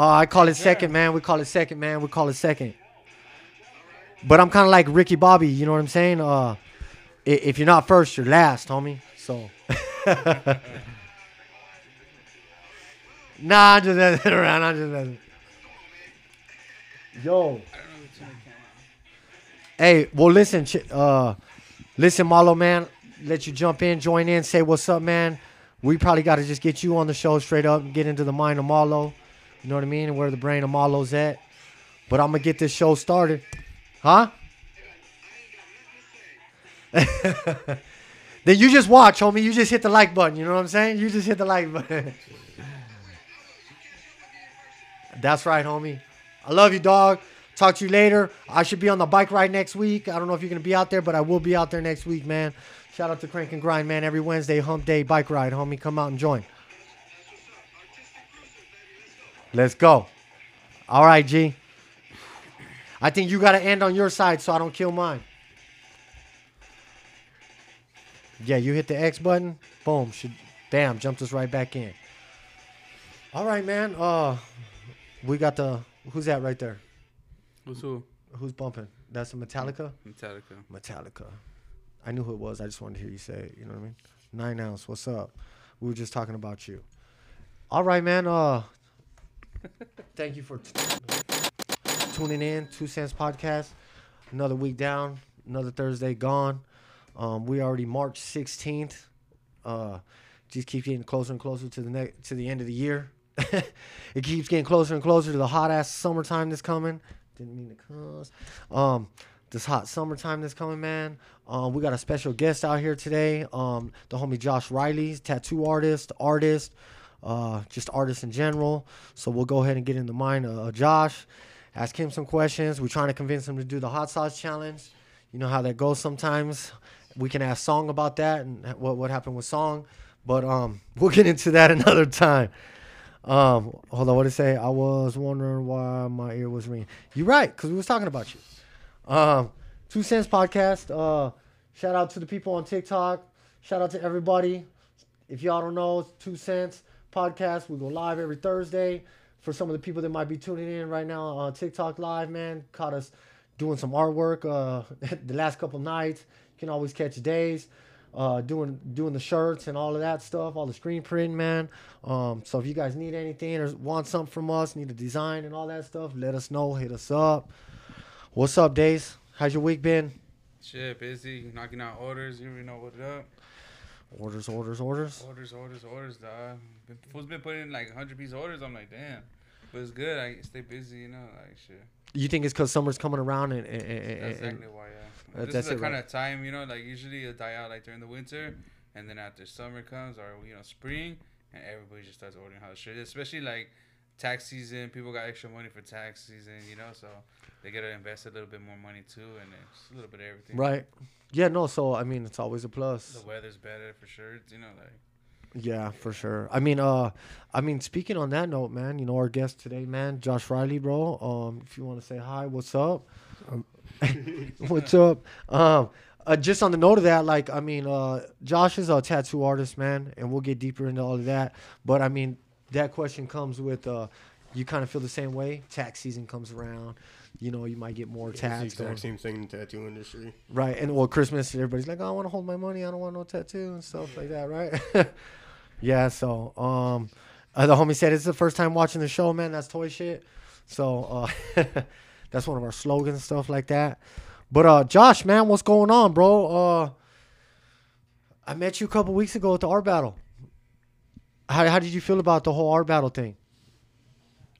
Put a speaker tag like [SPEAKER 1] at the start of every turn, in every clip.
[SPEAKER 1] Uh, I call it second, man. We call it second, man. We call it second. But I'm kind of like Ricky Bobby. You know what I'm saying? Uh, if you're not first, you're last, homie. So. nah, I'm just messing around. I'm just messing. Yo. Hey, well, listen, uh, listen, Marlo, man. Let you jump in, join in, say what's up, man. We probably got to just get you on the show straight up and get into the mind of Malo. You know what I mean? Where the brain of Malo's at. But I'm gonna get this show started, huh? then you just watch, homie. You just hit the like button. You know what I'm saying? You just hit the like button. That's right, homie. I love you, dog. Talk to you later. I should be on the bike ride next week. I don't know if you're gonna be out there, but I will be out there next week, man. Shout out to Crank and Grind, man. Every Wednesday, hump day, bike ride, homie. Come out and join. Let's go. All right, G. I think you got to end on your side so I don't kill mine. Yeah, you hit the X button. Boom. Should bam, jumped us right back in. All right, man. Uh we got the who's that right there?
[SPEAKER 2] Who's who?
[SPEAKER 1] Who's bumping? That's a Metallica?
[SPEAKER 2] Metallica.
[SPEAKER 1] Metallica. I knew who it was. I just wanted to hear you say it. You know what I mean? Nine ounce. What's up? We were just talking about you. All right, man. Uh, thank you for t- tuning in. Two Cents Podcast. Another week down. Another Thursday gone. Um, we already March 16th. Uh, just keep getting closer and closer to the ne- to the end of the year. it keeps getting closer and closer to the hot ass summertime that's coming. Didn't mean to cuss. Um, this hot summertime that's coming, man. Um, we got a special guest out here today. Um, the homie Josh Riley, tattoo artist, artist, uh, just artists in general. So we'll go ahead and get in the mind of Josh, ask him some questions. We're trying to convince him to do the hot sauce challenge. You know how that goes sometimes. We can ask Song about that and what what happened with Song, but um, we'll get into that another time. Um, hold on, what did it say? I was wondering why my ear was ringing. You're right, because we was talking about you. Um, Two Cents Podcast. Uh, shout out to the people on TikTok. Shout out to everybody. If y'all don't know, Two Cents Podcast. We go live every Thursday. For some of the people that might be tuning in right now on TikTok live, man, caught us doing some artwork uh, the last couple nights. You can always catch days. Uh, doing doing the shirts and all of that stuff, all the screen print, man. Um, so if you guys need anything or want something from us, need a design and all that stuff, let us know. Hit us up. What's up, Days? How's your week been?
[SPEAKER 2] Shit, busy knocking out orders. You already know what it up.
[SPEAKER 1] Orders, orders, orders.
[SPEAKER 2] Orders, orders, orders, dog. Fool's been putting in like 100 piece orders. I'm like, damn. But it's good. I stay busy, you know, like shit.
[SPEAKER 1] You think it's because summer's coming around and, and, and,
[SPEAKER 2] That's
[SPEAKER 1] and-
[SPEAKER 2] exactly why, yeah.
[SPEAKER 1] Uh,
[SPEAKER 2] this is the
[SPEAKER 1] it,
[SPEAKER 2] kind
[SPEAKER 1] right?
[SPEAKER 2] of time, you know, like usually it'll die out like during the winter, and then after summer comes or you know spring, and everybody just starts ordering house shit. Especially like tax season, people got extra money for tax season, you know, so they gotta invest a little bit more money too, and it's a little bit of everything.
[SPEAKER 1] right? Yeah, no. So I mean, it's always a plus.
[SPEAKER 2] The weather's better for sure, you know, like
[SPEAKER 1] Yeah, for sure. I mean, uh, I mean, speaking on that note, man, you know, our guest today, man, Josh Riley, bro. Um, if you want to say hi, what's up? what's up? Um, uh, just on the note of that, like, I mean, uh, Josh is a tattoo artist, man, and we'll get deeper into all of that. But I mean, that question comes with, uh, you kind of feel the same way. Tax season comes around, you know, you might get more tattoos.
[SPEAKER 3] It's the
[SPEAKER 1] tats
[SPEAKER 3] exact same thing in the tattoo industry.
[SPEAKER 1] Right, and well, Christmas, everybody's like, oh, I want to hold my money. I don't want no tattoo and stuff like that, right? yeah. So, um, uh, the homie said it's the first time watching the show, man. That's toy shit. So, uh, that's one of our slogans stuff like that. But uh, Josh, man, what's going on, bro? Uh, I met you a couple weeks ago at the art battle. How how did you feel about the whole art battle thing?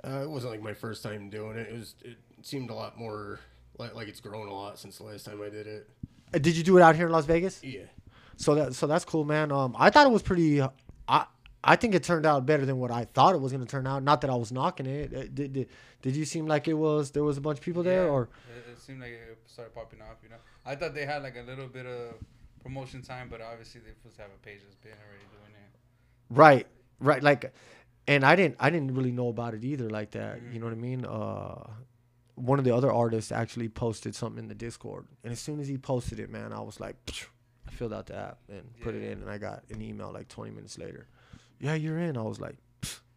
[SPEAKER 3] Uh, it wasn't like my first time doing it. It was. It seemed a lot more like like it's grown a lot since the last time I did it.
[SPEAKER 1] Uh, Did you do it out here in Las Vegas?
[SPEAKER 3] Yeah.
[SPEAKER 1] So that so that's cool, man. Um, I thought it was pretty. I I think it turned out better than what I thought it was gonna turn out. Not that I was knocking it. Uh, Did did, did you seem like it was there was a bunch of people there
[SPEAKER 2] Yeah,
[SPEAKER 1] or
[SPEAKER 2] it, it seemed like it started popping off. You know, I thought they had like a little bit of promotion time, but obviously they supposed to have a page that's been already doing it.
[SPEAKER 1] right right like, and I didn't I didn't really know about it either like that. You know what I mean? Uh, one of the other artists actually posted something in the Discord, and as soon as he posted it, man, I was like, I filled out the app and put it in, and I got an email like 20 minutes later. Yeah, you're in. I was like,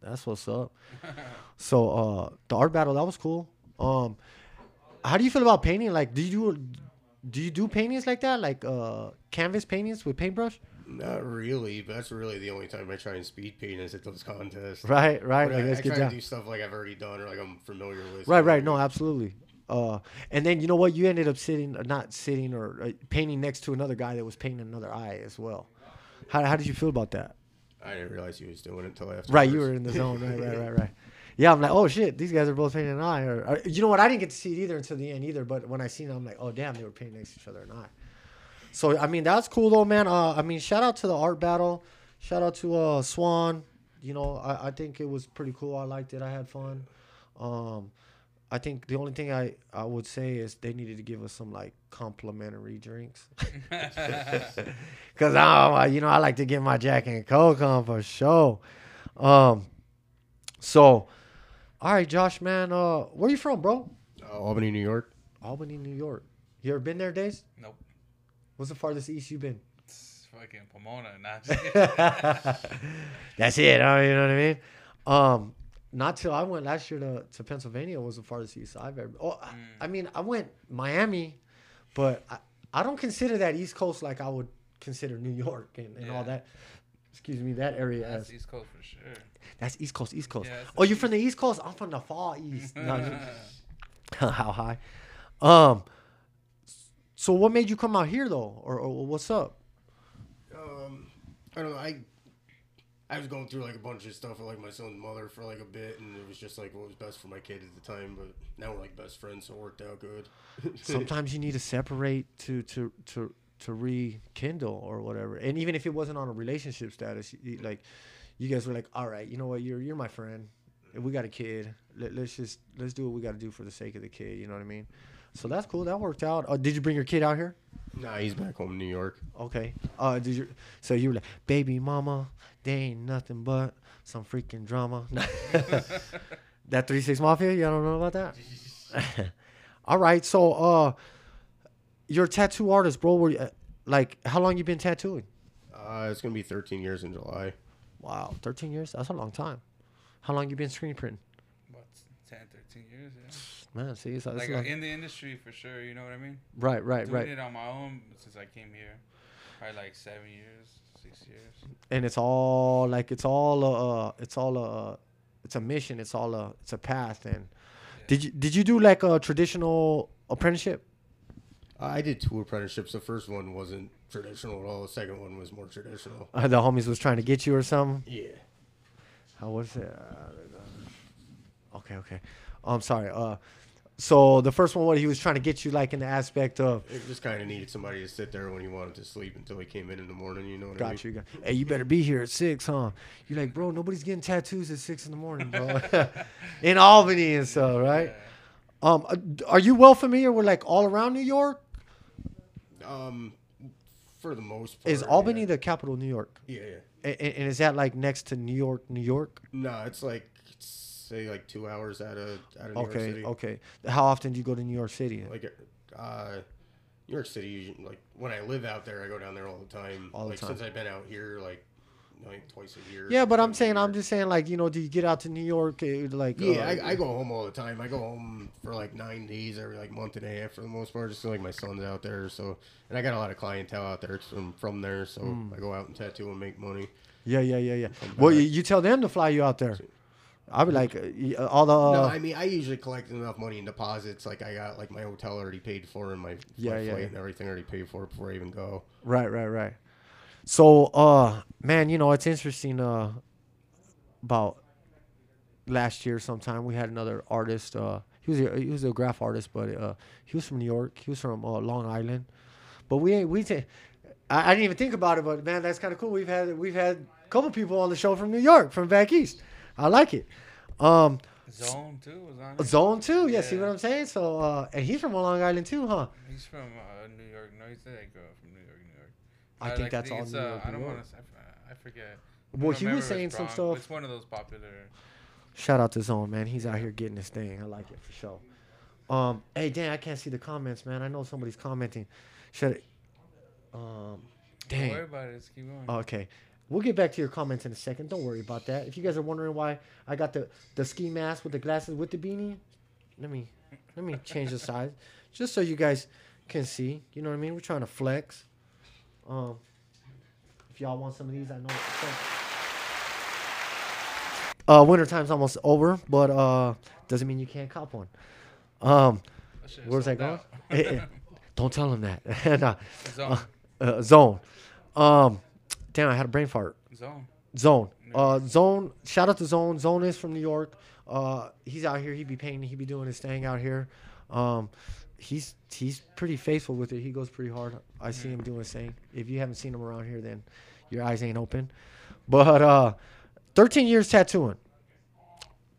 [SPEAKER 1] That's what's up. so uh the art battle that was cool. Um how do you feel about painting? Like do you do do you do paintings like that? Like uh canvas paintings with paintbrush?
[SPEAKER 3] Not really, but that's really the only time I try and speed paint is at those contests.
[SPEAKER 1] Right, right.
[SPEAKER 3] But
[SPEAKER 1] Like
[SPEAKER 3] I,
[SPEAKER 1] let's
[SPEAKER 3] I
[SPEAKER 1] get
[SPEAKER 3] try
[SPEAKER 1] down.
[SPEAKER 3] to do stuff like I've already done or like I'm familiar with.
[SPEAKER 1] Right, right. No, absolutely. Uh, and then you know what? You ended up sitting, not sitting, or uh, painting next to another guy that was painting another eye as well. How, how did you feel about that?
[SPEAKER 3] I didn't realize he was doing it until after.
[SPEAKER 1] Right, you were in the zone. Right, right, right, right. Yeah, I'm like, oh shit, these guys are both painting an eye. Or, or you know what? I didn't get to see it either until the end either. But when I seen it, I'm like, oh damn, they were painting next to each other an eye. So I mean, that's cool though, man. Uh, I mean, shout out to the art battle. Shout out to uh, Swan. You know, I, I think it was pretty cool. I liked it. I had fun. Um, I think the only thing I, I would say is they needed to give us some like complimentary drinks. Cause I, you know, I like to get my Jack and Coke on for sure. Um, so, all right, Josh, man, uh, where you from, bro?
[SPEAKER 3] Uh, Albany, New York.
[SPEAKER 1] Albany, New York. You ever been there, Days?
[SPEAKER 2] Nope.
[SPEAKER 1] What's the farthest east you've been?
[SPEAKER 2] It's fucking Pomona. Nah,
[SPEAKER 1] That's it. huh? you know what I mean? Um, not till I went last year to, to Pennsylvania was the farthest east I've ever. Oh, I- I mean, I went Miami, but I, I don't consider that East Coast like I would consider New York and, and all that. Excuse me, that area
[SPEAKER 2] that's
[SPEAKER 1] as
[SPEAKER 2] East Coast for sure.
[SPEAKER 1] that's East Coast, East Coast.
[SPEAKER 2] Yeah,
[SPEAKER 1] oh, you're from the East Coast. I'm from the far East. No, how high? Um. So what made you come out here though, or, or what's up?
[SPEAKER 3] Um, I don't know. I I was going through like a bunch of stuff with like my son's mother for like a bit, and it was just like what was best for my kid at the time. But now we're like best friends, so it worked out good.
[SPEAKER 1] sometimes you need to separate to to to to rekindle or whatever and even if it wasn't on a relationship status you, like you guys were like all right you know what you're you're my friend we got a kid Let, let's just let's do what we got to do for the sake of the kid you know what i mean so that's cool. That worked out. Uh, did you bring your kid out here?
[SPEAKER 3] Nah, he's back home in New York.
[SPEAKER 1] okay. Uh did you so you were like baby mama they ain't nothing but some freaking drama. That 36 mafia you don't know about that? All right so uh you're a tattoo artist bro were you, uh, like how long you been tattooing?
[SPEAKER 3] Uh, it's gonna be 13 years in July.
[SPEAKER 1] wow 13 years? That's a long time. How long you been screen printing?
[SPEAKER 2] What, 10, 13 years? Yeah.
[SPEAKER 1] Man see it's, it's
[SPEAKER 2] Like
[SPEAKER 1] a long-
[SPEAKER 2] in the industry for sure. You know what I mean?
[SPEAKER 1] right right right.
[SPEAKER 2] Doing
[SPEAKER 1] right
[SPEAKER 2] it on my own since I came here. Probably like seven years, six years.
[SPEAKER 1] and it's all like it's all uh it's all uh it's a mission it's all a it's a path and did you did you do like a traditional apprenticeship
[SPEAKER 3] I did two apprenticeships. The first one wasn't traditional at all. The second one was more traditional.
[SPEAKER 1] uh, the homies was trying to get you or something
[SPEAKER 3] Yeah.
[SPEAKER 1] how was it uh, okay okay i'm sorry uh so the first one what he was trying to get you like in the aspect of
[SPEAKER 3] It just kind of needed somebody to sit there when he wanted to sleep until he came in in the morning. You know what I mean?
[SPEAKER 1] got you got, hey you better be here at six huh you're like bro nobody's getting tattoos at six in the morning bro in albany and so right um uh, are you well familiar with like all around new york
[SPEAKER 3] Um, for the most part.
[SPEAKER 1] Is Albany
[SPEAKER 3] yeah.
[SPEAKER 1] the capital of New York?
[SPEAKER 3] Yeah, yeah.
[SPEAKER 1] And, and is that like next to New York, New York?
[SPEAKER 3] No, it's like say like two hours out of out of New York City.
[SPEAKER 1] okay. How often do you go to New York City?
[SPEAKER 3] Like, uh, New York City. Like when I live out there, I go down there all the time.
[SPEAKER 1] All the
[SPEAKER 3] like
[SPEAKER 1] time.
[SPEAKER 3] since I've been out here, like like twice a year.
[SPEAKER 1] Yeah, but I'm saying. I'm just saying, like, you know, do you get out to New York? eh, Like,
[SPEAKER 3] Yeah,
[SPEAKER 1] uh,
[SPEAKER 3] I, I go home all the time. I go home for like nine days every like month and a half for the most part, just like my son's out there. So, and I got a lot of clientele out there from from there. So
[SPEAKER 1] Hmm.
[SPEAKER 3] I go out and tattoo and make money.
[SPEAKER 1] yeah, yeah, yeah, yeah. Well, you, you tell them to fly you out there. I'll be like, uh, all the.
[SPEAKER 3] no,
[SPEAKER 1] Uh,
[SPEAKER 3] I mean I usually collect enough money in deposits. Like I got like my hotel already paid for and my,
[SPEAKER 1] Yeah,
[SPEAKER 3] my
[SPEAKER 1] yeah,
[SPEAKER 3] flight
[SPEAKER 1] yeah.
[SPEAKER 3] and everything already paid for before I even go.
[SPEAKER 1] Right, right, right. So, uh, man, you know, it's interesting. Uh, about last year, sometime we had another artist. Uh, he was a, he was a graph artist, but uh, he was from New York. He was from uh, Long Island. But we ain't we. ta- I, I didn't even think about it, but man, that's kind of cool. We've had we've had a couple people on the show from New York, from back east. I like it. Um,
[SPEAKER 2] Zone too was on. it.
[SPEAKER 1] Zone two, yeah. See what I'm saying? So, uh, and he's from Long Island too, huh?
[SPEAKER 2] He's from uh, New York. No, he said I grew up from New York, New York.
[SPEAKER 1] I
[SPEAKER 2] Uh,
[SPEAKER 1] think that's all New
[SPEAKER 2] uh,
[SPEAKER 1] York,
[SPEAKER 2] I don't want to. I forget.
[SPEAKER 1] Well, he was saying some stuff.
[SPEAKER 2] It's one of those popular.
[SPEAKER 1] Shout out to Zone, man. He's out here getting his thing. I like it for sure. Um, hey Dan, I can't see the comments, man. I know somebody's commenting. Should um
[SPEAKER 2] Don't worry about it. Let's keep going.
[SPEAKER 1] Okay. We'll get back to your comments in a second. Don't worry about that. If you guys are wondering why I got the the ski mask with the glasses with the beanie, let me let me change the size just so you guys can see. You know what I mean? We're trying to flex. Um, if y'all want some of these, I know. Uh, winter time's almost over, but uh, doesn't mean you can't cop one. Um,
[SPEAKER 2] That
[SPEAKER 1] where's that going? Don't tell him that. uh,
[SPEAKER 2] Zone.
[SPEAKER 1] uh, zone. Um, damn, I had a brain fart.
[SPEAKER 2] Zone.
[SPEAKER 1] Zone. Uh, Zone. Shout out to Zone. Zone is from New York. Uh, he's out here. He be painting. He be doing his thing out here. Um, he's he's pretty faithful with it. He goes pretty hard. I see him doing his thing. If you haven't seen him around here, then your eyes ain't open. But uh, 13 years tattooing.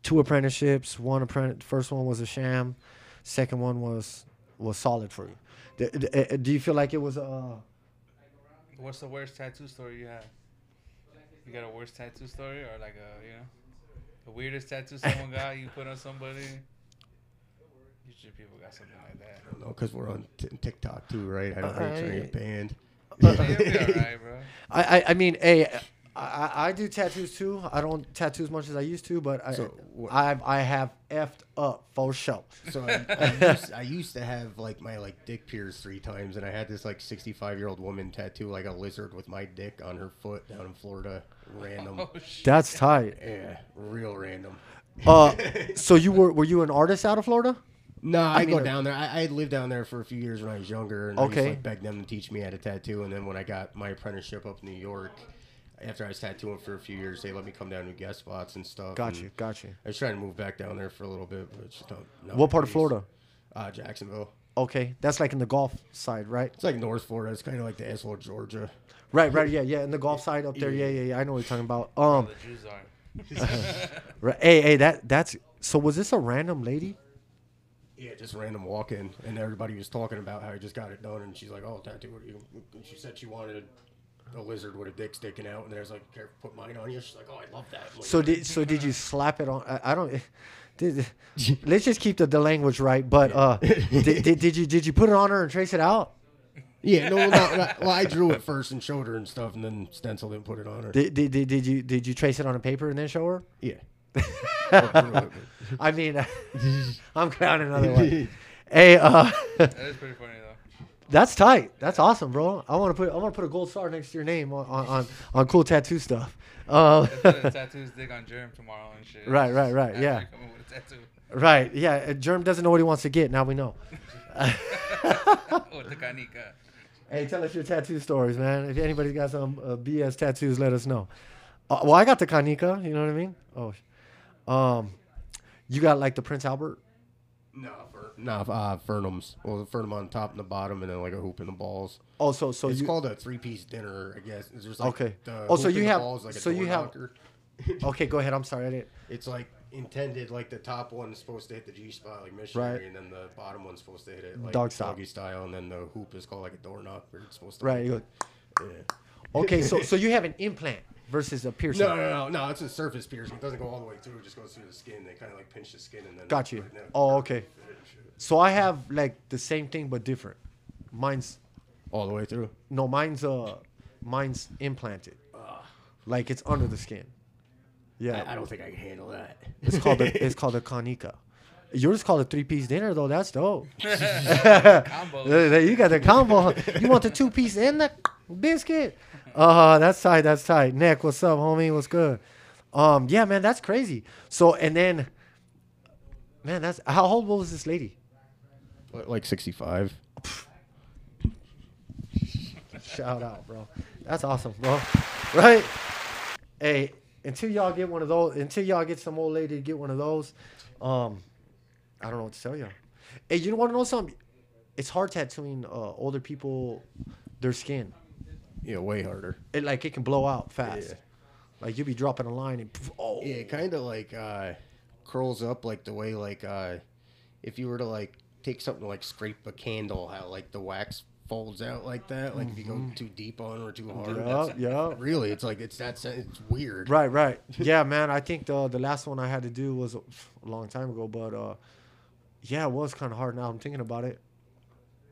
[SPEAKER 1] Two apprenticeships. One apprentice. First one was a sham. Second one was was solid for you. D- d- uh, Do you feel like it was uh
[SPEAKER 2] What's the worst tattoo story you have? You got a worst tattoo story or like a you know, the weirdest tattoo someone got you put on somebody? Usually people got something like that.
[SPEAKER 3] No, because we're on t- TikTok too, right? I don't think trying to get banned.
[SPEAKER 2] Yeah, you'll be alright, bro.
[SPEAKER 1] I, I, I mean, hey, I, I I do tattoos too. I don't tattoo as much as I used to, but I,
[SPEAKER 3] So, what-
[SPEAKER 1] I, I have effed up for show.
[SPEAKER 3] So I, I, used, I used to have like my like dick pierced three times, and I had this like 65 year old woman tattoo like a lizard with my dick on her foot down in Florida. Random.
[SPEAKER 2] Oh.
[SPEAKER 1] That's tight.
[SPEAKER 3] Yeah, real random.
[SPEAKER 1] Uh, so you were were you an artist out of Florida?
[SPEAKER 3] No, I,
[SPEAKER 1] mean,
[SPEAKER 3] go
[SPEAKER 1] uh,
[SPEAKER 3] down there. I, I lived down there for a few years when I was younger, and I used to like, beg them to teach me how to tattoo. And then when I got my apprenticeship up in New York, after I was tattooing for a few years, they let me come down to guest spots and stuff.
[SPEAKER 1] Got
[SPEAKER 3] and
[SPEAKER 1] you, got you.
[SPEAKER 3] I was trying to move back down there for a little bit, but it's just not, not
[SPEAKER 1] What part of. Florida?
[SPEAKER 3] Uh, Jacksonville.
[SPEAKER 1] Okay, that's like in the Gulf side, right?
[SPEAKER 3] It's like North Florida. It's kind of like the Asshole, Georgia.
[SPEAKER 1] Right, right, yeah, yeah, in the Gulf side up there. Yeah, yeah, yeah. I know what you're talking about. Um,
[SPEAKER 2] the Jews are.
[SPEAKER 1] right, hey, hey, that that's. So was this a random lady?
[SPEAKER 3] Yeah, just random walk in, and everybody was talking about how I just got it done, and she's like, "Oh, tattoo, what are you?" And she said she wanted a, a lizard with a dick sticking out, and I was like, "Care put mine on you?" She's like, "Oh, I love that." Like,
[SPEAKER 1] So did so did you slap it on? I, I don't. Did, let's just keep the, the language right. But uh, did, did, did you did you put it on her and trace it out?
[SPEAKER 3] yeah, no, no, no, well, I drew it first and showed her and stuff, and then stenciled it and put it on her.
[SPEAKER 1] Did, did, did, did you did you trace it on a paper and then show her?
[SPEAKER 3] yeah. I drew it.
[SPEAKER 1] I mean, I'm crowning another one. Hey, uh,
[SPEAKER 2] That is pretty funny though.
[SPEAKER 1] That's tight. That's awesome, bro. I want to put I want to put a gold star next to your name on on, on, on cool tattoo stuff. Um,
[SPEAKER 2] Let's put a tattoos dig on Germ tomorrow and shit.
[SPEAKER 1] Right, right, right,
[SPEAKER 2] After
[SPEAKER 1] yeah.
[SPEAKER 2] you come in with a tattoo.
[SPEAKER 1] right? Yeah. uh, Germ doesn't know what he wants to get. Now we know.
[SPEAKER 2] With the canica.
[SPEAKER 1] Hey, tell us your tattoo stories, man. If anybody's got some uh, BS tattoos, let us know. Uh, well, I got the Kanika. You know what I mean? Oh, um, you got like the Prince Albert.
[SPEAKER 3] No, No, uh, Fernums. Well, the Fernum on top and the bottom, and then like a hoop in the balls.
[SPEAKER 1] Oh, so so
[SPEAKER 3] it's
[SPEAKER 1] you
[SPEAKER 3] called a three-piece dinner, I guess. It's just like
[SPEAKER 1] Okay.
[SPEAKER 3] The
[SPEAKER 1] Oh, so you have-
[SPEAKER 3] balls, like a
[SPEAKER 1] so you have- okay? Go ahead. I'm sorry. I didn't.
[SPEAKER 3] It's like intended, like the top one's supposed to hit the G spot, like missionary,
[SPEAKER 1] Right.
[SPEAKER 3] and then the bottom one's supposed to hit it like
[SPEAKER 1] Dog style.
[SPEAKER 3] doggy style, and then the hoop is called like a door knock, where it's supposed to.
[SPEAKER 1] Right. You go,
[SPEAKER 3] Yeah.
[SPEAKER 1] okay. So so you have an implant versus a piercing.
[SPEAKER 3] No, no, no, no. It's a surface piercing. It doesn't go all the way through. It just goes through the skin. They kind of like pinch the skin and then.
[SPEAKER 1] Got you.
[SPEAKER 3] put it in.
[SPEAKER 1] Oh, okay. So I have like the same thing but different. Mine's
[SPEAKER 3] All the way through.
[SPEAKER 1] no, mine's uh, mine's implanted. Like it's under the skin. Yeah.
[SPEAKER 3] I, I don't think I can handle that.
[SPEAKER 1] It's called a, it's called a kanika. Yours called a three piece dinner though. That's dope.
[SPEAKER 2] Combo.
[SPEAKER 1] You got the combo. You want the two piece and the biscuit? Uh, that's tight. That's tight. Nick, what's up, homie? What's good? Um, yeah, man, that's crazy. So and then, man, that's how old was this lady?
[SPEAKER 3] Like sixty-five.
[SPEAKER 1] Shout out, bro. That's awesome, bro. Right? Hey, until y'all get one of those, until y'all get some old lady to get one of those, um, I don't know what to tell y'all. Hey, you want to know something? It's hard tattooing uh, older people, their skin.
[SPEAKER 3] Yeah, way harder.
[SPEAKER 1] It like it can blow out fast.
[SPEAKER 3] Yeah.
[SPEAKER 1] Like you'll be dropping a line and poof, oh,
[SPEAKER 3] Yeah, it kind of like uh, curls up like the way like uh, if you were to like take something to like scrape a candle, how like the wax folds out like that. Like if you go too deep on or too hard.
[SPEAKER 1] yeah,
[SPEAKER 3] that's-
[SPEAKER 1] yeah.
[SPEAKER 3] Really, it's like it's that. it's weird.
[SPEAKER 1] Right, right. Yeah, man. I think the the last one I had to do was a long time ago, but uh, yeah, it was kind of hard. Now I'm thinking about it.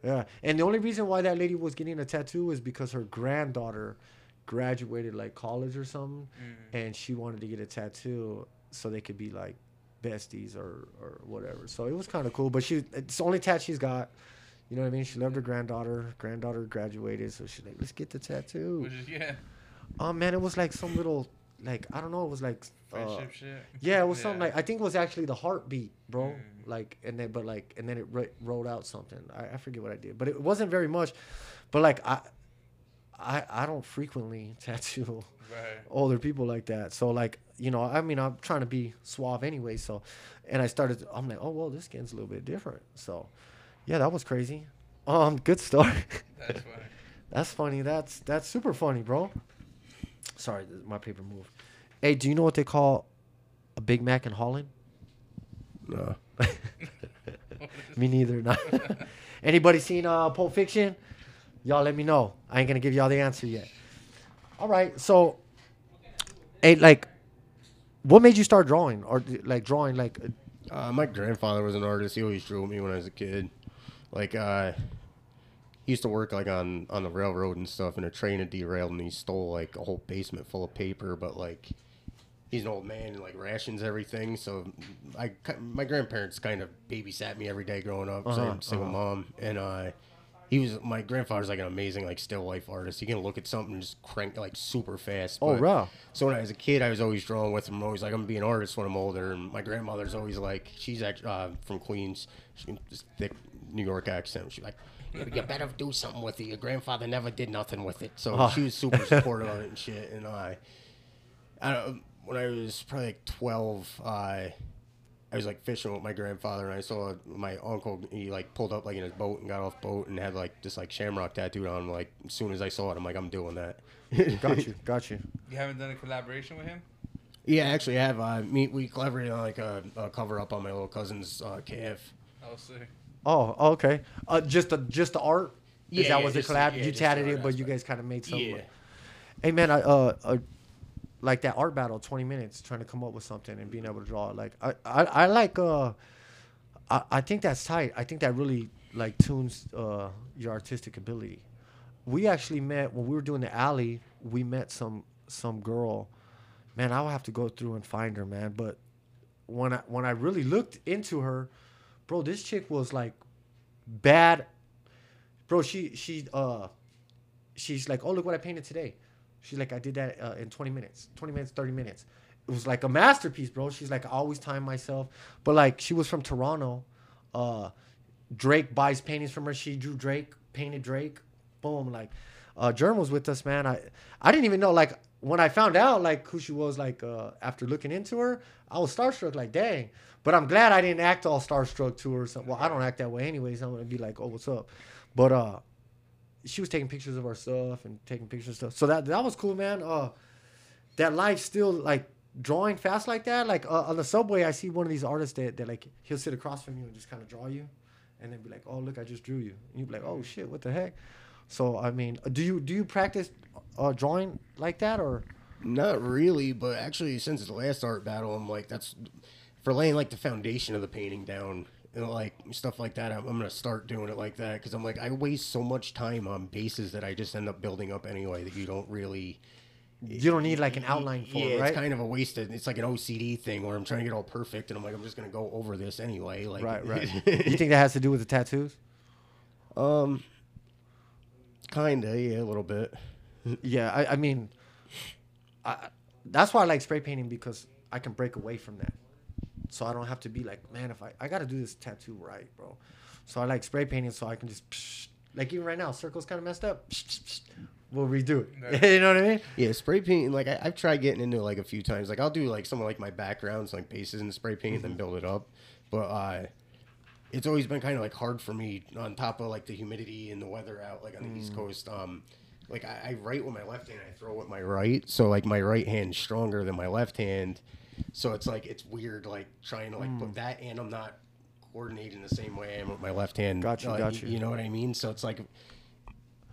[SPEAKER 1] Yeah, and the only reason why that lady was getting a tattoo is because her granddaughter graduated like college or something,
[SPEAKER 2] Mm.
[SPEAKER 1] and she wanted to get a tattoo so they could be like besties or or whatever. So it was kind of cool. But she it's the only tat she's got. You know what I mean? She loved her granddaughter. Granddaughter graduated, so she's like, "Let's get the tattoo."
[SPEAKER 2] Which is yeah,
[SPEAKER 1] Oh man, it was like some little, like I don't know, it was like uh,
[SPEAKER 2] friendship shit.
[SPEAKER 1] yeah, it was something like I think it was actually the heartbeat, bro.
[SPEAKER 2] Mm.
[SPEAKER 1] Like and then but like and then it ro- rolled out something. I, I forget what I did, but it wasn't very much. But like I, I I don't frequently tattoo
[SPEAKER 2] Right.
[SPEAKER 1] older people like that. So like you know, I mean, I'm trying to be suave anyway. So, and I started. I'm like, oh well, this skin's a little bit different. So, yeah, that was crazy. Um, good story.
[SPEAKER 2] That's funny.
[SPEAKER 1] That's funny. That's that's super funny, bro. Sorry, my paper moved. Hey, do you know what they call a Big Mac in Holland?
[SPEAKER 3] No.
[SPEAKER 1] Me neither. Not. Anybody seen uh, Pulp Fiction? Y'all let me know. I ain't gonna give y'all the answer yet. All right. So, hey, like, what made you start drawing or like drawing? Like, uh,
[SPEAKER 3] my grandfather was an artist. He always drew with me when I was a kid. Like, uh, he used to work like on on the railroad and stuff, and a train had derailed, and he stole like a whole basement full of paper. But like, he's an old man and like rations everything. So, I my grandparents kind of babysat me every day growing up.
[SPEAKER 1] Uh-huh,
[SPEAKER 3] a single
[SPEAKER 1] uh-huh.
[SPEAKER 3] mom, and uh, he was my grandfather's like an amazing like still life artist. He can look at something and just crank like super fast.
[SPEAKER 1] oh,
[SPEAKER 3] but-
[SPEAKER 1] wow.
[SPEAKER 3] so when I was a kid, I was always drawing with him. Always like I'm gonna be an artist when I'm older. And my grandmother's always like, she's actually uh, from Queens, she just thick New York accent. She's like, you, you better do something with it. Your grandfather never did nothing with it. So
[SPEAKER 1] Oh.
[SPEAKER 3] she was super supportive of it and shit. And I, I don't, when I was probably like 12, I. I was like fishing with my grandfather, and I saw my uncle. He like pulled up like in his boat and got off boat and had like this like shamrock tattooed on him. Like as soon as I saw it, I'm like, I'm doing that.
[SPEAKER 1] Got you. Got you.
[SPEAKER 2] You haven't done a collaboration with him?
[SPEAKER 3] Yeah, actually, I have. Uh, me, we collaborated on like a, a cover up on my little cousin's uh, calf.
[SPEAKER 2] I'll see.
[SPEAKER 1] Oh, okay. Uh, just the just the art. Is
[SPEAKER 3] Yeah,
[SPEAKER 1] that
[SPEAKER 3] yeah,
[SPEAKER 1] was a
[SPEAKER 3] just the-
[SPEAKER 1] collab?
[SPEAKER 3] yeah,
[SPEAKER 1] you
[SPEAKER 3] just
[SPEAKER 1] tatted it, but you guys kind of made something.
[SPEAKER 3] Yeah.
[SPEAKER 1] like- Hey man, I uh, uh, like that art battle, twenty minutes trying to come up with something and being able to draw. Like I, I, I like uh, I, I think that's tight. I think that really like tunes uh your artistic ability. We actually met when we were doing the alley. We met some some girl. Man, I will have to go through and find her, man. But when I when I really looked into her, bro, this chick was like bad. Bro, she she uh she's like, oh look what I painted today. She's like, I did that uh, in 20 minutes, 20 minutes, 30 minutes. It was like a masterpiece, bro. She's like, I always time myself. But like, she was from Toronto. Uh, Drake buys paintings from her. She drew Drake, painted Drake. Boom. Like, uh, Germ was with us, man. I I didn't even know like when I found out like who she was like uh, after looking into her, I was starstruck. Like, dang. But I'm glad I didn't act all starstruck to her. Or something. Well, I don't act that way anyways. I'm gonna be like, oh, what's up? But uh, she was taking pictures of our stuff and taking pictures of stuff. So that that was cool, man. Uh, that life still like drawing fast like that. Like uh, on the subway, I see one of these artists that, that like he'll sit across from you and just kind of draw you, and then be like, "Oh, look, I just drew you." And you be like, "Oh shit, what the heck?" So I mean, do you do you practice uh, drawing like that or?
[SPEAKER 3] Not really, but actually, since the last art battle, I'm like, that's for laying like the foundation of the painting down and like stuff like that. I'm, I'm gonna start doing it like that because I'm like, I waste so much time on bases that I just end up building up anyway that you don't really.
[SPEAKER 1] You don't need like an outline for
[SPEAKER 3] yeah,
[SPEAKER 1] it, right?
[SPEAKER 3] it's kind of a wasted. It's like an OCD thing where I'm trying to get all perfect, and I'm like, I'm just gonna go over this anyway. Like,
[SPEAKER 1] right, right. you think that has to do with the tattoos?
[SPEAKER 3] um, kinda, yeah, a little bit.
[SPEAKER 1] Yeah, I, I mean, I, that's why I like spray painting because I can break away from that. So I don't have to be like, man, if I, I got to do this tattoo right, bro. So I like spray painting so I can just, psh, like even right now, circle's kind of messed up. Psh, psh, psh, we'll redo it. you know what I mean?
[SPEAKER 3] Yeah, spray painting. Like I, I've tried getting into it, like a few times. Like I'll do like some of like my backgrounds, like bases and spray paint, and then build it up. But uh, it's always been kind of like hard for me on top of like the humidity and the weather out, like on the East Coast. Um, like I, I write with my left hand, I throw with my right. So like my right hand's stronger than my left hand. So it's like it's weird, like trying to like put that, and I'm not coordinating the same way I am with my left hand.
[SPEAKER 1] Got you,
[SPEAKER 3] Uh,
[SPEAKER 1] got you.
[SPEAKER 3] You know what I mean? So it's like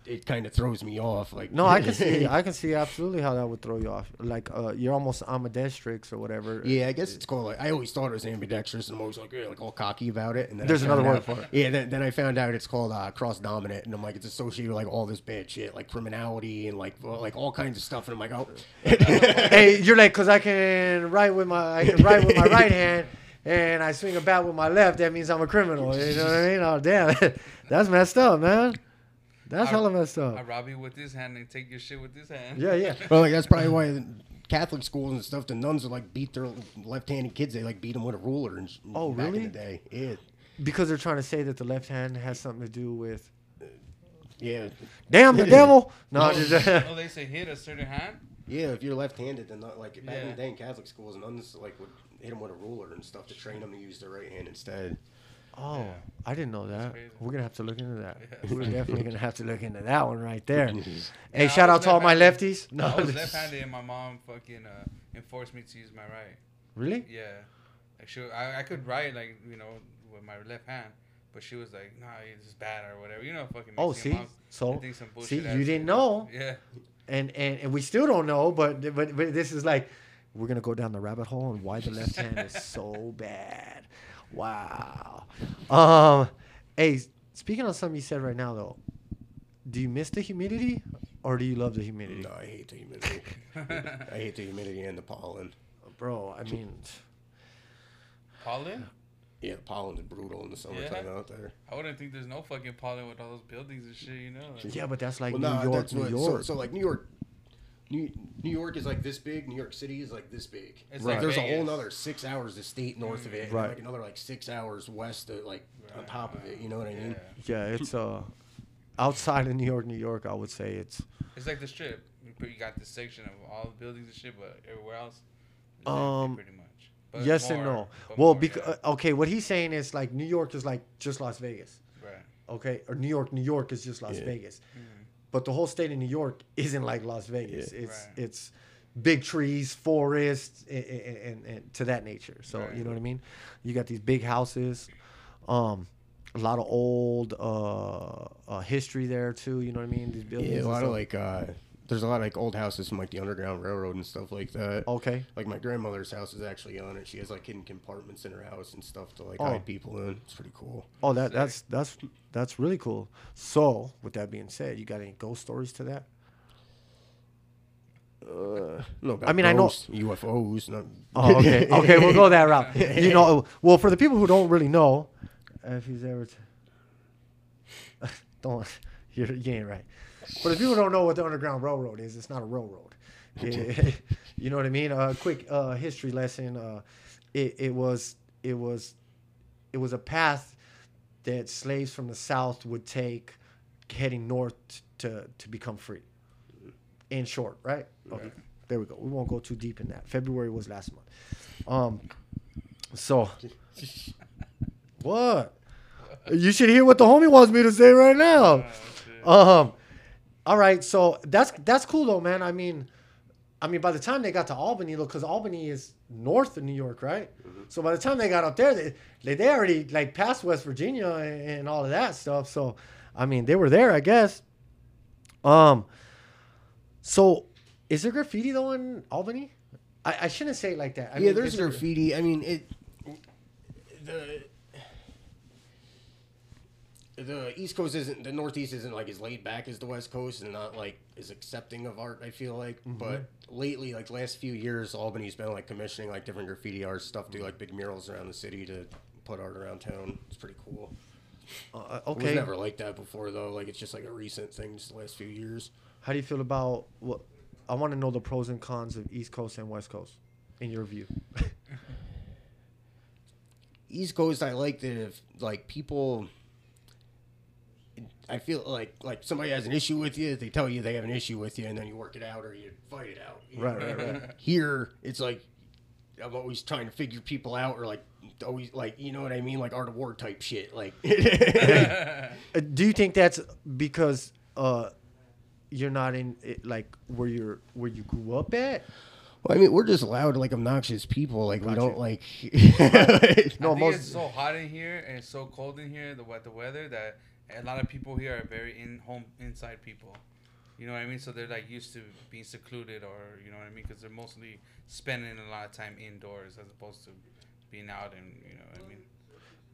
[SPEAKER 3] it kind of throws me off. Like
[SPEAKER 1] No, I can see. I can see absolutely how that would throw you off. Like uh, you're almost ambidextrous or whatever.
[SPEAKER 3] Yeah, I guess it's called like I always thought it was ambidextrous, and I'm always like, yeah, like all cocky about it. And then
[SPEAKER 1] There's another word for it.
[SPEAKER 3] Yeah, then, then I found out it's called uh, cross dominant, and I'm like, it's associated with like all this bad shit, like criminality and like well, like all kinds of stuff. And I'm like, oh,
[SPEAKER 1] hey, you're like, cause I can write with my, I can write with my right hand, and I swing a bat with my left. That means I'm a criminal. You know what I mean? Oh damn, that's messed up, man. That's
[SPEAKER 2] I-
[SPEAKER 1] hella messed up.
[SPEAKER 2] I rob you with this hand and take your shit with this hand.
[SPEAKER 1] Yeah, yeah.
[SPEAKER 3] well, like that's probably why the Catholic schools and stuff, the nuns would like beat their left-handed kids. They like beat them with a ruler and
[SPEAKER 1] Oh,
[SPEAKER 3] back
[SPEAKER 1] really?
[SPEAKER 3] in the day. Yeah,
[SPEAKER 1] Because they're trying to say that the left hand has something to do with.
[SPEAKER 3] yeah,
[SPEAKER 1] Damn the devil! No, oh, just,
[SPEAKER 2] oh, they say hit a certain hand.
[SPEAKER 3] yeah. If you're left-handed, then not like back in
[SPEAKER 2] Yeah.
[SPEAKER 3] the day in Catholic schools, nuns like would hit them with a ruler and stuff to train them to use their right hand instead.
[SPEAKER 1] Oh,
[SPEAKER 2] Yeah.
[SPEAKER 1] I didn't know that. We're gonna have to look into that.
[SPEAKER 2] Yeah.
[SPEAKER 1] We're definitely gonna have to look into that one right there. Hey,
[SPEAKER 2] I
[SPEAKER 1] shout out to all my lefties. No,
[SPEAKER 2] I was left-handed, and my mom fucking uh, enforced me to use my right.
[SPEAKER 1] really?
[SPEAKER 2] Yeah, like she, I, I could write like you know with my left hand, but she was like, "Nah, this is bad or whatever." You know, fucking.
[SPEAKER 1] Oh,
[SPEAKER 2] Mexican
[SPEAKER 1] see,
[SPEAKER 2] moms,
[SPEAKER 1] so
[SPEAKER 2] think some
[SPEAKER 1] see, you didn't
[SPEAKER 2] shit.
[SPEAKER 1] know,
[SPEAKER 2] Yeah,
[SPEAKER 1] and, and and we still don't know, but but but this is like we're gonna go down the rabbit hole and why the left hand is so bad. Wow. Um, hey, speaking of something you said right now though, do you miss the humidity or do you love the humidity,
[SPEAKER 3] No, I hate the humidity. I hate the humidity and the pollen.
[SPEAKER 1] bro? I mean,
[SPEAKER 2] pollen.
[SPEAKER 3] Yeah, pollen is brutal in the summertime
[SPEAKER 2] Yeah.
[SPEAKER 3] out there.
[SPEAKER 2] I wouldn't think there's no fucking pollen with all those buildings and shit. You know. Like,
[SPEAKER 1] yeah, but that's like
[SPEAKER 3] well,
[SPEAKER 1] New
[SPEAKER 3] no,
[SPEAKER 1] York,
[SPEAKER 3] that's
[SPEAKER 1] New
[SPEAKER 3] what.
[SPEAKER 1] York.
[SPEAKER 3] So, so like New York, New, New York is like this big. New York City is like this big.
[SPEAKER 2] It's
[SPEAKER 3] like
[SPEAKER 2] like
[SPEAKER 3] there's a
[SPEAKER 2] Vegas.
[SPEAKER 3] whole another six hours of state north of it, and
[SPEAKER 1] Right.
[SPEAKER 3] like another like six hours west of like on top of it. You know what I mean?
[SPEAKER 2] Yeah.
[SPEAKER 1] yeah, it's uh outside of New York, New York. I would say it's
[SPEAKER 2] It's like the strip. You You got this section of all the buildings and shit, but everywhere else, it's empty
[SPEAKER 1] Um,
[SPEAKER 2] pretty much. But
[SPEAKER 1] yes and
[SPEAKER 2] more-
[SPEAKER 1] no.
[SPEAKER 2] but
[SPEAKER 1] Well,
[SPEAKER 2] more,
[SPEAKER 1] because
[SPEAKER 2] yeah.
[SPEAKER 1] okay, what he's saying is like New York is like just Las Vegas.
[SPEAKER 2] right.
[SPEAKER 1] Okay, or New York, New York is just Las
[SPEAKER 3] Yeah.
[SPEAKER 1] Vegas. But the whole state of New York isn't like Las Vegas.
[SPEAKER 3] Yeah.
[SPEAKER 1] It's
[SPEAKER 2] Right.
[SPEAKER 1] it's big trees, forests, and, and, and to that nature. So
[SPEAKER 2] Right.
[SPEAKER 1] you know what I mean. You got these big houses, um, a lot of old uh, uh, history there too. You know what I mean? These buildings.
[SPEAKER 3] Yeah, a lot of like uh, there's a lot of like old houses from like the Underground Railroad and stuff like that.
[SPEAKER 1] Okay.
[SPEAKER 3] Like my grandmother's house is actually on it. She has like hidden compartments in her house and stuff to like
[SPEAKER 1] Oh.
[SPEAKER 3] hide people in. It's pretty cool.
[SPEAKER 1] Oh, that that's that's that's really cool. So, with that being said, you got any ghost stories to that?
[SPEAKER 3] Uh, no,
[SPEAKER 1] I mean, I know-
[SPEAKER 3] UFOs. Not,
[SPEAKER 1] Oh, okay. Okay, we'll go that route. You know, well, for the people who don't really know, if he's ever, t- don't, you're, you ain't right. For if people don't know what the Underground Railroad is, it's not a railroad. It- you know what I mean? A quick uh, history lesson. Uh, it, it was it was it was a path that slaves from the South would take, heading north to to become free. In short, right? Okay.
[SPEAKER 2] Right.
[SPEAKER 1] There we go. We won't go too deep in that. February was last month. Um, so what? You should hear what the homie wants me to say right now.
[SPEAKER 2] Oh.
[SPEAKER 1] Um, all right. So that's that's cool though, man. I mean, I mean, by the time they got to Albany, look, because Albany is north of New York, right? So by the time they got up there, they they, they already like passed West Virginia and, and all of that stuff. So I mean, they were there, I guess. Um. So, is there graffiti though in Albany? I, I shouldn't say it like that. I
[SPEAKER 3] yeah,
[SPEAKER 1] mean,
[SPEAKER 3] there's
[SPEAKER 1] is there-
[SPEAKER 3] graffiti. I mean, it. The the East Coast isn't the Northeast isn't like as laid back as the West Coast and not like as accepting of art. I feel like,
[SPEAKER 1] Mm-hmm.
[SPEAKER 3] but lately, like last few years, Albany's been like commissioning like different graffiti art stuff, do like big murals around the city to put art around town. It's pretty cool.
[SPEAKER 1] Uh,
[SPEAKER 3] was
[SPEAKER 1] okay.
[SPEAKER 3] never like that before though. Like it's just like a recent thing, just the last few years.
[SPEAKER 1] How do you feel about what? I want to know the pros and cons of East Coast and West Coast, in your view.
[SPEAKER 3] East Coast, I like that if like people. I feel like like somebody has an issue with you, they tell you they have an issue with you, and then you work it out or you fight it out. you
[SPEAKER 1] Right,
[SPEAKER 3] know what
[SPEAKER 1] right.
[SPEAKER 3] Here, it's like I'm always trying to figure people out, or like always like you know what I mean, like art of war type shit. Like,
[SPEAKER 1] Uh, do you think that's because uh, you're not in it, like where you're where you grew up at?
[SPEAKER 3] well, I mean, we're just loud, like obnoxious people. Like we don't like.
[SPEAKER 1] No,
[SPEAKER 2] I think
[SPEAKER 1] most-
[SPEAKER 2] it's so hot in here and it's so cold in here, the what the weather that a lot of people here are very in home inside people. You know what I mean? So they're like used to being secluded, or you know what I mean? Because they're mostly spending a lot of time indoors as opposed to being out and you know what I mean.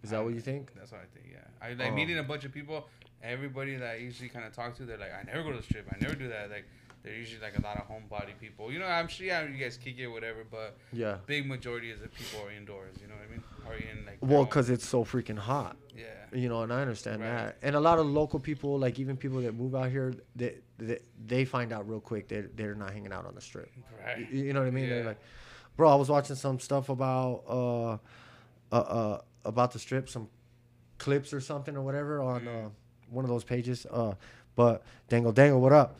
[SPEAKER 1] Is that what you think?
[SPEAKER 2] That's what I think. Yeah, I like
[SPEAKER 1] Oh.
[SPEAKER 2] meeting a bunch of people. Everybody that I usually kind of talk to, they're like, I never go to the strip. I never do that. Like, they're usually like a lot of homebody people. You know, I'm sure yeah, you guys kick it, whatever, but
[SPEAKER 1] Yeah.
[SPEAKER 2] big majority of the people are indoors. You know what I mean? Are in like.
[SPEAKER 1] Well, because it's so freaking hot.
[SPEAKER 2] yeah,
[SPEAKER 1] You know, and I understand
[SPEAKER 2] Right.
[SPEAKER 1] that. And a lot of local people, like even people that move out here, they they, they find out real quick that they're not hanging out on the strip.
[SPEAKER 2] right.
[SPEAKER 1] You, you know what I mean? They're like, bro, I was watching some stuff about uh, uh, uh about the strip, some clips or something or whatever on
[SPEAKER 2] Mm.
[SPEAKER 1] uh, one of those pages. Uh, but Dangle Dangle, what up?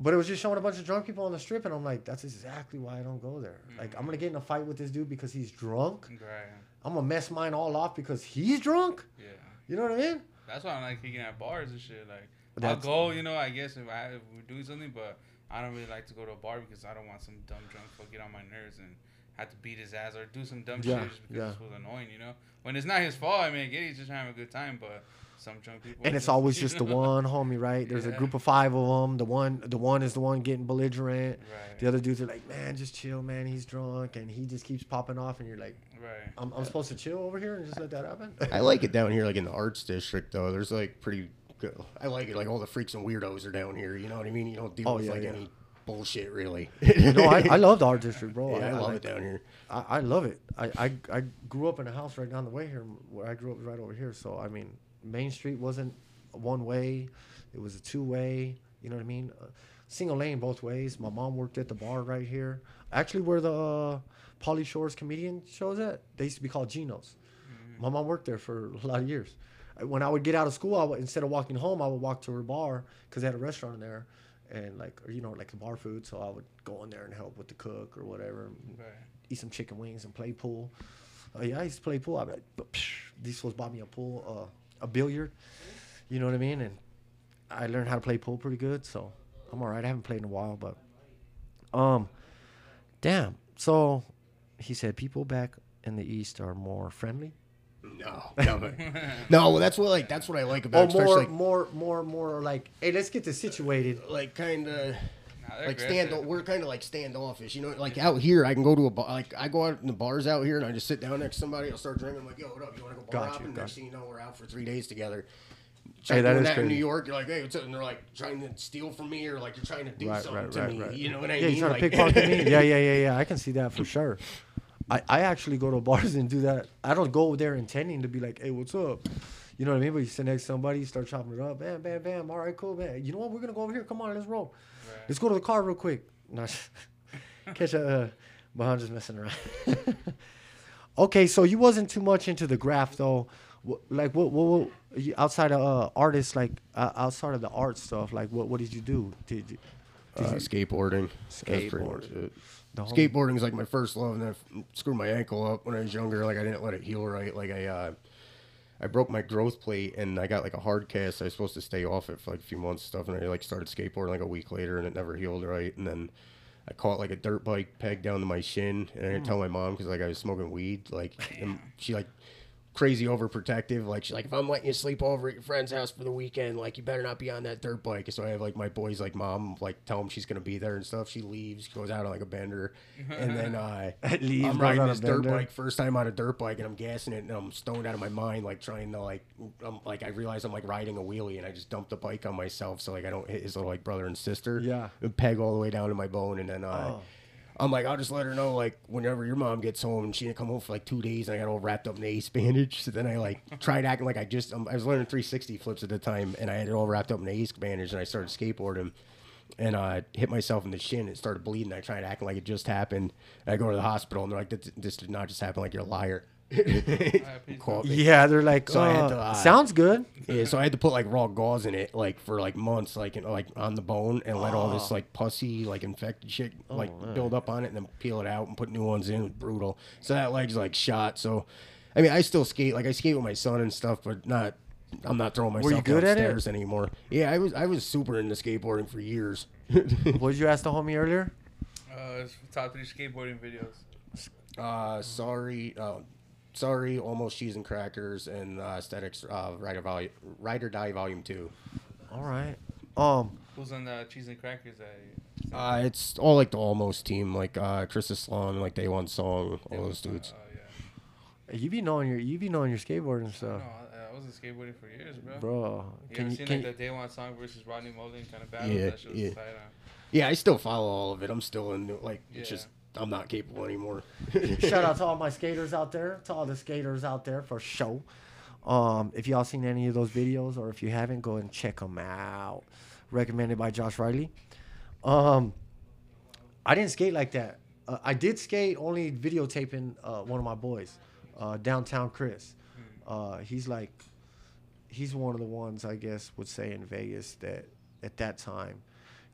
[SPEAKER 1] But it was just showing a bunch of drunk people on the strip, and I'm like, that's exactly why I don't go there. Like, I'm gonna mm. get in a fight with this dude because he's drunk.
[SPEAKER 2] Right.
[SPEAKER 1] I'm gonna mess mine all off because he's drunk.
[SPEAKER 2] Yeah.
[SPEAKER 1] You know what I mean?
[SPEAKER 2] That's why I'm like kicking at bars and shit. Like,
[SPEAKER 1] That's-
[SPEAKER 2] I'll go, you know, I guess if, I, if we're doing something, but I don't really like to go to a bar because I don't want some dumb drunk fuck get on my nerves and have to beat his ass or do some dumb
[SPEAKER 1] Yeah,
[SPEAKER 2] shit just because
[SPEAKER 1] yeah.
[SPEAKER 2] it's was annoying, you know? When it's not his fault, I mean, I get he's just having a good time, but some drunk people.
[SPEAKER 1] and it's always just the one homie, right? There's a group of five of them. The one, the one is the one getting belligerent.
[SPEAKER 2] Right.
[SPEAKER 1] The other dudes are like, man, just chill, man. He's drunk, and he just keeps popping off, and you're like,
[SPEAKER 2] Right.
[SPEAKER 1] I'm, I'm supposed to chill over here and just let that happen.
[SPEAKER 3] I like it down here, like in the arts district, though. There's like pretty good. I like it. Like all the freaks and weirdos are down here. You know what I mean? You don't deal
[SPEAKER 1] Oh,
[SPEAKER 3] with
[SPEAKER 1] yeah,
[SPEAKER 3] like
[SPEAKER 1] yeah.
[SPEAKER 3] any bullshit, really.
[SPEAKER 1] no, I, I love the art district, bro.
[SPEAKER 3] yeah, I, love
[SPEAKER 1] like-
[SPEAKER 3] it down here.
[SPEAKER 1] I, I love it. I, I I grew up in a house right down the way here. Where I grew up right over here. So I mean, Main Street wasn't one way; it was a two way. You know what I mean? Uh, single lane both ways. My mom worked at the bar right here. Actually, where the uh, Pauly Shore's comedian shows at, they used to be called Geno's. My mom worked there for a lot of years. Uh, When I would get out of school, I would, instead of walking home, I would walk to her bar because they had a restaurant in there, and like or, you know like the bar food. So I would go in there and help with the cook or whatever
[SPEAKER 2] Right.
[SPEAKER 1] eat some chicken wings and play pool. Uh, yeah, I used to play pool. I'd be like, "But, psh, these fools bought me a pool, uh, a billiard. You know what I mean? And I learned how to play pool pretty good, so I'm all right. I haven't played in a while, but um, damn. So he said people back in the east are more friendly.
[SPEAKER 3] No, no, no. Well, that's what like that's what I like about, especially
[SPEAKER 1] more,
[SPEAKER 3] like,
[SPEAKER 1] more, more, more like, hey, let's get this situated.
[SPEAKER 3] like kind of.
[SPEAKER 2] Nah, they're
[SPEAKER 3] like stand
[SPEAKER 2] aggressive.
[SPEAKER 3] we're kind of like standoffish you know like out here i can go to a bar like i go out in the bars out here and i just sit down next to somebody i'll start drinking i'm like yo what up you want to go bar
[SPEAKER 1] Got you,
[SPEAKER 3] hopping
[SPEAKER 1] got
[SPEAKER 3] next thing you know we're out for three days together
[SPEAKER 1] Hey,
[SPEAKER 3] Try
[SPEAKER 1] that
[SPEAKER 3] doing
[SPEAKER 1] is
[SPEAKER 3] that in. New York, you're like, hey, what's up? And they're like trying to steal from me, or like you're trying to do
[SPEAKER 1] Right,
[SPEAKER 3] something
[SPEAKER 1] right,
[SPEAKER 3] to
[SPEAKER 1] right,
[SPEAKER 3] me.
[SPEAKER 1] right.
[SPEAKER 3] You know what I
[SPEAKER 1] yeah,
[SPEAKER 3] mean?
[SPEAKER 1] you're trying
[SPEAKER 3] like,
[SPEAKER 1] to pickpocket me. Yeah, yeah, yeah, yeah. I can see that for sure. I, I actually go to bars and do that. I don't go there intending to be like, hey, what's up? You know what I mean? But you sit next to somebody, you start chopping it up, bam, bam, bam. All right, cool, man. You know what? We're gonna go over here. Come on, let's roll. Let's go to the car real quick. No, catch a, uh, but I'm just messing around. okay, so you wasn't too much into the graph though. Like what, what, what you- outside of uh, artists, like uh, outside of the art stuff, like what, what did you do? Did you?
[SPEAKER 3] uh, skateboarding. That's pretty much
[SPEAKER 1] Skateboarding.
[SPEAKER 3] it.
[SPEAKER 1] The whole-
[SPEAKER 3] Skateboarding is like my first love, and I f- screwed my ankle up when I was younger. Like I didn't let it heal right. Like I, uh, I broke my growth plate, and I got like a hard cast. I was supposed to stay off it for like a few months, and stuff, and I like started skateboarding like a week later, and it never healed right. And then I caught like a dirt bike peg down to my shin, and I didn't mm. tell my mom because like I was smoking weed. Like, and she like crazy overprotective. Like she's like, if I'm letting you sleep over at your friend's house for the weekend, like you better not be on that dirt bike. So I have like my boys like mom like tell him she's gonna be there and stuff. She leaves, goes out on like a bender, and then uh,
[SPEAKER 1] Leaves,
[SPEAKER 3] I'm riding
[SPEAKER 1] on a
[SPEAKER 3] this dirt bike first time on a dirt bike, and I'm gassing it, and I'm stoned out of my mind, like trying to like, I'm like I realize I'm like riding a wheelie, and I just dumped the bike on myself so like I don't hit his little like brother and sister.
[SPEAKER 1] Yeah.
[SPEAKER 3] and peg all the way down to my bone, and then uh,
[SPEAKER 1] Oh.
[SPEAKER 3] I'm like, I'll just let her know, like, whenever your mom gets home, and she didn't come home for like two days, and I got all wrapped up in ace bandage. So then I like tried acting like I just, um, I was learning 360 flips at the time, and I had it all wrapped up in ace bandage, and I started skateboarding, and uh, hit myself in the shin. It started bleeding. I tried acting like it just happened. And I go to the hospital, and they're like, this, this did not just happen. Like you're a liar. Call.
[SPEAKER 1] Yeah, they're like,
[SPEAKER 3] So I had
[SPEAKER 1] uh,
[SPEAKER 3] to, uh,
[SPEAKER 1] sounds good.
[SPEAKER 3] Yeah, so I had to put like raw gauze in it, like for like months, like in, like on the bone, and let all this like pussy, like infected shit, like build up on it, and then peel it out and put new ones in. It was brutal. So that leg's like shot. So, I mean, I still skate. Like I skate with my son and stuff, but not. I'm not throwing myself
[SPEAKER 1] you good at it?
[SPEAKER 3] downstairs anymore. Yeah, I was. I was super into skateboarding for years.
[SPEAKER 1] What did you ask the homie earlier?
[SPEAKER 2] Uh, it's top three skateboarding videos.
[SPEAKER 3] uh, sorry. Uh, sorry, almost cheese and crackers, and uh, aesthetics. Uh, Rider Vol- Ride or Die Volume Two.
[SPEAKER 1] All right. Um.
[SPEAKER 2] Who's on the cheese and crackers? That,
[SPEAKER 3] Uh, it's all like the almost team, like uh, Chris Haslam, like Daewon Song, all
[SPEAKER 2] Yeah,
[SPEAKER 3] those dudes.
[SPEAKER 2] Oh yeah.
[SPEAKER 1] You be knowing your you be knowing your skateboarding
[SPEAKER 2] No,
[SPEAKER 1] stuff,
[SPEAKER 2] I, I wasn't skateboarding for years, bro.
[SPEAKER 1] bro.
[SPEAKER 2] You
[SPEAKER 1] Can
[SPEAKER 2] ever
[SPEAKER 1] you
[SPEAKER 2] seen
[SPEAKER 1] can
[SPEAKER 2] like the Daewon Song versus Rodney Mullen kind of battle?
[SPEAKER 3] Yeah,
[SPEAKER 2] that shit was
[SPEAKER 3] yeah.
[SPEAKER 2] tight on.
[SPEAKER 3] Yeah, I still follow all of it. I'm still in like it's
[SPEAKER 2] Yeah.
[SPEAKER 3] just I'm not capable anymore.
[SPEAKER 1] Shout out to all my skaters out there, to all the skaters out there for show. Um, if y'all seen any of those videos, or if you haven't, go and check them out. Recommended by Josh Riley. Um, I didn't skate like that. Uh, I did skate only videotaping uh, one of my boys, uh, downtown Chris. Uh, he's like, he's one of the ones I guess would say in Vegas that at that time,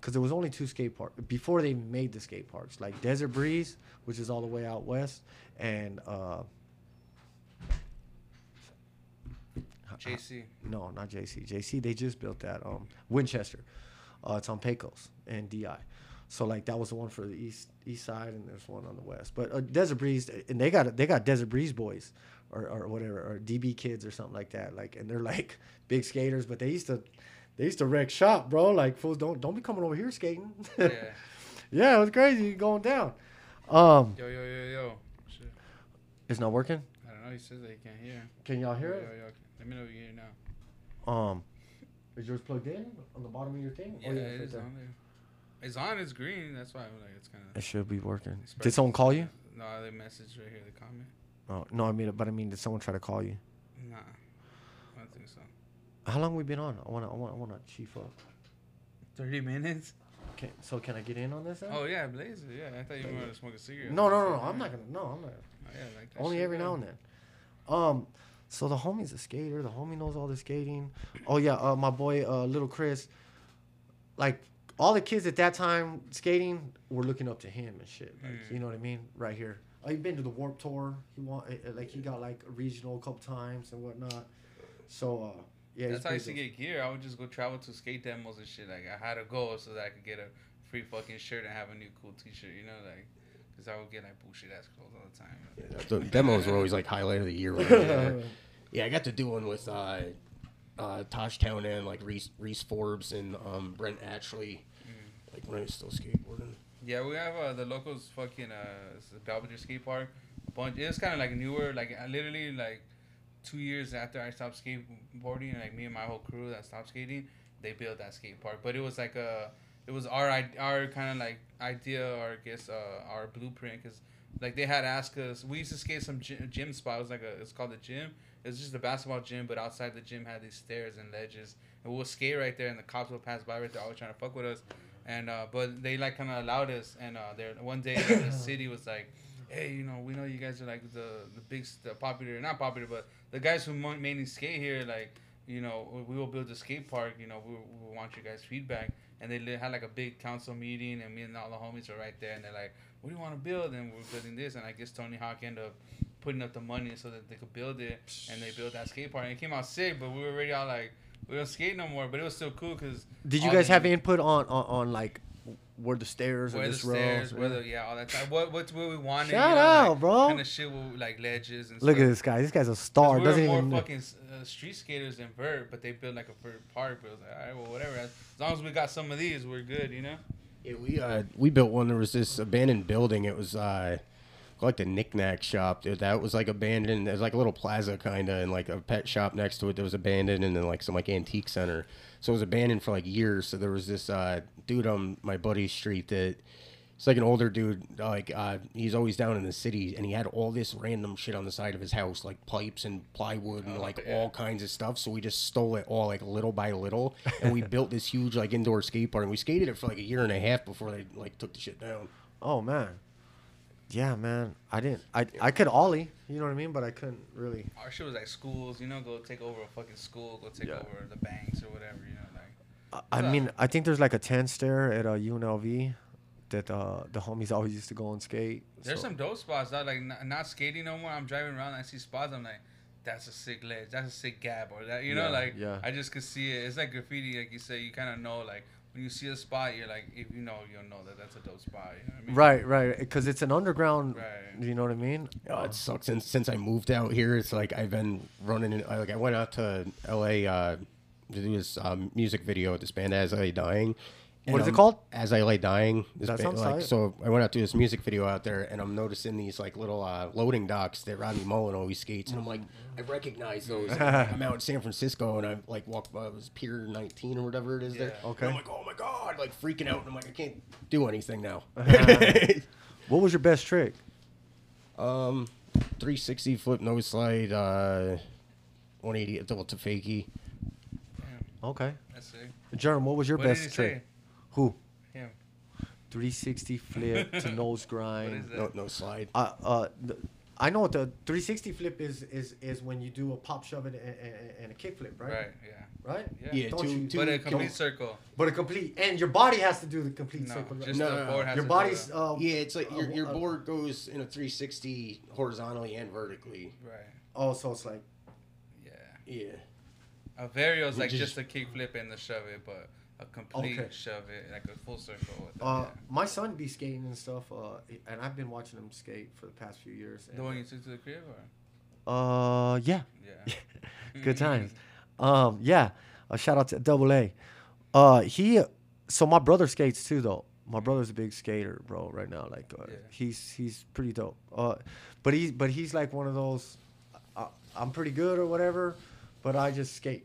[SPEAKER 1] because there was only two skate parks before they made the skate parks, like Desert Breeze, which is all the way out west, and uh,
[SPEAKER 2] JC.
[SPEAKER 1] no, not JC. JC, they just built that. Um, Winchester. Uh, it's on Pecos and DI. So like that was the one for the east east side, and there's one on the west. But uh, Desert Breeze, and they got they got Desert Breeze boys, or, or whatever, or DB kids or something like that. Like, and they're like big skaters, but they used to they used to wreck shop, bro. Like fools, don't don't be coming over here skating.
[SPEAKER 2] Yeah.
[SPEAKER 1] yeah, it was crazy going down. Um,
[SPEAKER 2] Yo, yo, yo, yo. Shit.
[SPEAKER 1] it's not working.
[SPEAKER 2] I don't know. He says that he can't hear.
[SPEAKER 1] Can y'all hear
[SPEAKER 2] Yo,
[SPEAKER 1] it?
[SPEAKER 2] yo, yo. Let me know if you hear now.
[SPEAKER 1] Um, is yours plugged in on the bottom of your thing?
[SPEAKER 2] Yeah,
[SPEAKER 1] Oh,
[SPEAKER 2] it
[SPEAKER 1] it's there.
[SPEAKER 2] on there. It's on. It's green. That's why I'm like, it's kind of.
[SPEAKER 1] It should be working. Did someone call you?
[SPEAKER 2] No, they message right here. The comment.
[SPEAKER 1] Oh no, I mean, but I mean, did someone try to call you?
[SPEAKER 2] Nah, I don't think so.
[SPEAKER 1] How long we been on? I wanna, I wanna, I wanna chief up.
[SPEAKER 2] Thirty minutes.
[SPEAKER 1] Okay, so can I get in on this? Then?
[SPEAKER 2] Oh yeah, Blazer. Yeah, I thought you wanted to smoke a cigarette.
[SPEAKER 1] no, no, no, no, I'm not gonna. No, I'm not.
[SPEAKER 2] Oh, yeah, like that
[SPEAKER 1] Only
[SPEAKER 2] shit,
[SPEAKER 1] every
[SPEAKER 2] though.
[SPEAKER 1] now and then. Um, so the homie's a skater. The homie knows all the skating. Oh yeah, uh, my boy, uh, little Chris. Like all the kids at that time skating were looking up to him and shit. Like
[SPEAKER 2] Mm.
[SPEAKER 1] you know what I mean? Right here. Oh, he been to the Warped Tour. He want uh, like he got like a regional a couple times and whatnot. So uh, yeah,
[SPEAKER 2] That's how I used to
[SPEAKER 1] pretty
[SPEAKER 2] get gear. I would just go travel to skate demos and shit. Like I had to go so that I could get a free fucking shirt and have a new cool T-shirt. You know, like because I would get like bullshit ass clothes all the time.
[SPEAKER 3] Yeah, the demos were always like highlight of the year. Right
[SPEAKER 1] good.
[SPEAKER 3] there. yeah, I got to do one with uh, uh, Tosh Townend, like Reese Reese Forbes and um, Brent Atchley, like when I was still skateboarding.
[SPEAKER 2] Yeah, we have uh, the locals fucking uh, it's the Belvedere skate park. Bunch. It's kind of like newer. Like I literally like two years after I stopped skateboarding, like me and my whole crew that stopped skating, they built that skate park. But it was like a, it was our our kind of like idea or I guess uh, our blueprint because like they had asked us. We used to skate some gym, gym spot. It was like a it's called the gym. It's just a basketball gym, but outside the gym had these stairs and ledges, and we'll skate right there, and the cops will pass by right there, always trying to fuck with us. And uh, but they like kind of allowed us, and uh, there one day the city was like, hey, you know, we know you guys are like the the big, the popular, not popular, but the guys who mainly skate here, like, you know, we- will build a skate park. You know, we, we want you guys feedback. And they had like a big council meeting, and me and all the homies are right there, and they're like, "What do you want to build?" And we're building this, and I guess Tony Hawk ended up putting up the money so that they could build it, and they built that skate park. And it came out sick, but we were already all like, we don't skate no more, but it was still cool because
[SPEAKER 1] Did you guys
[SPEAKER 2] the-
[SPEAKER 1] have input on, on, on like where the stairs or
[SPEAKER 2] where the
[SPEAKER 1] this
[SPEAKER 2] stairs,
[SPEAKER 1] row?
[SPEAKER 2] where the yeah, all that time. What what's what we wanted?
[SPEAKER 1] Shout
[SPEAKER 2] you know,
[SPEAKER 1] out,
[SPEAKER 2] like,
[SPEAKER 1] bro.
[SPEAKER 2] Kind of shit with like ledges and
[SPEAKER 1] Look
[SPEAKER 2] stuff.
[SPEAKER 1] at this guy. This guy's a star.
[SPEAKER 2] We
[SPEAKER 1] Doesn't
[SPEAKER 2] were
[SPEAKER 1] even.
[SPEAKER 2] more fucking uh, street skaters than vert, but they built like a vert park. But it was like, all right, well, whatever. As long as we got some of these, we're good, you know.
[SPEAKER 3] Yeah, we uh we built one. There was this abandoned building. It was uh like the knickknack shop. Dude, That was like abandoned. There's like a little plaza kind of, and like a pet shop next to it that was abandoned, and then like some like antique center. So it was abandoned for like years. So there was this uh dude on my buddy's street that. It's like an older dude, like uh, he's always down in the city, and he had all this random shit on the side of his house, like pipes and plywood and
[SPEAKER 2] Oh,
[SPEAKER 3] like
[SPEAKER 2] yeah.
[SPEAKER 3] all kinds of stuff. So we just stole it all, like little by little, and we built this huge like indoor skate park. And we skated it for like a year and a half before they like took the shit down.
[SPEAKER 1] Oh man. Yeah, man. I didn't. I I could ollie. You know what I mean? But I couldn't really.
[SPEAKER 2] Our shit was like schools, you know, go take over a fucking school, go take
[SPEAKER 1] Yeah.
[SPEAKER 2] over the banks or whatever, you know, like.
[SPEAKER 1] I, I
[SPEAKER 2] Yeah.
[SPEAKER 1] mean, I think there's like a ten stair at uh, UNLV that uh, the homies always used to go and skate.
[SPEAKER 2] There's
[SPEAKER 1] so-
[SPEAKER 2] some dope spots. That like not, not skating no more. I'm driving around, and I see spots. I'm like, that's a sick ledge. That's a sick gap, or that you know,
[SPEAKER 1] Yeah,
[SPEAKER 2] like
[SPEAKER 1] yeah.
[SPEAKER 2] I just could see it. It's like graffiti, like you say. You kind of know, like when you see a spot, you're like, if you know, you'll know that that's a dope spot. You know what I mean?
[SPEAKER 1] Right, right. Because it's an underground.
[SPEAKER 2] Right.
[SPEAKER 1] You know what I mean?
[SPEAKER 3] Oh, it sucks. Since since I moved out here, it's like I've been running. In, I- like I went out to L.A. Uh, to do this um, music video with this band As I Lay Dying.
[SPEAKER 1] What is it
[SPEAKER 3] I'm-
[SPEAKER 1] called?
[SPEAKER 3] As I Lay Dying. This
[SPEAKER 1] That
[SPEAKER 3] ba-
[SPEAKER 1] sounds
[SPEAKER 3] like,
[SPEAKER 1] tight.
[SPEAKER 3] so I went out to this music video out there, and I'm noticing these like little uh, loading docks that Rodney Mullen always skates, and I'm like, I recognize those. Like, I'm out in San Francisco, and I like walk by it was Pier 19 or whatever it is there.
[SPEAKER 1] Okay.
[SPEAKER 3] And I'm like, oh my god, like freaking out, and I'm like, I can't do anything now.
[SPEAKER 1] What was your best trick?
[SPEAKER 3] Um, 360 flip nose slide, uh, 180 double to fakie.
[SPEAKER 1] Okay.
[SPEAKER 2] That's it.
[SPEAKER 1] Jerem, what was your
[SPEAKER 2] What
[SPEAKER 1] best trick?
[SPEAKER 2] say?
[SPEAKER 1] Who?
[SPEAKER 2] Him.
[SPEAKER 1] 360 flip to nose grind.
[SPEAKER 2] is that?
[SPEAKER 3] No, no slide.
[SPEAKER 1] Uh, uh, the, I know what the 360 flip is is is when you do a pop shove and, and, and a kick flip, right?
[SPEAKER 2] Right. Yeah.
[SPEAKER 1] Right?
[SPEAKER 2] Yeah.
[SPEAKER 3] Yeah,
[SPEAKER 1] Don't
[SPEAKER 3] two-
[SPEAKER 1] you-
[SPEAKER 3] two-
[SPEAKER 2] But a complete
[SPEAKER 3] don't-
[SPEAKER 2] circle.
[SPEAKER 1] But a complete and your body has to do the complete
[SPEAKER 2] No,
[SPEAKER 1] circle. right?
[SPEAKER 2] just
[SPEAKER 3] No,
[SPEAKER 2] the
[SPEAKER 3] no, no.
[SPEAKER 2] has
[SPEAKER 1] your
[SPEAKER 2] to
[SPEAKER 1] body's
[SPEAKER 2] Do
[SPEAKER 1] uh,
[SPEAKER 3] Yeah, it's like your, your
[SPEAKER 1] uh,
[SPEAKER 3] board goes in a 360 horizontally and vertically.
[SPEAKER 2] right.
[SPEAKER 1] oh, so it's like
[SPEAKER 2] Yeah.
[SPEAKER 3] Yeah.
[SPEAKER 2] A vario is like
[SPEAKER 3] just-
[SPEAKER 2] just, a kick flip and the shove it, but a complete
[SPEAKER 1] Okay.
[SPEAKER 2] shove it, like a full circle. With
[SPEAKER 1] uh,
[SPEAKER 2] yeah.
[SPEAKER 1] my son be skating and stuff, uh, and I've been watching him skate for the past few years.
[SPEAKER 2] The one you took to the crib, or
[SPEAKER 1] uh, yeah,
[SPEAKER 2] yeah.
[SPEAKER 1] good times. Um, yeah, a shout out to Double A. Uh, he, so my brother skates too though. My brother's a big skater, bro. Right now, like uh,
[SPEAKER 2] Yeah.
[SPEAKER 1] he's he's pretty dope. Uh, but he's but he's like one of those. I'm pretty good or whatever, but I just skate.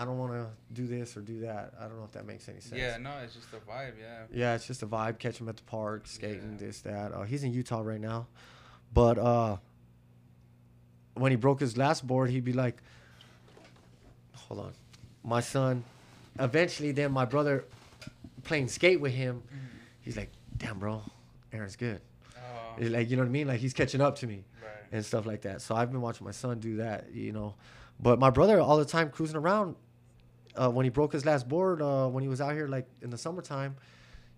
[SPEAKER 1] I don't want to do this or do that. I don't know if that makes any sense.
[SPEAKER 2] Yeah, no, it's just a vibe. Yeah.
[SPEAKER 1] Yeah, it's just a vibe. Catch him at the park, skating,
[SPEAKER 2] Yeah.
[SPEAKER 1] this, that. Uh, he's in Utah right now, but uh, when he broke his last board, he'd be like, "Hold on, my son." Eventually, then my brother playing skate with him, he's like, "Damn, bro, Aaron's good."
[SPEAKER 2] Oh,
[SPEAKER 1] like you know what I mean? Like he's catching up to me
[SPEAKER 2] right.
[SPEAKER 1] and stuff like that. So I've been watching my son do that, you know. But my brother all the time cruising around. Uh, when he broke his last board, uh, when he was out here like in the summertime,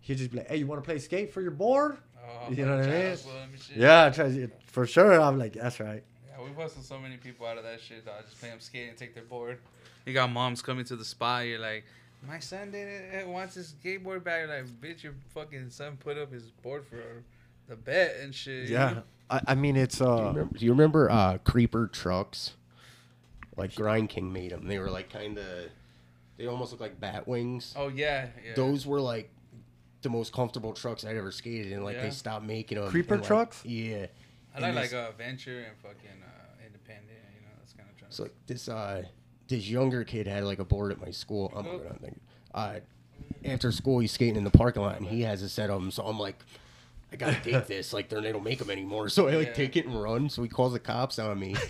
[SPEAKER 1] he'd just be like, "Hey, you want to play skate for your board?"
[SPEAKER 2] Oh,
[SPEAKER 1] You know what I mean?
[SPEAKER 2] swim and shit.
[SPEAKER 1] Yeah, I try for sure. I'm like, "That's right."
[SPEAKER 2] Yeah, we busted so many people out of that shit. Dog. Just pay them skate and take their board. You got moms coming to the spot. You're like, my son didn't wants his skateboard back. You're like, bitch, your fucking son put up his board for the bet and shit.
[SPEAKER 1] Yeah. I, I mean it's
[SPEAKER 3] Do you
[SPEAKER 1] uh,
[SPEAKER 3] remember, do you remember uh, Creeper trucks? Like Grind King made them. They were like kind of, they almost look like bat wings.
[SPEAKER 2] Oh yeah, yeah.
[SPEAKER 3] Those were like the most comfortable trucks I'd ever skated in. Like
[SPEAKER 2] Yeah.
[SPEAKER 3] they stopped making them.
[SPEAKER 1] Creeper
[SPEAKER 3] and, like,
[SPEAKER 1] trucks?
[SPEAKER 3] Yeah.
[SPEAKER 2] I like
[SPEAKER 3] and
[SPEAKER 2] like
[SPEAKER 3] this-
[SPEAKER 2] uh, Venture and fucking uh, Independent. You know, that's kind of trucks.
[SPEAKER 3] So like this uh this younger kid had like a board at my school. I'm
[SPEAKER 2] Oh.
[SPEAKER 3] gonna think. Uh, after school he's skating in the parking lot and he has a set of them. So I'm like, I gotta take this. Like they're, they don't make them anymore. So I like
[SPEAKER 2] Yeah.
[SPEAKER 3] take it and run. So he calls the cops on me.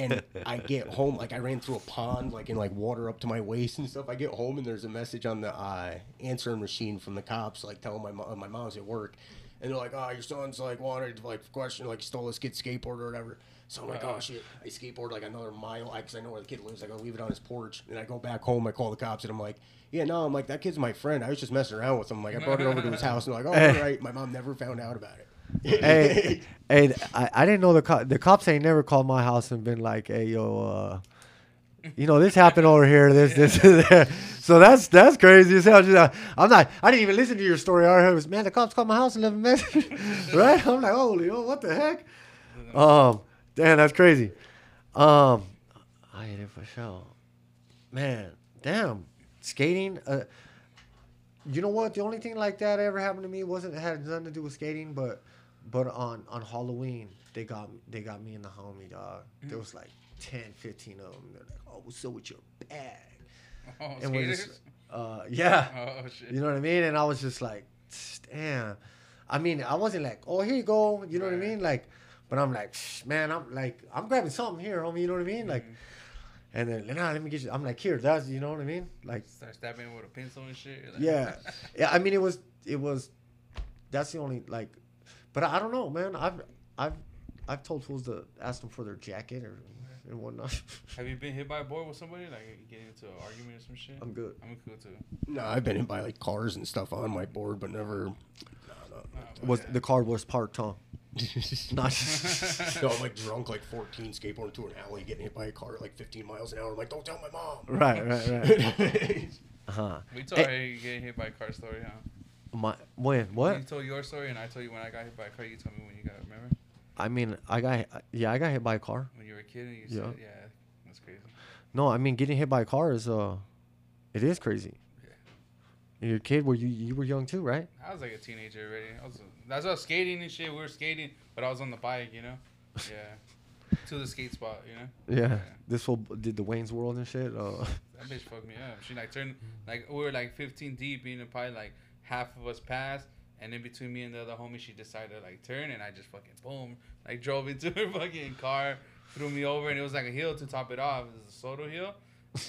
[SPEAKER 3] And I get home, like I ran through a pond, like in like water up to my waist and stuff. I get home and there's a message on the uh, answering machine from the cops, like telling my mom, my mom's at work, and they're like, "Oh, your son's like wanted to like question like stole this kid's skateboard or whatever." So I'm like, "Oh shit!" I skateboard like another mile because I know where the kid lives. I go leave it on his porch, and I go back home. I call the cops, and I'm like, "Yeah, no, I'm like that kid's my friend. I was just messing around with him. Like I brought it over to his house, and like, oh, all right." My mom never found out about it.
[SPEAKER 1] Hey, hey, I, I didn't know the co- the cops ain't never called my house and been like, "Hey, yo, uh, you know this happened over here, this, this, there." So that's that's crazy as hell. Just, uh, I'm not. I didn't even listen to your story. I heard was, "Man, the cops called my house and left a message." right? I'm like, "Holy, oh, what the heck?" Um, damn, that's crazy. Um, I hate it for sure. Man, damn, skating. Uh, you know what? The only thing like that ever happened to me wasn't it had nothing to do with skating, but but on on Halloween they got they got me and the homie dog. There was like 10, 15 of them. They're like, "Oh, what's up with your bag?"
[SPEAKER 2] oh,
[SPEAKER 1] And we're just, uh, yeah,
[SPEAKER 2] oh shit.
[SPEAKER 1] you know what I mean. And I was just like, damn. I mean, I wasn't like, "Oh, here you go," you know what I mean? Like, but I'm like, "Shh, man, I'm like, I'm grabbing something here, homie. You know what I mean? Like,
[SPEAKER 2] Mhm.
[SPEAKER 1] and then nah, let me get you. I'm like, here, that's you know what I mean? Like,
[SPEAKER 2] Start stabbing with a pencil and shit. like-
[SPEAKER 1] yeah, yeah. I mean, it was it was. That's the only like, but I, I don't know, man. I've I've I've told fools to ask them for their jacket or and whatnot.
[SPEAKER 2] Have you been hit by a board with somebody? Like getting into an argument or some shit?
[SPEAKER 1] I'm good.
[SPEAKER 2] I'm cool too.
[SPEAKER 3] No, I've been hit by like cars and stuff on my board, but never. No,
[SPEAKER 2] Oh,
[SPEAKER 1] Was
[SPEAKER 2] yeah.
[SPEAKER 1] the car was parked, huh?
[SPEAKER 3] no.
[SPEAKER 1] Not.
[SPEAKER 3] No, I'm like drunk, like 14, skateboarding into an alley, getting hit by a car at like 15 miles an hour. I'm like, don't tell my mom.
[SPEAKER 1] right, right, right. Uh-huh.
[SPEAKER 2] We told her you getting hit by a car story, huh?
[SPEAKER 1] My when what?
[SPEAKER 2] You told your story, and I told you when I got hit by a car. You told me when you got. Remember
[SPEAKER 1] I mean, I got yeah, I got hit by a car.
[SPEAKER 2] when you were a kid and you
[SPEAKER 1] Yeah.
[SPEAKER 2] said, "Yeah, that's crazy."
[SPEAKER 1] No, I mean getting hit by a car is uh, it is crazy. You're a kid. Were you you were young too, right?
[SPEAKER 2] I was like a teenager already. I was. That's why skating and shit. We were skating, but I was on the bike, you know. Yeah. to the skate spot, you know.
[SPEAKER 1] Yeah. This fool did the Wayne's World and shit. Uh,
[SPEAKER 2] That bitch fucked me up. She like turned like we were like 15 deep, being probably like half of us passed, and in between me and the other homie, she decided to like turn, and I just fucking boom, like drove into her fucking car, threw me over, and it was like a hill to top it off. It was a Soto hill,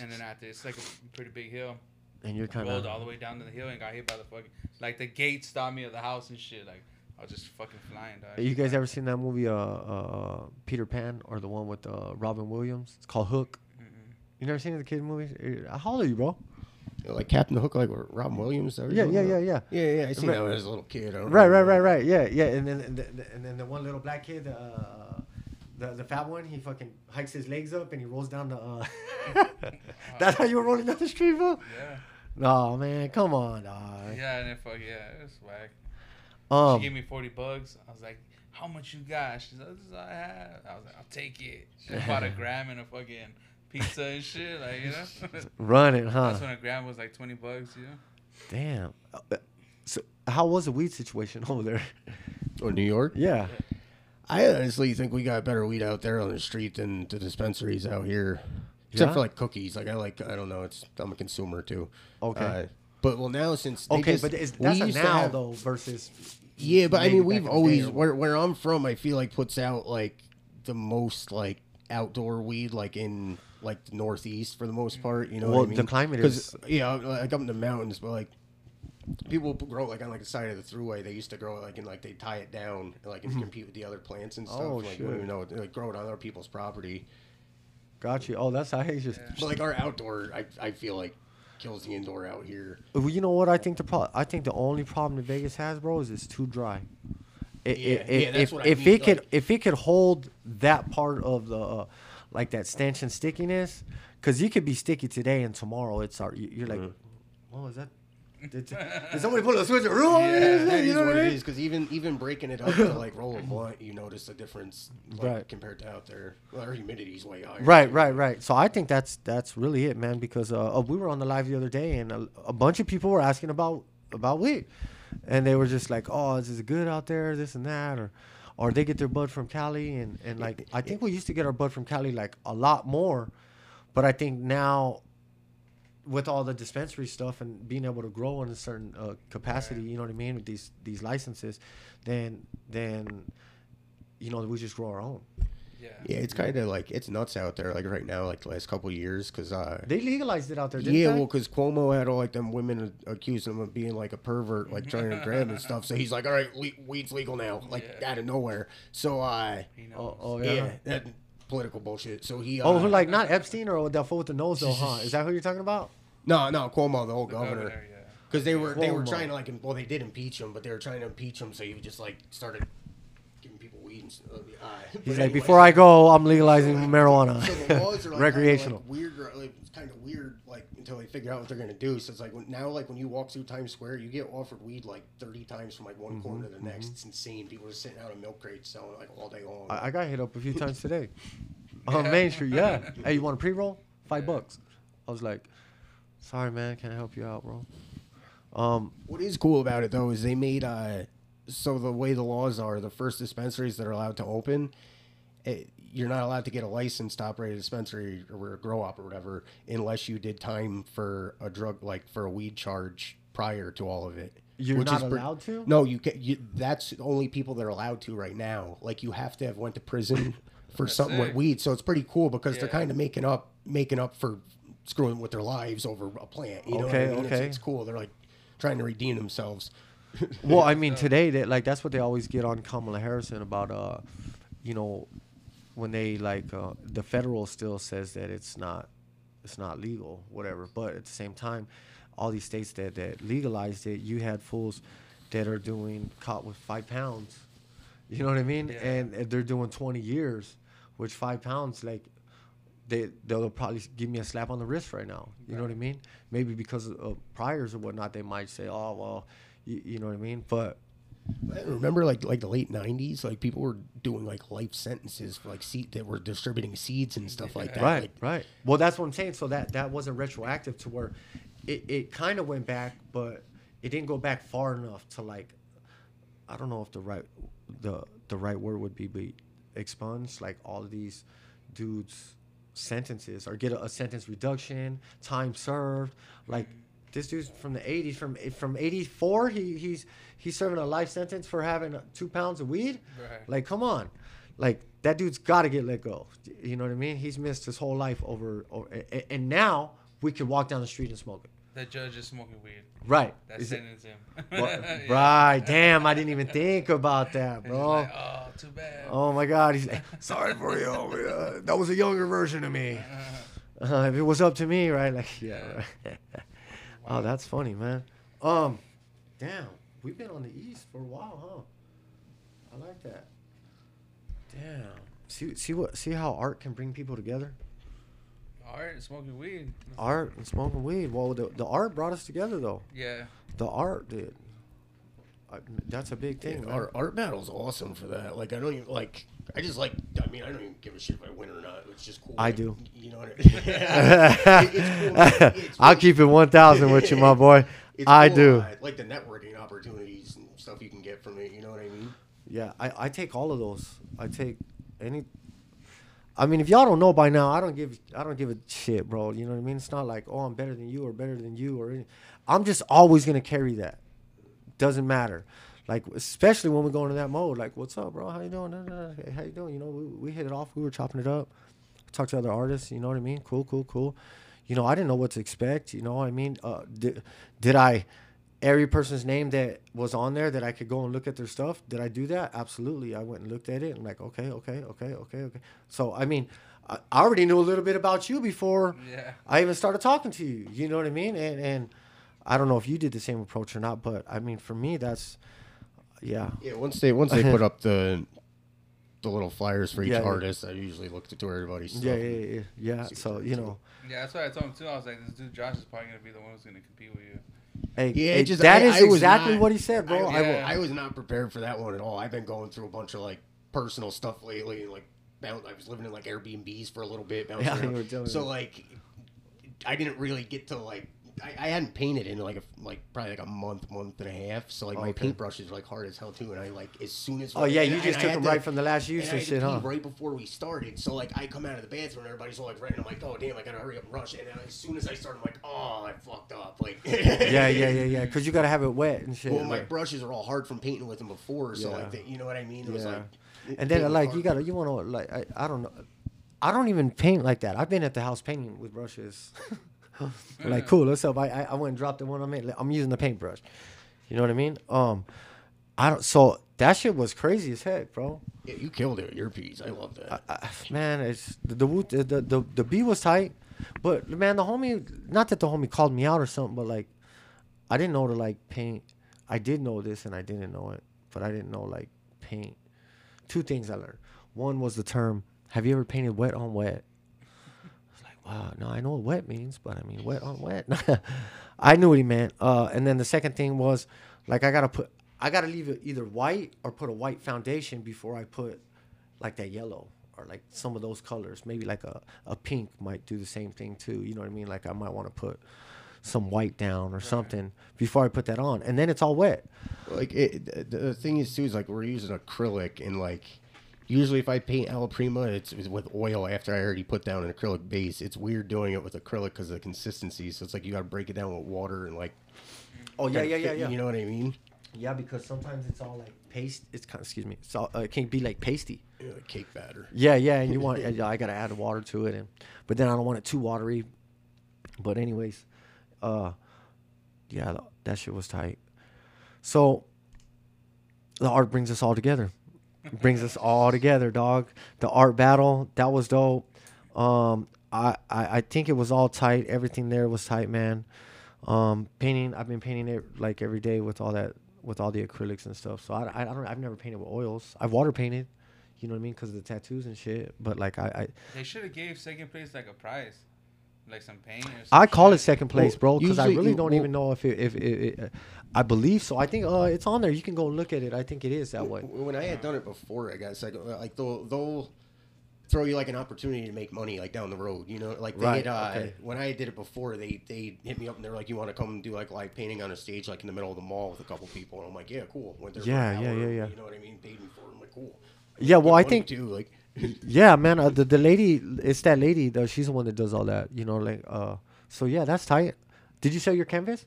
[SPEAKER 2] and then after it's like a pretty big hill.
[SPEAKER 1] and you're kind of
[SPEAKER 2] rolled all the way down to the hill and got hit by the fucking like the gate stopped me at the house and shit. Like I was just fucking flying. Dog.
[SPEAKER 1] You guys ever seen that movie, uh, uh, Peter Pan, or the one with uh, Robin Williams? It's called Hook.
[SPEAKER 2] Mm-mm.
[SPEAKER 1] You never seen the kid movie? How old are you, bro?
[SPEAKER 3] Like Captain Hook, like Robin Williams. that
[SPEAKER 1] Yeah, yeah, yeah, yeah.
[SPEAKER 3] Yeah, yeah. I seen
[SPEAKER 1] Right.
[SPEAKER 3] that when I was a little kid. I don't
[SPEAKER 1] Right, right, right, right. Yeah, yeah. And then and, the, and then the one little black kid, uh, the the fat one, he fucking hikes his legs up and he rolls down the. Uh, That's how you were rolling down the street, bro.
[SPEAKER 2] Yeah.
[SPEAKER 1] No, man, come on, dog.
[SPEAKER 2] Yeah, and then fuck yeah, it was whack.
[SPEAKER 1] Um,
[SPEAKER 2] she gave me forty bucks. I was like, "How much you got?" She's like, "This is all I have." I was like, "I'll take it." She bought a gram and a fucking pizza and shit, like you know.
[SPEAKER 1] running, huh?
[SPEAKER 2] That's when a gram was like twenty bucks, you know.
[SPEAKER 1] Damn. Uh, So, how was the weed situation over there?
[SPEAKER 3] Or New York.
[SPEAKER 1] yeah.
[SPEAKER 3] I honestly think we got better weed out there on the street than the dispensaries out here. Except
[SPEAKER 1] Yeah?
[SPEAKER 3] for like cookies. Like I like I don't know. It's I'm a consumer too.
[SPEAKER 1] Okay.
[SPEAKER 3] Uh, but well now since they
[SPEAKER 1] Okay,
[SPEAKER 3] just-
[SPEAKER 1] but is,
[SPEAKER 3] we
[SPEAKER 1] that's a now
[SPEAKER 3] have-
[SPEAKER 1] though versus.
[SPEAKER 3] Yeah, but I mean we've
[SPEAKER 1] in the day
[SPEAKER 3] always where where I'm from. I feel like puts out like the most like outdoor weed like in like the northeast for the most part. You know,
[SPEAKER 1] Well,
[SPEAKER 3] what I mean?
[SPEAKER 1] the climate is-
[SPEAKER 3] yeah, like up in the mountains, but like people grow like on like the side of the thruway. They used to grow it like and like they tie it down like and compete with the other plants and stuff.
[SPEAKER 1] Mm-hmm. Oh,
[SPEAKER 3] like you
[SPEAKER 1] shit.
[SPEAKER 3] even know like grow it on other people's property.
[SPEAKER 1] Got you. Oh, that's how he's just.
[SPEAKER 3] But like our outdoor, I, I feel like kills the indoor out here.
[SPEAKER 1] Well, you know what? I think the pro- I think the only problem that Vegas has, bro, is it's too dry. It,
[SPEAKER 3] Yeah,
[SPEAKER 1] it,
[SPEAKER 3] yeah,
[SPEAKER 1] if
[SPEAKER 3] that's what I
[SPEAKER 1] if
[SPEAKER 3] mean,
[SPEAKER 1] it could if it could hold that part of the uh, like that stench and stickiness, because you could be sticky today and tomorrow it's our you're like,
[SPEAKER 3] Mhm.
[SPEAKER 1] what was that? Did, did somebody pull a switch? Yeah,
[SPEAKER 3] That
[SPEAKER 1] you
[SPEAKER 3] is
[SPEAKER 1] know
[SPEAKER 3] what
[SPEAKER 1] what
[SPEAKER 3] it is because even even breaking it up to like roll a blunt, you notice a difference like,
[SPEAKER 1] Right.
[SPEAKER 3] compared to out there. Well, our humidity's way higher.
[SPEAKER 1] Right,
[SPEAKER 3] too.
[SPEAKER 1] right, right. So I think that's that's really it, man. Because uh, uh, we were on the live the other day, and a, a bunch of people were asking about about weed, and they were just like, "Oh, is it good out there? This and that," or or they get their bud from Cali, and and like I think we used to get our bud from Cali like a lot more, but I think now. With all the dispensary stuff and being able to grow in a certain uh, capacity, you know what I mean, with these these licenses, then then, you know, we just grow our own.
[SPEAKER 2] Yeah.
[SPEAKER 3] Yeah, it's kind of like it's nuts out there. Like right now, like the last couple of years, because uh,
[SPEAKER 1] They legalized it out there, didn't
[SPEAKER 3] yeah,
[SPEAKER 1] they?
[SPEAKER 3] well, because Cuomo had all like them women accusing him of being like a pervert, like trying to grab and stuff. So he's like, "All right, le- weed's legal now," like
[SPEAKER 2] Yeah.
[SPEAKER 3] out of nowhere. So uh,
[SPEAKER 1] Oh, oh
[SPEAKER 3] yeah,
[SPEAKER 1] yeah.
[SPEAKER 3] that political bullshit. So he, uh,
[SPEAKER 1] Oh, like not Epstein or that fool with the nose though, huh? Is that who you're talking about?
[SPEAKER 3] no, no, Cuomo, the old
[SPEAKER 2] The
[SPEAKER 3] governor.
[SPEAKER 2] governor, yeah.
[SPEAKER 3] Because they were they were trying to like well they did impeach him, but they were trying to impeach him so he just like started giving And stuff. Uh,
[SPEAKER 1] He's like,
[SPEAKER 3] anyway,
[SPEAKER 1] before I go, I'm legalizing
[SPEAKER 3] so,
[SPEAKER 1] marijuana,
[SPEAKER 3] So the laws are like
[SPEAKER 1] recreational.
[SPEAKER 3] Of, like, weird. Like, it's kind of weird, like until they figure out what they're gonna do. So it's like when, now, like when you walk through Times Square, you get offered weed like 30 times from like one
[SPEAKER 1] Mm-hmm,
[SPEAKER 3] corner to the next. It's insane. People are sitting out of milk crates selling like all day long.
[SPEAKER 1] I, I got hit up a few times today on Main Street. Yeah. Hey, you want a pre roll? Five bucks. I was like, sorry, man, can't help you out, bro? Um,
[SPEAKER 3] What is cool about it though is they made uh so the way the laws are, the first dispensaries that are allowed to open, it, you're not allowed to get a license to operate a dispensary or a grow up or whatever unless you did time for a drug like for a weed charge prior to all of it.
[SPEAKER 1] You're
[SPEAKER 3] which
[SPEAKER 1] not
[SPEAKER 3] is pre-
[SPEAKER 1] allowed to?
[SPEAKER 3] No, you can. You, that's only people that are allowed to right now. Like you have to have went to prison for
[SPEAKER 2] That's
[SPEAKER 3] something with weed. So it's pretty cool because they're kind of making up making up for screwing with their lives over a plant. You know what I
[SPEAKER 1] Okay,
[SPEAKER 3] mean? It's, it's cool. They're like trying to redeem themselves.
[SPEAKER 1] well, I mean, today that like that's what they always get on Kamala Harrison about. Uh, you know, when they like uh, the federal still says that it's not, it's not legal, whatever. But at the same time, all these states that that legalized it, you had fools that are doing caught with five pounds. You know what I mean?
[SPEAKER 2] Yeah.
[SPEAKER 1] And, they're doing twenty years, which five pounds like. they they'll probably give me a slap on the wrist right now. You know what I mean? Maybe because of, of priors or whatnot, they might say, "Oh well," you, you know what I mean? But
[SPEAKER 3] Remember, like like the late '90s, like people were doing like life sentences for like seed that were distributing seeds and stuff like that.
[SPEAKER 1] right,
[SPEAKER 3] Like,
[SPEAKER 1] right. Well, that's what I'm saying. So that that wasn't retroactive to where it, it kind of went back, but it didn't go back far enough to like I don't know if the right the the right word would be be expunge like all of these dudes sentences or get a, a sentence reduction, time served. Like this dude's from the 80s from from 84 he he's he's serving a life sentence for having two pounds of weed
[SPEAKER 2] Right.
[SPEAKER 1] like come on like that dude's got to get let go you know what i mean he's missed his whole life over, over and, now we can walk down the street and smoke it
[SPEAKER 2] The judge is smoking weed.
[SPEAKER 1] right
[SPEAKER 2] That sentence him.
[SPEAKER 1] Well,
[SPEAKER 2] Yeah.
[SPEAKER 1] right damn i didn't even think about that bro
[SPEAKER 2] like, oh, too bad.
[SPEAKER 1] oh my god he's like sorry for you uh, that was a younger version of me uh, if it was up to me right like yeah right. Oh that's funny man um damn we've been on the east for a while huh i like that damn see see what see how art can bring people together
[SPEAKER 2] All right, smoking weed.
[SPEAKER 1] art and smoking weed well the, the art brought us together though
[SPEAKER 2] Yeah.
[SPEAKER 1] the art did I, that's a big thing
[SPEAKER 3] Yeah,
[SPEAKER 1] man.
[SPEAKER 3] art, art battle's awesome for that. Like I don't even like. I just like. I mean, I don't even give a shit if I win or not. It's just cool.
[SPEAKER 1] I
[SPEAKER 3] like,
[SPEAKER 1] do.
[SPEAKER 3] You know what I mean? it, cool. really,
[SPEAKER 1] I'll keep it 1000 with you, my boy.
[SPEAKER 3] it's
[SPEAKER 1] I
[SPEAKER 3] cool,
[SPEAKER 1] do.
[SPEAKER 3] like the networking opportunities and stuff you can get from it. You know what I mean?
[SPEAKER 1] Yeah, I, I take all of those. I take any. I mean, if y'all don't know by now, I don't give I don't give a shit, bro. You know what I mean? It's not like oh I'm better than you or better than you or any. I'm just always gonna carry that. Doesn't matter. Like especially when we go into that mode. Like, what's up, bro? How you doing? Nah, nah, nah. Hey, how you doing? You know, we, we hit it off. We were chopping it up. Talk to other artists. You know what I mean? Cool, cool, cool. You know, I didn't know what to expect. You know what I mean? Uh, did, did I every person's name that was on there that I could go and look at their stuff. Did I do that? Absolutely. I went and looked at it and like, okay, okay, okay, okay, okay. So I mean, I I already knew a little bit about you before
[SPEAKER 2] Yeah.
[SPEAKER 1] I even started talking to you. You know what I mean? And and I don't know if you did the same approach or not, but I mean, for me, that's yeah,
[SPEAKER 3] Yeah. Once they once they put up the the little flyers for each
[SPEAKER 1] Yeah, yeah.
[SPEAKER 3] artist, I usually look to everybody's stuff.
[SPEAKER 1] yeah, yeah, yeah, yeah. yeah.
[SPEAKER 3] See what
[SPEAKER 1] So you know,
[SPEAKER 2] Yeah, that's why I told him too. I was like, this dude Josh is probably gonna be the one who's gonna compete with you.
[SPEAKER 1] hey,
[SPEAKER 3] Yeah,
[SPEAKER 1] hey,
[SPEAKER 3] it just
[SPEAKER 1] that
[SPEAKER 3] I-
[SPEAKER 1] is
[SPEAKER 3] I was
[SPEAKER 1] exactly
[SPEAKER 3] not-
[SPEAKER 1] what he said, bro.
[SPEAKER 3] I,
[SPEAKER 1] I,
[SPEAKER 2] Yeah.
[SPEAKER 3] I was not prepared for that one at all. I've been going through a bunch of like personal stuff lately, and like boun- I was living in like Airbnbs for a little bit. bouncing
[SPEAKER 1] Yeah, you
[SPEAKER 3] around.
[SPEAKER 1] were telling
[SPEAKER 3] so
[SPEAKER 1] me.
[SPEAKER 3] like, I didn't really get to like. I, I hadn't painted in like a like probably like a month, month and a half. So like my
[SPEAKER 1] Okay.
[SPEAKER 3] paintbrushes are like hard as hell too. And I like as soon as
[SPEAKER 1] Oh yeah, you just
[SPEAKER 3] I
[SPEAKER 1] took them
[SPEAKER 3] to-
[SPEAKER 1] right from the last use
[SPEAKER 3] and I
[SPEAKER 1] and
[SPEAKER 3] had
[SPEAKER 1] shit,
[SPEAKER 3] to
[SPEAKER 1] huh?
[SPEAKER 3] right before we started. So like I come out of the bathroom and everybody's all like right, and I'm like, oh damn, I gotta hurry up and rush. And then as soon as I start, I'm like, oh, I fucked up. Like
[SPEAKER 1] Yeah, yeah, yeah, yeah. Because you gotta have it wet and shit.
[SPEAKER 3] well, my
[SPEAKER 1] like-
[SPEAKER 3] brushes are all hard from painting with them before, so
[SPEAKER 1] Yeah.
[SPEAKER 3] like, they, you know what I mean? It was
[SPEAKER 1] Yeah.
[SPEAKER 3] like,
[SPEAKER 1] and then like
[SPEAKER 3] hard-
[SPEAKER 1] you gotta you want to like I, I don't know i don't even paint like that i've been at the house painting with brushes like cool what's up I, I i went and dropped the one i'm in i'm using the paintbrush. You know what i mean? Um i don't so that shit was crazy as heck bro.
[SPEAKER 3] Yeah, you killed it with your piece. I love that.
[SPEAKER 1] I, man it's the the, the the the B was tight but man the homie not that the homie called me out or something but like i didn't know to like paint. I did know this and i didn't know it but i didn't know like paint. Two things i learned. One was the term have you ever painted wet on wet? I wow, no, I know what wet means, but I mean wet on wet. I knew what he meant. Uh, and then the second thing was, like, I gotta put, I gotta leave it either white or put a white foundation before I put, like that yellow or like some of those colors. Maybe like a, a pink might do the same thing too. You know what I mean? Like I might want to put some white down or something before I put that on, and then it's all wet.
[SPEAKER 3] Like it, the- the thing is too is like we're using acrylic and like usually if I paint Alla Prima, it's, it's with oil after I already put down an acrylic base. It's weird doing it with acrylic because of the consistency. So it's like you got to break it down with water and like.
[SPEAKER 1] Oh yeah, yeah, yeah, yeah.
[SPEAKER 3] You know what I mean?
[SPEAKER 1] Yeah, because sometimes it's all like paste. It's kind of excuse me. It's all, uh, it can't be like pasty.
[SPEAKER 3] Know, like cake batter.
[SPEAKER 1] Yeah, yeah, and you want yeah, I gotta add water to it, and but then I don't want it too watery. But anyways, uh, yeah, that shit was tight. So the art brings us all together. Brings us all together, dog. The art battle that was dope. Um, I, I I think it was all tight. Everything there was tight, man. Um, painting. I've been painting it like every day with all that with all the acrylics and stuff. So I, I, I don't. I've never painted with oils. I've water painted. You know what I mean? Because of the tattoos and shit. But like I, I,
[SPEAKER 2] They should have gave second place like a prize, like some paint. Or some
[SPEAKER 1] I call
[SPEAKER 2] shit.
[SPEAKER 1] it second place,
[SPEAKER 3] Well,
[SPEAKER 1] bro, because I really
[SPEAKER 3] you-
[SPEAKER 1] don't
[SPEAKER 3] well-
[SPEAKER 1] even know if it, if it, it, uh, I believe so. I think uh, it's on there. You can go look at it. I think it is that way.
[SPEAKER 3] When I had done it before, I guess like like they'll they'll throw you like an opportunity to make money like down the road. You know, like they
[SPEAKER 1] Right,
[SPEAKER 3] had, uh,
[SPEAKER 1] okay.
[SPEAKER 3] when I did it before, they they hit me up and they're like, "You want to come do like live painting on a stage like in the middle of the mall with a couple people?" And I'm like, "Yeah, cool." Went there
[SPEAKER 1] Yeah, yeah,
[SPEAKER 3] hour,
[SPEAKER 1] yeah, yeah.
[SPEAKER 3] You know what I mean? Paid me for it. I'm like, "Cool."
[SPEAKER 1] Yeah, well, I think
[SPEAKER 3] too like.
[SPEAKER 1] Yeah, man. Uh, the the lady, it's that lady though. She's the one that does all that. You know, like uh. So yeah, that's tight. Did you sell your canvas?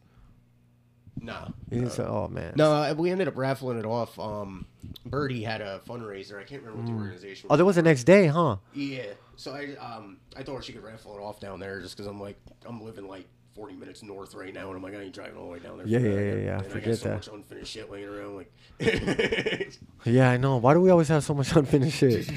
[SPEAKER 3] Nah.
[SPEAKER 1] You didn't sell. Oh man.
[SPEAKER 3] No, uh, we ended up raffling it off. Um, Birdie had a fundraiser. I can't remember what the organization.
[SPEAKER 1] Oh, there was the next day, huh?
[SPEAKER 3] Yeah. So I um I told her she could raffle it off down there just because I'm like I'm living like 40 minutes north right now and I'm like I ain't driving all the way down there.
[SPEAKER 1] Yeah,
[SPEAKER 3] for
[SPEAKER 1] yeah,
[SPEAKER 3] that.
[SPEAKER 1] yeah, yeah,
[SPEAKER 3] And I
[SPEAKER 1] forget
[SPEAKER 3] got so
[SPEAKER 1] that.
[SPEAKER 3] much unfinished shit laying around. Like
[SPEAKER 1] Yeah, I know. Why do we always have so much unfinished shit?
[SPEAKER 3] it's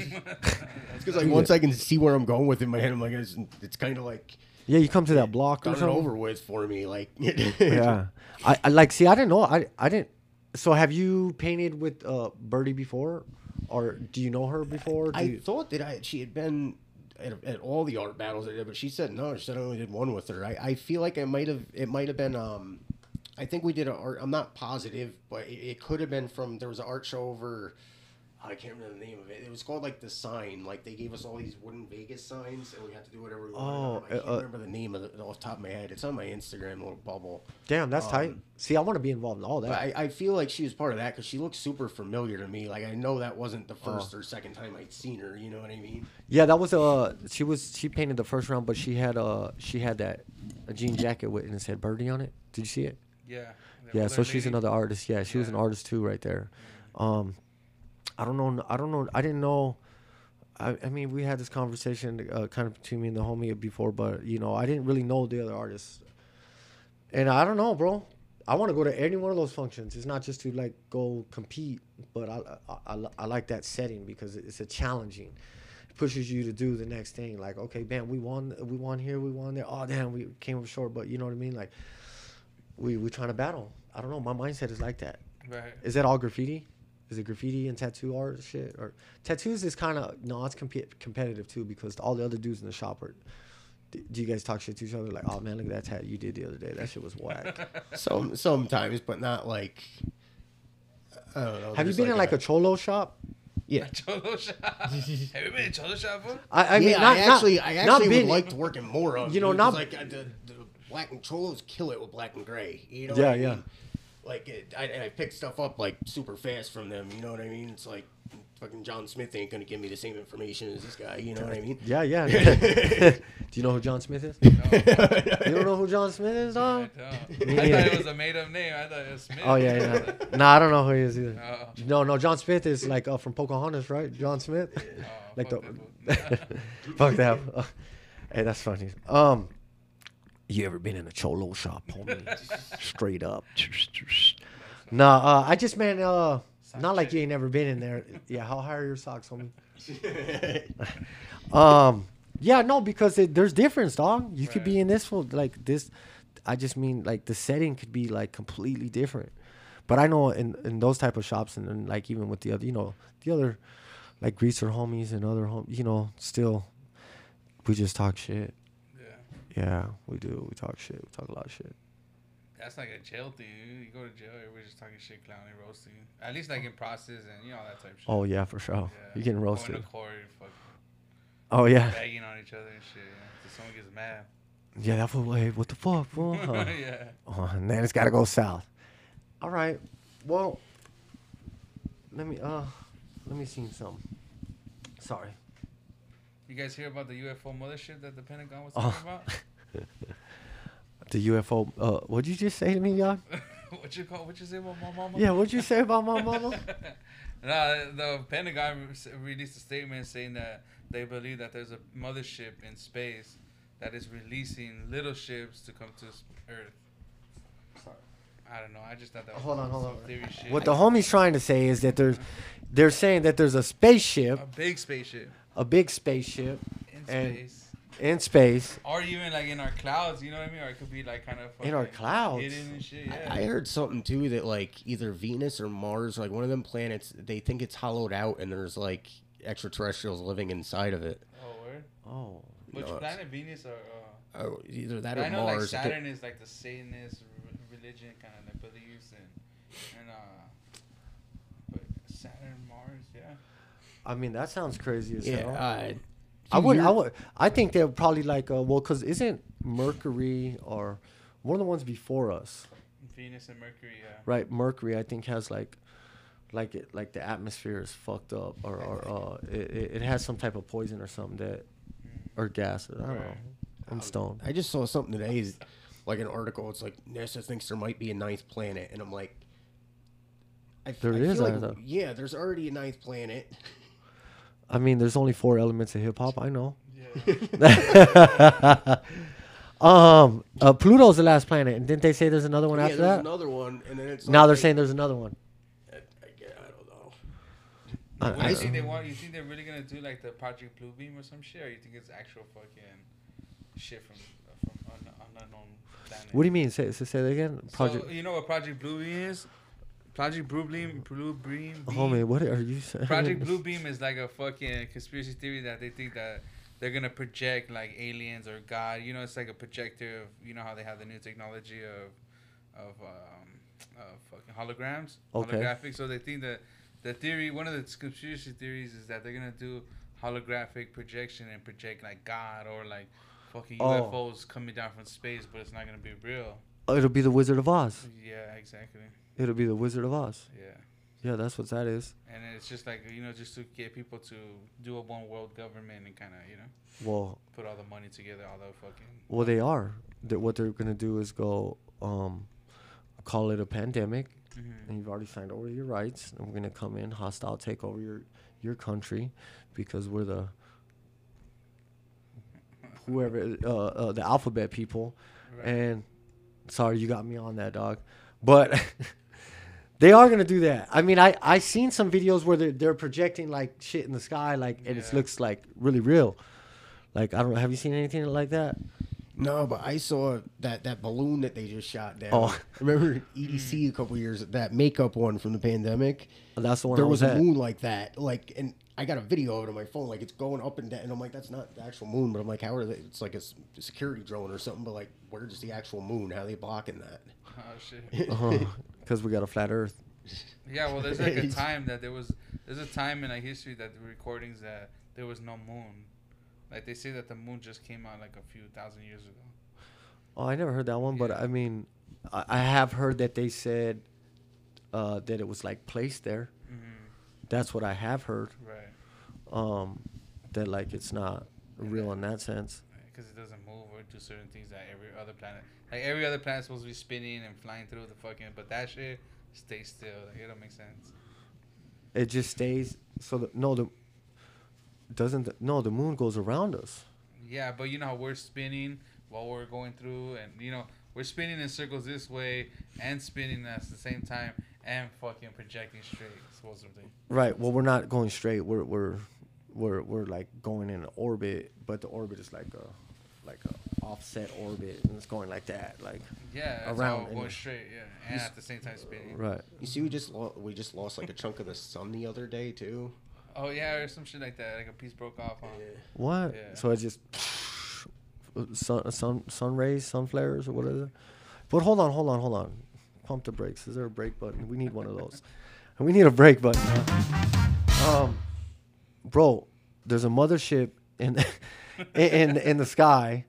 [SPEAKER 3] because like once I can see where I'm going with it in my head, I'm like it's, it's kind of like
[SPEAKER 1] yeah, you come to that block or
[SPEAKER 3] done it
[SPEAKER 1] something.
[SPEAKER 3] over with for me. Like
[SPEAKER 1] Yeah, I, I like. See, I didn't know. I I didn't. So have you painted with uh Birdie before, or do you know her before? Do
[SPEAKER 3] I
[SPEAKER 1] you,
[SPEAKER 3] thought that I she had been at, at all the art battles I did, but she said no. She said I only did one with her. I, I feel like I might have it might have been um I think we did a art. I'm not positive, but it, it could have been from there was an art show over. I can't remember the name of it. It was called like the sign. Like they gave us all these wooden Vegas signs, and we had to do whatever we wanted.
[SPEAKER 1] Oh.
[SPEAKER 3] I can't
[SPEAKER 1] uh, uh,
[SPEAKER 3] remember the name of it off the top of my head. It's on my Instagram little bubble.
[SPEAKER 1] damn, that's tight.
[SPEAKER 3] um,
[SPEAKER 1] See, I want to be involved in all that.
[SPEAKER 3] I, I feel like she was part of that because she looks super familiar to me. Like I know that wasn't the first
[SPEAKER 1] Oh.
[SPEAKER 3] or second time I'd seen her. You know what I mean?
[SPEAKER 1] yeah, that was uh, she was she painted the first round, but she had uh, she had that a jean jacket with and it said Birdie on it. Did you see it?
[SPEAKER 2] Yeah. the
[SPEAKER 1] Yeah, so she's
[SPEAKER 2] lady.
[SPEAKER 1] another artist. Yeah, she was an artist too, right there. Um, I don't know. I don't know. I didn't know. I, I mean, we had this conversation uh, kind of between me and the homie before, but you know, I didn't really know the other artists. And I don't know, bro. I want to go to any one of those functions. It's not just to like go compete, but I I, I, I like that setting because it's a challenging. It pushes you to do the next thing. Like, okay, man, we won. We won here. We won there. Oh, damn, we came up short. But you know what I mean? Like, we we trying to battle. I don't know. My mindset is like that.
[SPEAKER 2] Right.
[SPEAKER 1] Is that all graffiti? Is it graffiti and tattoo art shit? Or tattoos is kind of no, it's comp- competitive too because all the other dudes in the shop are. Do do you guys talk shit to each other like, oh man, look at that tat you did the other day. That shit was whack.
[SPEAKER 3] Some sometimes, but not like. I don't know.
[SPEAKER 1] Have you
[SPEAKER 3] there's
[SPEAKER 1] been in like a cholo shop?
[SPEAKER 3] yeah?
[SPEAKER 2] Cholo shop. Have you been in Cholo shop, bro?
[SPEAKER 1] I, I mean,
[SPEAKER 3] yeah,
[SPEAKER 1] not,
[SPEAKER 3] I
[SPEAKER 1] not-
[SPEAKER 3] actually, I
[SPEAKER 1] not
[SPEAKER 3] actually
[SPEAKER 1] been-
[SPEAKER 3] would like to work in more of.
[SPEAKER 1] You know,
[SPEAKER 3] dude,
[SPEAKER 1] not-
[SPEAKER 3] like the, the black and cholos kill it with black and gray. You know.
[SPEAKER 1] Yeah,
[SPEAKER 3] what I
[SPEAKER 1] yeah.
[SPEAKER 3] Mean? Like it, I, and I pick stuff up like super fast from them. You know what I mean? It's like fucking John Smith ain't gonna give me the same information as this guy. You know what I mean?
[SPEAKER 1] Yeah, yeah. Do you know who John Smith is? You don't know who John Smith is,
[SPEAKER 2] I
[SPEAKER 1] dog?
[SPEAKER 2] don't. I thought it was a made up name. I thought it was Smith.
[SPEAKER 1] Oh yeah, yeah. nah, I don't know who he is either.
[SPEAKER 2] Oh,
[SPEAKER 1] No, no, John Smith is like uh, from Pocahontas, right? John Smith.
[SPEAKER 2] oh,
[SPEAKER 1] like
[SPEAKER 2] fuck
[SPEAKER 1] the
[SPEAKER 2] that
[SPEAKER 1] fuck that. Hey, that's funny. Um, you ever been in a cholo shop, homie? Straight up. Nah, uh, I just man, uh, not like you ain't never been in there. Yeah, how high are your socks, homie? Um, yeah, no, because it, there's difference, dog. You could be in this one like this. I just mean like the setting could be like completely different. But I know in, in those type of shops and then like even with the other, you know, the other like greaser homies and other hom, you know, still we just talk shit.
[SPEAKER 2] Yeah.
[SPEAKER 1] We do. We talk shit. We talk a lot of shit.
[SPEAKER 2] That's like a jail thing. You go to jail, everybody's just talking shit, clowning, roasting. At least like in process and you know that type of shit.
[SPEAKER 1] Oh yeah, for sure.
[SPEAKER 2] Yeah.
[SPEAKER 1] You're getting
[SPEAKER 2] Going
[SPEAKER 1] roasted.
[SPEAKER 2] to court, fucking
[SPEAKER 1] Oh yeah.
[SPEAKER 2] begging on each other and shit. Yeah. Someone gets mad.
[SPEAKER 1] Yeah, that fool. Hey, what the fuck, fool? Huh.
[SPEAKER 2] yeah.
[SPEAKER 1] Oh, and then it's got to go south. All right. Well, let me uh, let me see some. Sorry.
[SPEAKER 2] You guys hear about the UFO mothership that the Pentagon was
[SPEAKER 1] Oh.
[SPEAKER 2] talking about?
[SPEAKER 1] The UFO. Uh, what'd you just say to me, y'all?
[SPEAKER 2] what you call? What you say about my mama?
[SPEAKER 1] Yeah, what'd you say about my mama?
[SPEAKER 2] no, the Pentagon released a statement saying that they believe that there's a mothership in space that is releasing little ships to come to Earth. Sorry. I don't know. I just thought that was
[SPEAKER 1] Hold on, hold on.
[SPEAKER 2] shit.
[SPEAKER 1] What the homie's trying to say is that there's, they're saying that there's a spaceship,
[SPEAKER 2] a big spaceship
[SPEAKER 1] a big spaceship
[SPEAKER 2] in space.
[SPEAKER 1] in space.
[SPEAKER 2] Or even like in our clouds, you know what I mean? Or it could be like kind of
[SPEAKER 1] In our clouds?
[SPEAKER 2] hidden and shit. Yeah.
[SPEAKER 3] I heard something too that like either Venus or Mars, like one of them planets, they think it's hollowed out and there's like extraterrestrials living inside of it.
[SPEAKER 2] Oh, where?
[SPEAKER 1] Oh,
[SPEAKER 2] Which
[SPEAKER 3] No,
[SPEAKER 2] planet Venus or? Uh,
[SPEAKER 3] Oh, either that
[SPEAKER 2] I
[SPEAKER 3] or
[SPEAKER 2] know
[SPEAKER 3] Mars. It
[SPEAKER 2] Saturn is like the Satanist religion kind of like beliefs and and uh, but Saturn, Mars, yeah.
[SPEAKER 1] I mean that sounds crazy as
[SPEAKER 3] could-
[SPEAKER 1] hell.
[SPEAKER 3] yeah, uh,
[SPEAKER 1] I would, I would, I think they're probably like, uh, well, cause isn't Mercury or one of the ones before us,
[SPEAKER 2] Venus and Mercury, yeah.
[SPEAKER 1] right? Mercury, I think has like, like it, like the atmosphere is fucked up, or, or uh, it, it it has some type of poison or something that, or gas. I don't know. I'm stoned.
[SPEAKER 3] I just saw something today, is like an article. It's like NASA thinks there might be a ninth planet, and I'm like, I, f-
[SPEAKER 1] There
[SPEAKER 3] I
[SPEAKER 1] is,
[SPEAKER 3] feel like, yeah, there's already a ninth planet.
[SPEAKER 1] I mean, there's only four elements of hip hop. I know.
[SPEAKER 2] Yeah.
[SPEAKER 1] um, uh, Pluto's the last planet, and didn't they say there's another one
[SPEAKER 3] yeah,
[SPEAKER 1] after
[SPEAKER 3] there's
[SPEAKER 1] that?
[SPEAKER 3] another one, and then it's
[SPEAKER 1] now they're
[SPEAKER 3] they-
[SPEAKER 1] saying there's another one.
[SPEAKER 3] I, I, I don't know.
[SPEAKER 1] I-
[SPEAKER 2] What do
[SPEAKER 1] I-
[SPEAKER 2] you think they want? You think they're really gonna do like the Project Bluebeam or some shit, or you think it's actual fucking shit from from un, un, unknown planet?
[SPEAKER 1] What do you mean? Say say, say that again. Project.
[SPEAKER 2] So, you know what Project Bluebeam is? Project Bluebeam, Bluebeam.
[SPEAKER 1] Homie, what are you saying?
[SPEAKER 2] Project Bluebeam is like a fucking conspiracy theory that they think that they're gonna project like aliens or God. You know, it's like a projector of you know how they have the new technology of of um, of fucking holograms,
[SPEAKER 1] Okay.
[SPEAKER 2] holographic. So they think that the theory, one of the conspiracy theories, is that they're gonna do holographic projection and project like God or like fucking
[SPEAKER 1] Oh.
[SPEAKER 2] UFOs coming down from space, but it's not gonna be real.
[SPEAKER 1] Oh, It'll be the Wizard of Oz.
[SPEAKER 2] Yeah, exactly.
[SPEAKER 1] It'll be the Wizard of Oz.
[SPEAKER 2] Yeah.
[SPEAKER 1] Yeah, that's what that is.
[SPEAKER 2] And it's just like you know, just to get people to do a one world government and kind of you know
[SPEAKER 1] Well,
[SPEAKER 2] put all the money together, all the fucking.
[SPEAKER 1] well, they are. That what they're gonna do is go, um, call it a pandemic,
[SPEAKER 2] Mhm.
[SPEAKER 1] and you've already signed over your rights, and we're gonna come in hostile, take over your your country, because we're the whoever uh, uh the alphabet people,
[SPEAKER 2] Right.
[SPEAKER 1] and sorry you got me on that dog, but. They are gonna do that. I mean, I I seen some videos where they're, they're projecting like shit in the sky, like and it
[SPEAKER 2] Yeah.
[SPEAKER 1] looks like really real. Like I don't know. Have you seen anything like that?
[SPEAKER 3] No, but I saw that that balloon that they just shot down.
[SPEAKER 1] Oh.
[SPEAKER 3] remember EDC a couple years that makeup one from the pandemic.
[SPEAKER 1] Oh, that's the one
[SPEAKER 3] there
[SPEAKER 1] I
[SPEAKER 3] was,
[SPEAKER 1] was,
[SPEAKER 3] a
[SPEAKER 1] at.
[SPEAKER 3] moon like that, like, and I got a video of it on my phone, like it's going up and down, and I'm like, that's not the actual moon, but I'm like, how are they? It's like a s- security drone or something, but like, where's the actual moon? How are they blocking that?
[SPEAKER 2] Oh shit. Uh-huh.
[SPEAKER 1] Because we got a flat Earth.
[SPEAKER 2] Yeah, well, there's like a time that there was. There's a time in like history that the recordings that there was no moon. Like they say that the moon just came out like a few thousand years ago.
[SPEAKER 1] Oh, I never heard that one, but I mean, I, I have heard that they said uh, that it was like placed there.
[SPEAKER 2] Mm-hmm.
[SPEAKER 1] That's what I have heard.
[SPEAKER 2] Right.
[SPEAKER 1] Um, that like it's not real in that sense.
[SPEAKER 2] Because it doesn't move or do certain things that every other planet. Like every other planet's supposed to be spinning and flying through the fucking, but that shit stays still. Like it don't make sense.
[SPEAKER 1] It just stays. So the, no, the doesn't the, no the moon goes around us.
[SPEAKER 2] Yeah, but you know how we're spinning while we're going through, and you know we're spinning in circles this way and spinning at the same time and fucking projecting straight supposedly.
[SPEAKER 1] Right. Well, we're not going straight. We're we're we're we're like going in an orbit, but the orbit is like a like a offset orbit, and it's going like that. Like
[SPEAKER 2] Yeah, that's
[SPEAKER 1] Around
[SPEAKER 2] all
[SPEAKER 1] and-
[SPEAKER 2] straight. Yeah, and at the same time spinning.
[SPEAKER 1] right.
[SPEAKER 3] You see, we just lo- we just lost like a chunk of the sun the other day too.
[SPEAKER 2] Oh yeah, or some shit like that. Like a piece broke off. Huh?
[SPEAKER 1] What?
[SPEAKER 2] Yeah.
[SPEAKER 1] So it just sun sun sun rays, sun flares, or whatever. But hold on, hold on, hold on. Pump the brakes. Is there a brake button? We need one of those. and we need a brake button. Huh? Um, bro, there's a mothership in in in the sky.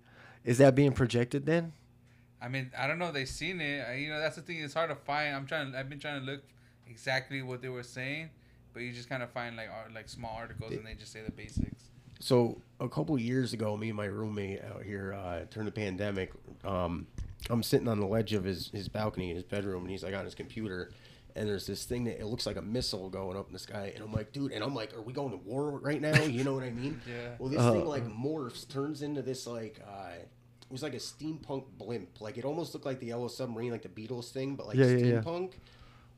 [SPEAKER 1] Is that being projected then?
[SPEAKER 2] I mean, I don't know. They've seen it. I, you know, that's the thing. It's hard to find. I'm trying. I've been trying to look exactly what they were saying, but you just kind of find like art, like small articles, and they just say the basics.
[SPEAKER 3] So a couple years ago, me and my roommate out here uh, during the pandemic, um, I'm sitting on the ledge of his, his balcony in his bedroom, and he's like on his computer, and there's this thing that it looks like a missile going up in the sky, and I'm like, dude, and I'm like, are we going to war right now? You know what I mean?
[SPEAKER 2] Yeah.
[SPEAKER 3] Well, this
[SPEAKER 1] Uh,
[SPEAKER 3] thing like morphs, turns into this like. Uh, it was like a steampunk blimp. Like it almost looked like the Yellow Submarine, like the Beatles thing, but like
[SPEAKER 1] Yeah, yeah, yeah.
[SPEAKER 3] steampunk.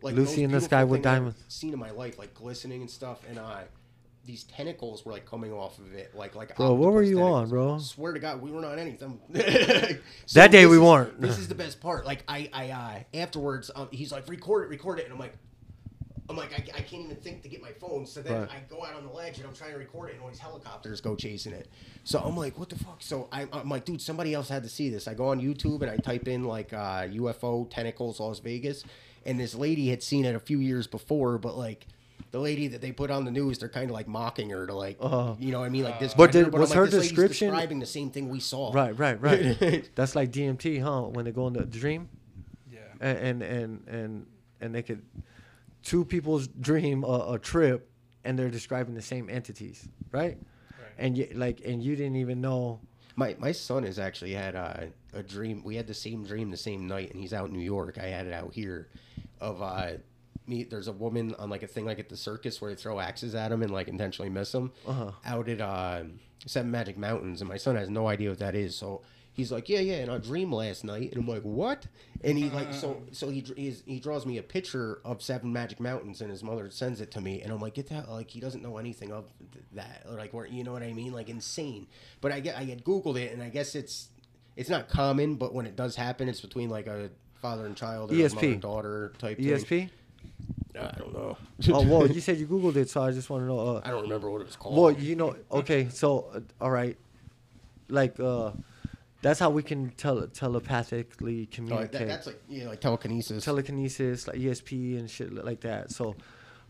[SPEAKER 3] Like
[SPEAKER 1] Lucy
[SPEAKER 3] most
[SPEAKER 1] in the
[SPEAKER 3] beautiful
[SPEAKER 1] Sky with
[SPEAKER 3] thing I've
[SPEAKER 1] Diamonds.
[SPEAKER 3] Seen in my life, like glistening and stuff, and uh, these tentacles were like coming off of it, like like.
[SPEAKER 1] Bro, what were you on,
[SPEAKER 3] tentacles.
[SPEAKER 1] bro?
[SPEAKER 3] Swear to God, we weren't on anything.
[SPEAKER 1] That day we
[SPEAKER 3] is-
[SPEAKER 1] weren't.
[SPEAKER 3] This is the best part. Like I, I, I afterwards, um, he's like, record it, record it, and I'm like, I'm like, I, I can't even think to get my phone. So then
[SPEAKER 1] Right.
[SPEAKER 3] I go out on the ledge and I'm trying to record it, and all these helicopters go chasing it. So I'm like, what the fuck? So I, I'm like, dude, somebody else had to see this. I go on YouTube and I type in like uh, UFO tentacles Las Vegas, and this lady had seen it a few years before, but like. The lady that they put on the news, they're kind of like mocking her to like,
[SPEAKER 1] Uh-huh.
[SPEAKER 3] you know what I mean, like this.
[SPEAKER 1] But did-
[SPEAKER 3] I'm
[SPEAKER 1] was
[SPEAKER 3] like,
[SPEAKER 1] her
[SPEAKER 3] this
[SPEAKER 1] description-
[SPEAKER 3] describing the same thing we saw?
[SPEAKER 1] Right, right, right. That's like DMT, huh? When they go in the dream,
[SPEAKER 2] Yeah.
[SPEAKER 1] and and and and, and they could two people's dream a, a trip, and they're describing the same entities, right?
[SPEAKER 2] Right.
[SPEAKER 1] And you like, and you didn't even know.
[SPEAKER 3] My my son has actually had a, a dream. We had the same dream the same night, and he's out in New York. I had it out here, of uh, me. There's a woman on like a thing like at the circus where they throw axes at him and like intentionally miss him.
[SPEAKER 1] Uh-huh.
[SPEAKER 3] Out at uh, Seven Magic Mountains, and my son has no idea what that is. So he's like, yeah, yeah. And I dreamed last night, and I'm like, what? And he like so so he he draws me a picture of Seven Magic Mountains, and his mother sends it to me, and I'm like, get that like he doesn't know anything of th- that, or like where you know what I mean, like insane. But I get I had googled it, and I guess it's it's not common, but when it does happen, it's between like a father and child or a
[SPEAKER 1] ESP.
[SPEAKER 3] mother and daughter type thing. I don't know.
[SPEAKER 1] oh well, you said you googled it, so I just want to know. Uh,
[SPEAKER 3] I don't remember what it was called.
[SPEAKER 1] well, you know, okay, so uh, all right, like uh, that's how we can tele- telepathically
[SPEAKER 3] Oh,
[SPEAKER 1] communicate.
[SPEAKER 3] that, that's like yeah, like telekinesis.
[SPEAKER 1] telekinesis, like ESP and shit li- like that. So,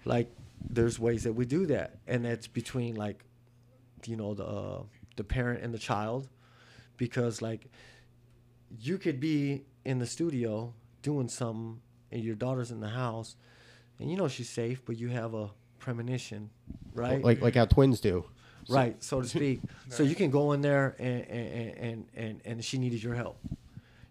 [SPEAKER 1] like, there's ways that we do that, and that's between like, you know, the uh, the parent and the child, because like, you could be in the studio doing something, and your daughter's in the house, and you know she's safe, but you have a premonition, right?
[SPEAKER 3] like like how twins do.
[SPEAKER 1] right, so to speak. So you can go in there and and, and and and she needed your help.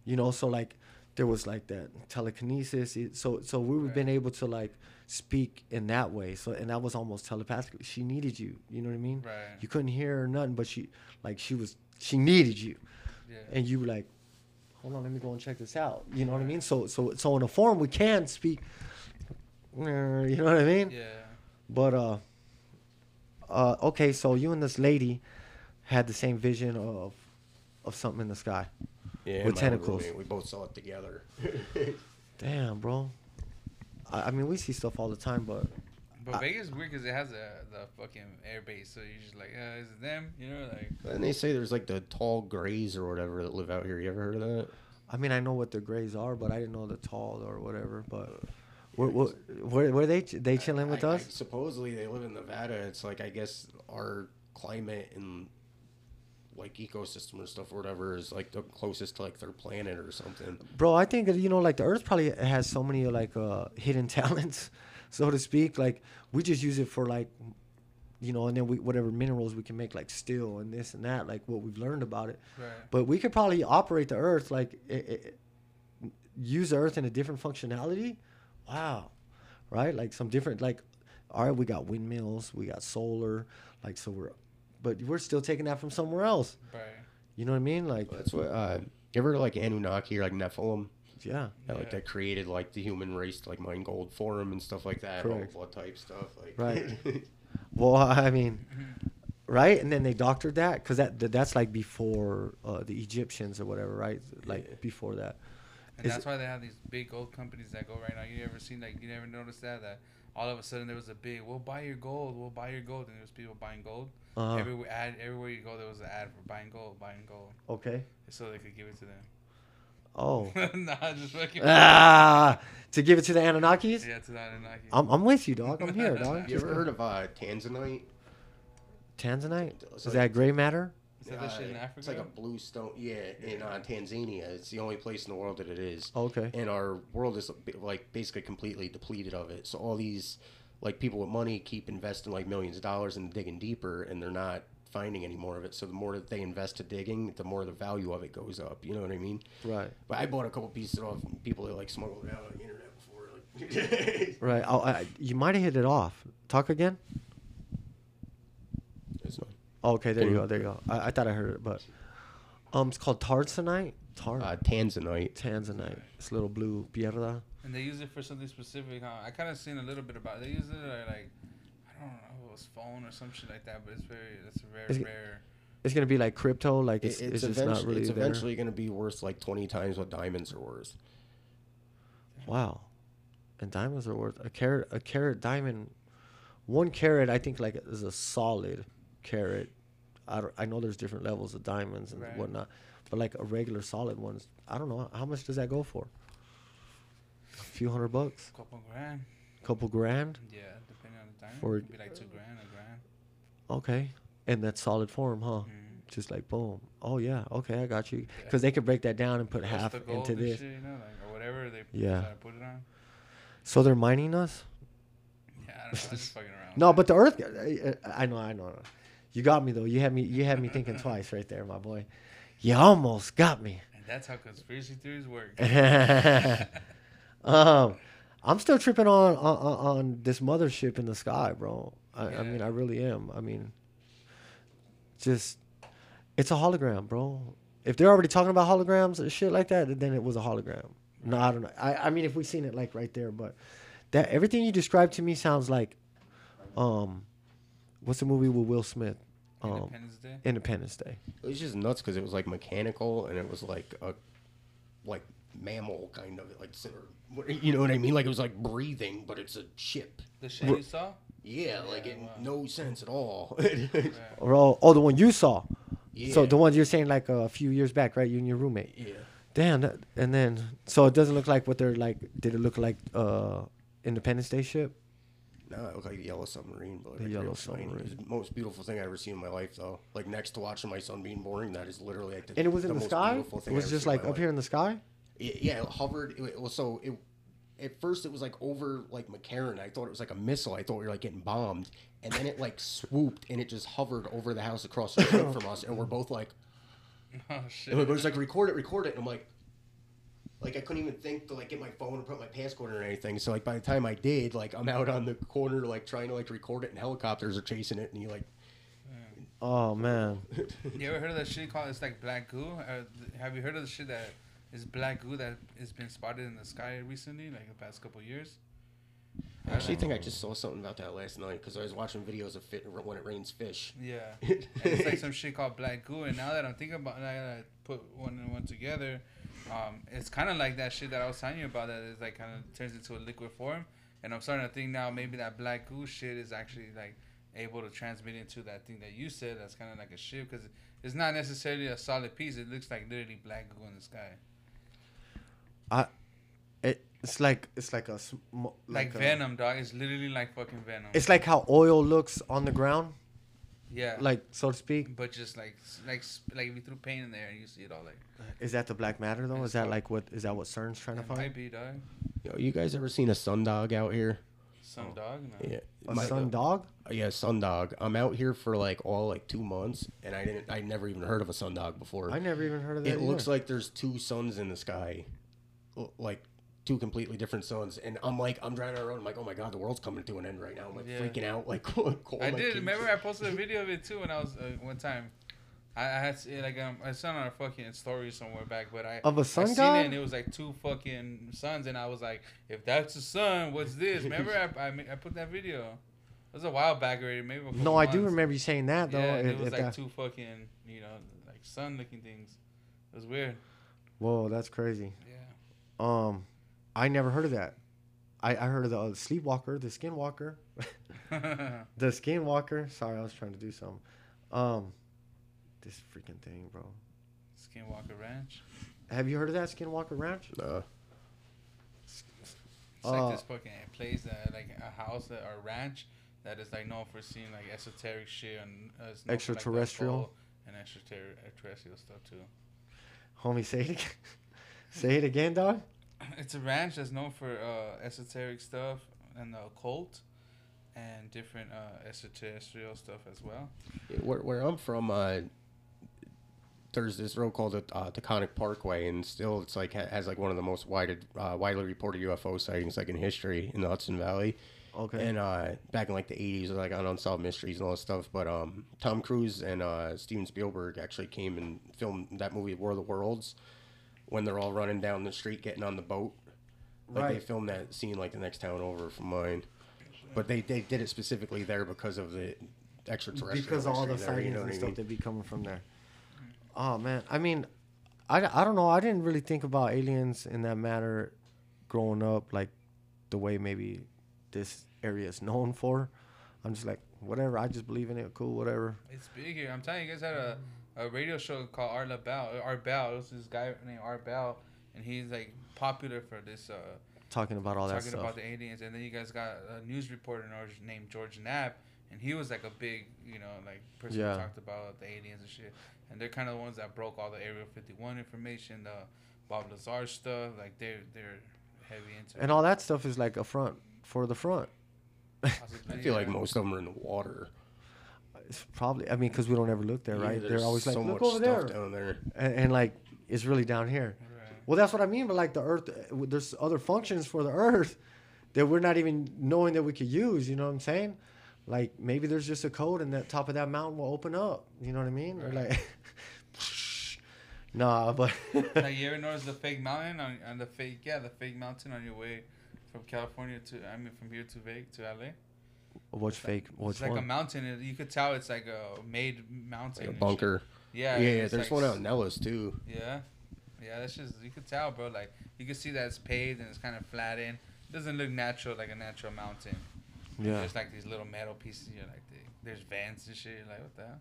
[SPEAKER 1] You know, so like there was like that telekinesis. So so we've been able to like speak in that way. So and that was almost telepathically. She needed you. You know what I mean?
[SPEAKER 2] Right.
[SPEAKER 1] You couldn't hear her nothing, but she like she was she needed you,
[SPEAKER 2] Yeah.
[SPEAKER 1] and you were like, hold on, let me go and check this out. You know what I mean? So so so in a form we can speak. You know what I mean?
[SPEAKER 2] yeah.
[SPEAKER 1] But uh, uh, okay, so you and this lady had the same vision of of something in the sky.
[SPEAKER 3] Yeah,
[SPEAKER 1] With tentacles.
[SPEAKER 3] roommate, We both saw it together.
[SPEAKER 1] Damn, bro. I, I mean, we see stuff all the time, but
[SPEAKER 2] But
[SPEAKER 1] I-
[SPEAKER 2] Vegas is weird because it has a the fucking air base, so you're just like, uh, is it them? You know, like
[SPEAKER 3] and they say there's like the tall grays or whatever that live out here. You ever heard of that?
[SPEAKER 1] I mean, I know what the grays are, but I didn't know the tall or whatever. But were, were, were, were they they chilling with
[SPEAKER 3] I- I-
[SPEAKER 1] us?
[SPEAKER 3] supposedly they live in Nevada. It's like I guess our climate and like ecosystem or stuff or whatever is like the closest to like their planet or something.
[SPEAKER 1] Bro, I think you know, like the Earth probably has so many like uh, hidden talents, so to speak. Like we just use it for like, you know, and then we whatever minerals we can make like steel and this and that, like what we've learned about it.
[SPEAKER 2] right.
[SPEAKER 1] But we could probably operate the Earth like i i use the Earth in a different functionality. Wow, right? Like some different like, all right, we got windmills, we got solar, like so we're, but we're still taking that from somewhere else.
[SPEAKER 2] Right.
[SPEAKER 1] You know what I mean? Like
[SPEAKER 3] That's what. Uh, you ever heard of, like Anunnaki or like Nephilim?
[SPEAKER 1] yeah.
[SPEAKER 3] That, like that created like the human race, to, like mine gold for 'em and stuff like that.
[SPEAKER 1] Correct.
[SPEAKER 3] All blood type stuff. Like
[SPEAKER 1] Right. Well, I mean, right? And then they doctored that because that that- that's like before uh, the Egyptians or whatever, right? Like
[SPEAKER 3] Yeah.
[SPEAKER 1] before that.
[SPEAKER 2] And
[SPEAKER 1] Is
[SPEAKER 2] that's why they have these big gold companies that go right now. You ever seen like you never noticed that that all of a sudden there was a big we'll buy your gold, we'll buy your gold, and there was people buying gold.
[SPEAKER 1] Uh,
[SPEAKER 2] Everywhere ad everywhere you go there was an ad for buying gold, buying gold,
[SPEAKER 1] okay.
[SPEAKER 2] so they could give it to them. Oh. nah, just fucking.
[SPEAKER 1] ah, to give it to the Anunnakis.
[SPEAKER 2] Yeah, to the Anunnaki.
[SPEAKER 1] I'm, I'm with you, dog. I'm here, dog.
[SPEAKER 3] you ever heard of uh, Tanzanite?
[SPEAKER 1] Tanzanite? Is that gray matter?
[SPEAKER 2] Is that the shit in
[SPEAKER 3] Uh,
[SPEAKER 2] Africa?
[SPEAKER 3] It's like a blue stone. Yeah, in uh, Tanzania. It's the only place in the world that it is.
[SPEAKER 1] Okay.
[SPEAKER 3] and our world is like basically completely depleted of it. So all these like people with money keep investing like millions of dollars and digging deeper, and they're not finding any more of it. So the more that they invest to digging, the more the value of it goes up. You know what I mean?
[SPEAKER 1] Right.
[SPEAKER 3] But I bought a couple pieces off people that like smuggled it out on the internet before. Like,
[SPEAKER 1] Right. Oh, I, you might have hit it off. Talk again.
[SPEAKER 3] It's not-
[SPEAKER 1] Oh, okay, there you go. There you go. I, I thought I heard it, but um, it's called Tarzanite. Tar
[SPEAKER 3] uh, Tanzanite.
[SPEAKER 1] Tanzanite. It's a little blue pierda.
[SPEAKER 2] and they use it for something specific. Huh? I kind of seen a little bit about. It. They use it like I don't know, if it was phone or some shit like that. But it's very, it's very
[SPEAKER 1] Is it-
[SPEAKER 2] rare.
[SPEAKER 1] It's gonna be like crypto. Like it's, it's,
[SPEAKER 3] it's,
[SPEAKER 1] just not really
[SPEAKER 3] it's
[SPEAKER 1] there.
[SPEAKER 3] eventually going to be worth like 20 times what diamonds are worth.
[SPEAKER 1] Wow. And diamonds are worth a carat. A carat diamond, one carat I think like is a solid carat. I I know there's different levels of diamonds and
[SPEAKER 2] Right.
[SPEAKER 1] whatnot, but like a regular solid ones, I don't know how much does that go for. A few hundred bucks,
[SPEAKER 2] couple grand.
[SPEAKER 1] couple grand.
[SPEAKER 2] Yeah, depending on the diamond.
[SPEAKER 1] For-
[SPEAKER 2] It'd be like two grand, a grand.
[SPEAKER 1] Okay, and that solid form, huh?
[SPEAKER 2] Mhm.
[SPEAKER 1] Just like boom. Oh yeah, okay, I got you.
[SPEAKER 2] Yeah.
[SPEAKER 1] Because they could break that down and put
[SPEAKER 2] Just
[SPEAKER 1] half into this.
[SPEAKER 2] Shit, you know, like, or whatever they
[SPEAKER 1] Yeah.
[SPEAKER 2] put it on.
[SPEAKER 1] So they're mining us.
[SPEAKER 2] Yeah, I don't know. I'm just fucking around.
[SPEAKER 1] No, but the Earth. I know, I know. You got me though. You had me. You had me thinking twice right there, my boy. You almost got me.
[SPEAKER 2] And that's how conspiracy theories work.
[SPEAKER 1] um, I'm still tripping on on, on on this mothership in the sky, bro. I, I mean, I really am. I mean, just it's a hologram, bro. If they're already talking about holograms and shit like that, then it was a hologram. No, I don't know. I, I mean, if we seen it like right there, but that everything you described to me sounds like, um, what's the movie with Will Smith? Um,
[SPEAKER 2] Independence Day.
[SPEAKER 1] Independence Day.
[SPEAKER 3] It was just nuts because it was like mechanical and it was like a like mammal kind of like s- or you know what I mean? Like it was like breathing, but it's a ship.
[SPEAKER 2] The shit you saw.
[SPEAKER 3] Yeah, like
[SPEAKER 2] Yeah,
[SPEAKER 3] it
[SPEAKER 2] wow.
[SPEAKER 3] no sense at all.
[SPEAKER 1] Or oh, oh, the one you saw.
[SPEAKER 3] Yeah.
[SPEAKER 1] So the ones you're saying like a few years back, right? You and your roommate.
[SPEAKER 3] yeah.
[SPEAKER 1] Damn. That, and then so it doesn't look like what they're like. Did it look like uh Independence Day ship?
[SPEAKER 3] No, it looked like the yellow submarine, but
[SPEAKER 1] The
[SPEAKER 3] like,
[SPEAKER 1] yellow submarine.
[SPEAKER 3] It was the most beautiful thing I ever seen in my life, though. Like next to watching my son being born, that is literally like the,
[SPEAKER 1] And it was in the,
[SPEAKER 3] most
[SPEAKER 1] sky.
[SPEAKER 3] beautiful
[SPEAKER 1] It
[SPEAKER 3] thing
[SPEAKER 1] was
[SPEAKER 3] I've ever
[SPEAKER 1] just
[SPEAKER 3] seen in
[SPEAKER 1] like
[SPEAKER 3] my
[SPEAKER 1] up
[SPEAKER 3] life.
[SPEAKER 1] here in the sky.
[SPEAKER 3] It, yeah, it hovered. It, it was so it. At first, it was like over like McCarran. I thought it was like a missile. I thought we were like getting bombed, and then it like swooped and it just hovered over the house across the street from us, and we're both like,
[SPEAKER 2] Oh shit.
[SPEAKER 3] and it was like record it, record it, and I'm like, like I couldn't even think to like get my phone and put my passcode or anything. So like by the time I did, like I'm out on the corner like trying to like record it, and helicopters are chasing it, and you like,
[SPEAKER 1] Oh man.
[SPEAKER 2] You ever heard of that shit called? It's like black goo. Uh, th- have you heard of the shit that is black goo that has been spotted in the sky recently, like the past couple years?
[SPEAKER 3] I actually think I just saw something about that last night because I was watching videos of fit when it rains fish.
[SPEAKER 2] Yeah, and it's like some shit called black goo. And now that I'm thinking about, now that I put one and one together, um, it's kind of like that shit that I was telling you about. That is like kind of turns into a liquid form. And I'm starting to think now maybe that black goo shit is actually like able to transmit into that thing that you said. That's kind of like a ship because it's not necessarily a solid piece. It looks like literally black goo in the sky,
[SPEAKER 1] It, it's like it's like a sm-
[SPEAKER 2] like,
[SPEAKER 1] a-
[SPEAKER 2] venom, dog. It's literally like fucking venom.
[SPEAKER 1] It's like how oil looks on the ground,
[SPEAKER 2] yeah,
[SPEAKER 1] like so to speak.
[SPEAKER 2] but just like like like if you threw paint in there and you see it all like.
[SPEAKER 1] Uh, is that the black matter though? Is that like what? Is that what CERN's trying to find?
[SPEAKER 2] might be dog.
[SPEAKER 3] Yo, you guys ever seen a sundog out here?
[SPEAKER 2] Some dog. No.
[SPEAKER 3] Yeah,
[SPEAKER 1] A
[SPEAKER 3] My-
[SPEAKER 1] sun dog?
[SPEAKER 3] Uh, yeah, sundog. I'm out here for like all like two months, and I didn't. I never even heard of a sundog before.
[SPEAKER 1] I never even heard of that.
[SPEAKER 3] it looks like there's two suns in the sky, L- like two completely different suns. And I'm like, I'm driving around. I'm like, oh my god, the world's coming to an end right now. I'm like
[SPEAKER 2] Yeah.
[SPEAKER 3] freaking out. Like, call
[SPEAKER 2] I
[SPEAKER 3] my
[SPEAKER 2] did. Remember, I posted a video of it too when I was uh, one time. I, I had to, like um, I saw on a fucking story somewhere back, but I
[SPEAKER 1] Of a sun
[SPEAKER 2] seen
[SPEAKER 1] god?
[SPEAKER 2] it and it was like two fucking suns, and I was like, if that's a sun, what's this? Remember, I, I, I put that video. It was a while back already, maybe. a
[SPEAKER 1] No, I do remember you saying that though.
[SPEAKER 2] Yeah, and
[SPEAKER 1] if-
[SPEAKER 2] it was like
[SPEAKER 1] that-
[SPEAKER 2] two fucking, you know, like sun-looking things. It was weird.
[SPEAKER 1] Whoa, that's crazy.
[SPEAKER 2] Yeah.
[SPEAKER 1] Um, I never heard of that. I, I heard of the uh, sleepwalker, the skinwalker, the skinwalker. Sorry, I was trying to do something. Um, this freaking thing, bro.
[SPEAKER 2] Skinwalker Ranch.
[SPEAKER 1] Have you heard of that Skinwalker Ranch?
[SPEAKER 3] Nah.
[SPEAKER 2] It's
[SPEAKER 1] Uh,
[SPEAKER 2] like this fucking place that like a house that, or ranch that is like known for seeing like esoteric shit and uh, it's known for, like,
[SPEAKER 1] Extraterrestrial?
[SPEAKER 2] and extraterrestrial stuff too.
[SPEAKER 1] Homie, say it again. say it again, dog.
[SPEAKER 2] It's a ranch that's known for uh, esoteric stuff and the occult and different uh, extraterrestrial stuff as well.
[SPEAKER 3] Yeah, Where, where I'm from, uh, there's this road called the uh, Taconic Parkway, and still it's like ha- has like one of the most wided, uh, widely reported UFO sightings like in history in the Hudson Valley.
[SPEAKER 1] Okay.
[SPEAKER 3] And uh, back in like the 80s, like on Unsolved Mysteries and all this stuff. But um, Tom Cruise and uh, Steven Spielberg actually came and filmed that movie War of the Worlds when they're all running down the street getting on the boat. Like they filmed that scene like the next town over from mine. But they, they did it specifically there because of the extraterrestrial.
[SPEAKER 1] because all the
[SPEAKER 3] mystery
[SPEAKER 1] sightings
[SPEAKER 3] you know
[SPEAKER 1] and
[SPEAKER 3] what I
[SPEAKER 1] stuff
[SPEAKER 3] mean?
[SPEAKER 1] that be coming from there. Oh man, I mean, I, I don't know. I didn't really think about aliens in that matter growing up. Like, the way maybe this area is known for. I'm just like whatever. I just believe in it. Cool, whatever.
[SPEAKER 2] It's big here. I'm telling you, you guys had a, a radio show called Art LaBelle. Art Bell. It was this guy named Art Bell, and he's like popular for this. Uh,
[SPEAKER 1] Talking about all that
[SPEAKER 2] talking about the aliens, and then you guys got a news reporter named George Knapp, and he was like a big, you know, like person
[SPEAKER 1] Yeah.
[SPEAKER 2] who talked about the aliens and shit. And they're kind of the ones that broke all the Area 51 information, the Bob Lazar stuff. Like they're they're heavy into.
[SPEAKER 1] and all that stuff is like a front for the front.
[SPEAKER 3] I feel like most of them are in the water.
[SPEAKER 1] It's probably. I mean, because we don't ever look there,
[SPEAKER 3] Yeah,
[SPEAKER 1] right? They're
[SPEAKER 3] there's
[SPEAKER 1] always like,
[SPEAKER 3] so
[SPEAKER 1] look
[SPEAKER 3] much
[SPEAKER 1] over there,
[SPEAKER 3] down there.
[SPEAKER 1] and, and like it's really down here.
[SPEAKER 2] Right.
[SPEAKER 1] Well, that's what I mean. But like the Earth, uh, there's other functions for the Earth that we're not even knowing that we could use. You know what I'm saying? Like maybe there's just a code, and that top of that mountain will open up. You know what I mean? Or
[SPEAKER 2] Right.
[SPEAKER 1] like, nah, but
[SPEAKER 2] like you ever notice the fake mountain on, on the fake yeah the fake mountain on your way from California to I mean from here to Vegas to LA.
[SPEAKER 1] What's fake? What's
[SPEAKER 2] it's like a mountain. and You could tell it's like a made mountain.
[SPEAKER 3] Like a bunker.
[SPEAKER 2] Yeah,
[SPEAKER 3] Yeah, yeah. There's
[SPEAKER 2] like
[SPEAKER 3] one out in Nellis too.
[SPEAKER 2] Yeah, yeah. That's just you could tell, bro. Like you could see that it's paved and it's kind of flattened. It doesn't look natural like a natural mountain.
[SPEAKER 1] Yeah.
[SPEAKER 2] There's like these little metal pieces. You're like, there's vents and shit. You're like, what the hell?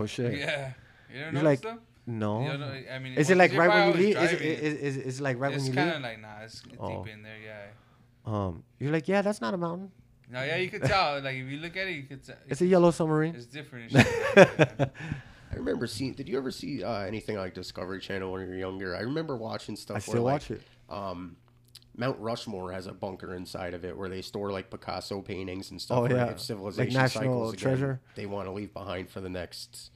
[SPEAKER 1] Oh shit.
[SPEAKER 2] Yeah. You don't
[SPEAKER 1] You're
[SPEAKER 2] know
[SPEAKER 1] like-
[SPEAKER 2] stuff?
[SPEAKER 1] No.
[SPEAKER 2] You don't know, I mean,
[SPEAKER 1] is it like right when you leave? Is it, is, is, is it like right
[SPEAKER 2] it's
[SPEAKER 1] when you leave?
[SPEAKER 2] It's kind of like nah, it's
[SPEAKER 1] Oh.
[SPEAKER 2] deep in there. Yeah.
[SPEAKER 1] Um, you're like, yeah, that's not a mountain.
[SPEAKER 2] No, yeah, you could tell. Like if you look at it, you could tell.
[SPEAKER 1] It's a yellow submarine.
[SPEAKER 2] It's different. And shit. Yeah.
[SPEAKER 3] I remember seeing. Did you ever see uh, anything like Discovery Channel when you were younger? I remember watching stuff.
[SPEAKER 1] I
[SPEAKER 3] where,
[SPEAKER 1] still
[SPEAKER 3] like,
[SPEAKER 1] watch it.
[SPEAKER 3] Um, Mount Rushmore has a bunker inside of it where they store like Picasso paintings and stuff.
[SPEAKER 1] Oh, yeah.
[SPEAKER 3] if civilization
[SPEAKER 1] National
[SPEAKER 3] cycles again,
[SPEAKER 1] treasure?
[SPEAKER 3] They want to leave behind for the next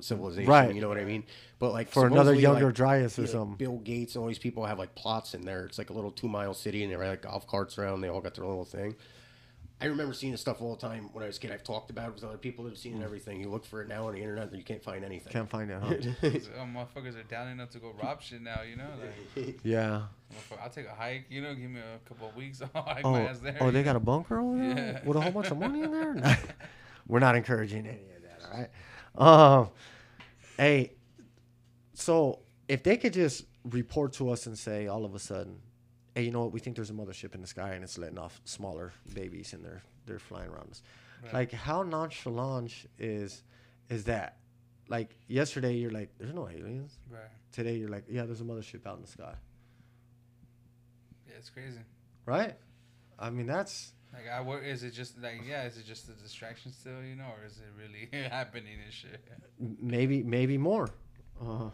[SPEAKER 3] civilization.
[SPEAKER 1] Right.
[SPEAKER 3] You know what I mean? But like
[SPEAKER 1] For another younger
[SPEAKER 3] like,
[SPEAKER 1] Dryas or
[SPEAKER 3] yeah,
[SPEAKER 1] something.
[SPEAKER 3] Bill Gates and all these people have like plots in there. It's like a little two mile city, and they ride like golf carts around. They all got their little thing. I remember seeing this stuff all the time when I was a kid. I've talked about it with other people that have seen it and everything. You look for it now on the internet, and you can't find anything.
[SPEAKER 1] Can't find it, huh?
[SPEAKER 2] These, uh, motherfuckers are down enough to go rob shit now. You know. Like,
[SPEAKER 1] yeah.
[SPEAKER 2] I'll take a hike. You know, give me a couple of weeks. I'll hike
[SPEAKER 1] Oh,
[SPEAKER 2] my ass there.
[SPEAKER 1] oh, they
[SPEAKER 2] know?
[SPEAKER 1] got a bunker over there
[SPEAKER 2] Yeah.
[SPEAKER 1] with a whole bunch of money in there. We're not encouraging any of that. All right. Um. Hey. So if they could just report to us and say all of a sudden, hey, you know what? We think there's a mothership in the sky and it's letting off smaller babies and they're they're flying around us.
[SPEAKER 2] Right.
[SPEAKER 1] Like how nonchalant is is that? Like yesterday, you're like, there's no aliens.
[SPEAKER 2] Right.
[SPEAKER 1] Today, you're like, yeah, there's a mothership out in the sky.
[SPEAKER 2] Yeah, it's crazy.
[SPEAKER 1] Right? I mean, that's
[SPEAKER 2] Like, I work. Is it just like yeah? Is it just a distraction still? You know, or is it really happening and shit?
[SPEAKER 1] maybe maybe more. Uh,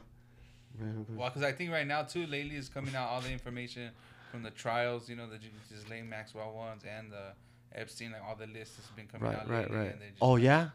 [SPEAKER 2] Well, because I think right now too, lately is coming out all the information from the trials. You know, the Ghislaine Maxwell ones and the Epstein, like all the lists has been coming
[SPEAKER 1] right,
[SPEAKER 2] out
[SPEAKER 1] right,
[SPEAKER 2] lately.
[SPEAKER 1] right.
[SPEAKER 2] Just,
[SPEAKER 1] Oh yeah,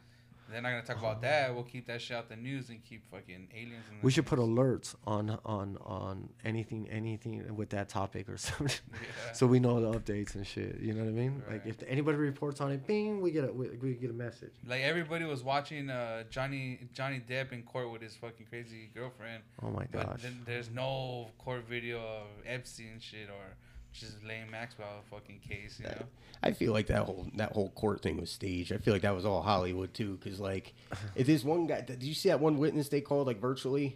[SPEAKER 2] They're not gonna talk about that. We'll keep that shit out the news and keep fucking aliens. In the
[SPEAKER 1] we should put alerts on on on anything anything with that topic or something,
[SPEAKER 2] Yeah.
[SPEAKER 1] so we know the updates and shit. You know what I mean? Like if anybody reports on it, bing, we get a we, we get a message.
[SPEAKER 2] Like everybody was watching uh, Johnny Johnny Depp in court with his fucking crazy girlfriend,
[SPEAKER 1] Oh my
[SPEAKER 2] but
[SPEAKER 1] gosh.
[SPEAKER 2] then there's no court video of Epstein shit or Ghislaine Maxwell fucking case. You know,
[SPEAKER 3] I feel like that whole that whole court thing was staged. I feel like that was all Hollywood too, because like, if this one guy, did you see that one witness they called like virtually?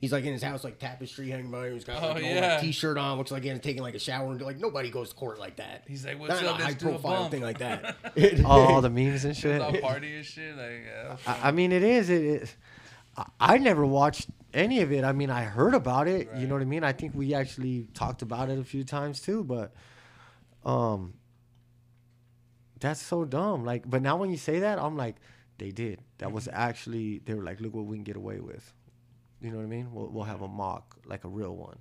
[SPEAKER 3] He's like in his house, like tapestry hanging by him. He's got
[SPEAKER 2] Oh,
[SPEAKER 3] like, an old,
[SPEAKER 2] yeah.
[SPEAKER 3] like, t-shirt on, looks like he's taking like a shower, and like nobody goes to court like that.
[SPEAKER 2] he's like, "What's
[SPEAKER 3] Not in a
[SPEAKER 2] up?
[SPEAKER 3] high
[SPEAKER 2] a
[SPEAKER 3] profile thing like that.
[SPEAKER 1] all the memes and shit.
[SPEAKER 2] all party and shit. Like, yeah,
[SPEAKER 1] I, I mean, it is. It, it I, I never watched any of it. I mean, I heard about it. You know what I mean? I think we actually talked about it a few times too. But, um, that's so dumb. Like, but now when you say that, I'm like, they did. That was actually they were like, look what we can get away with. You know what I mean? We'll we'll have a mock, like a real one,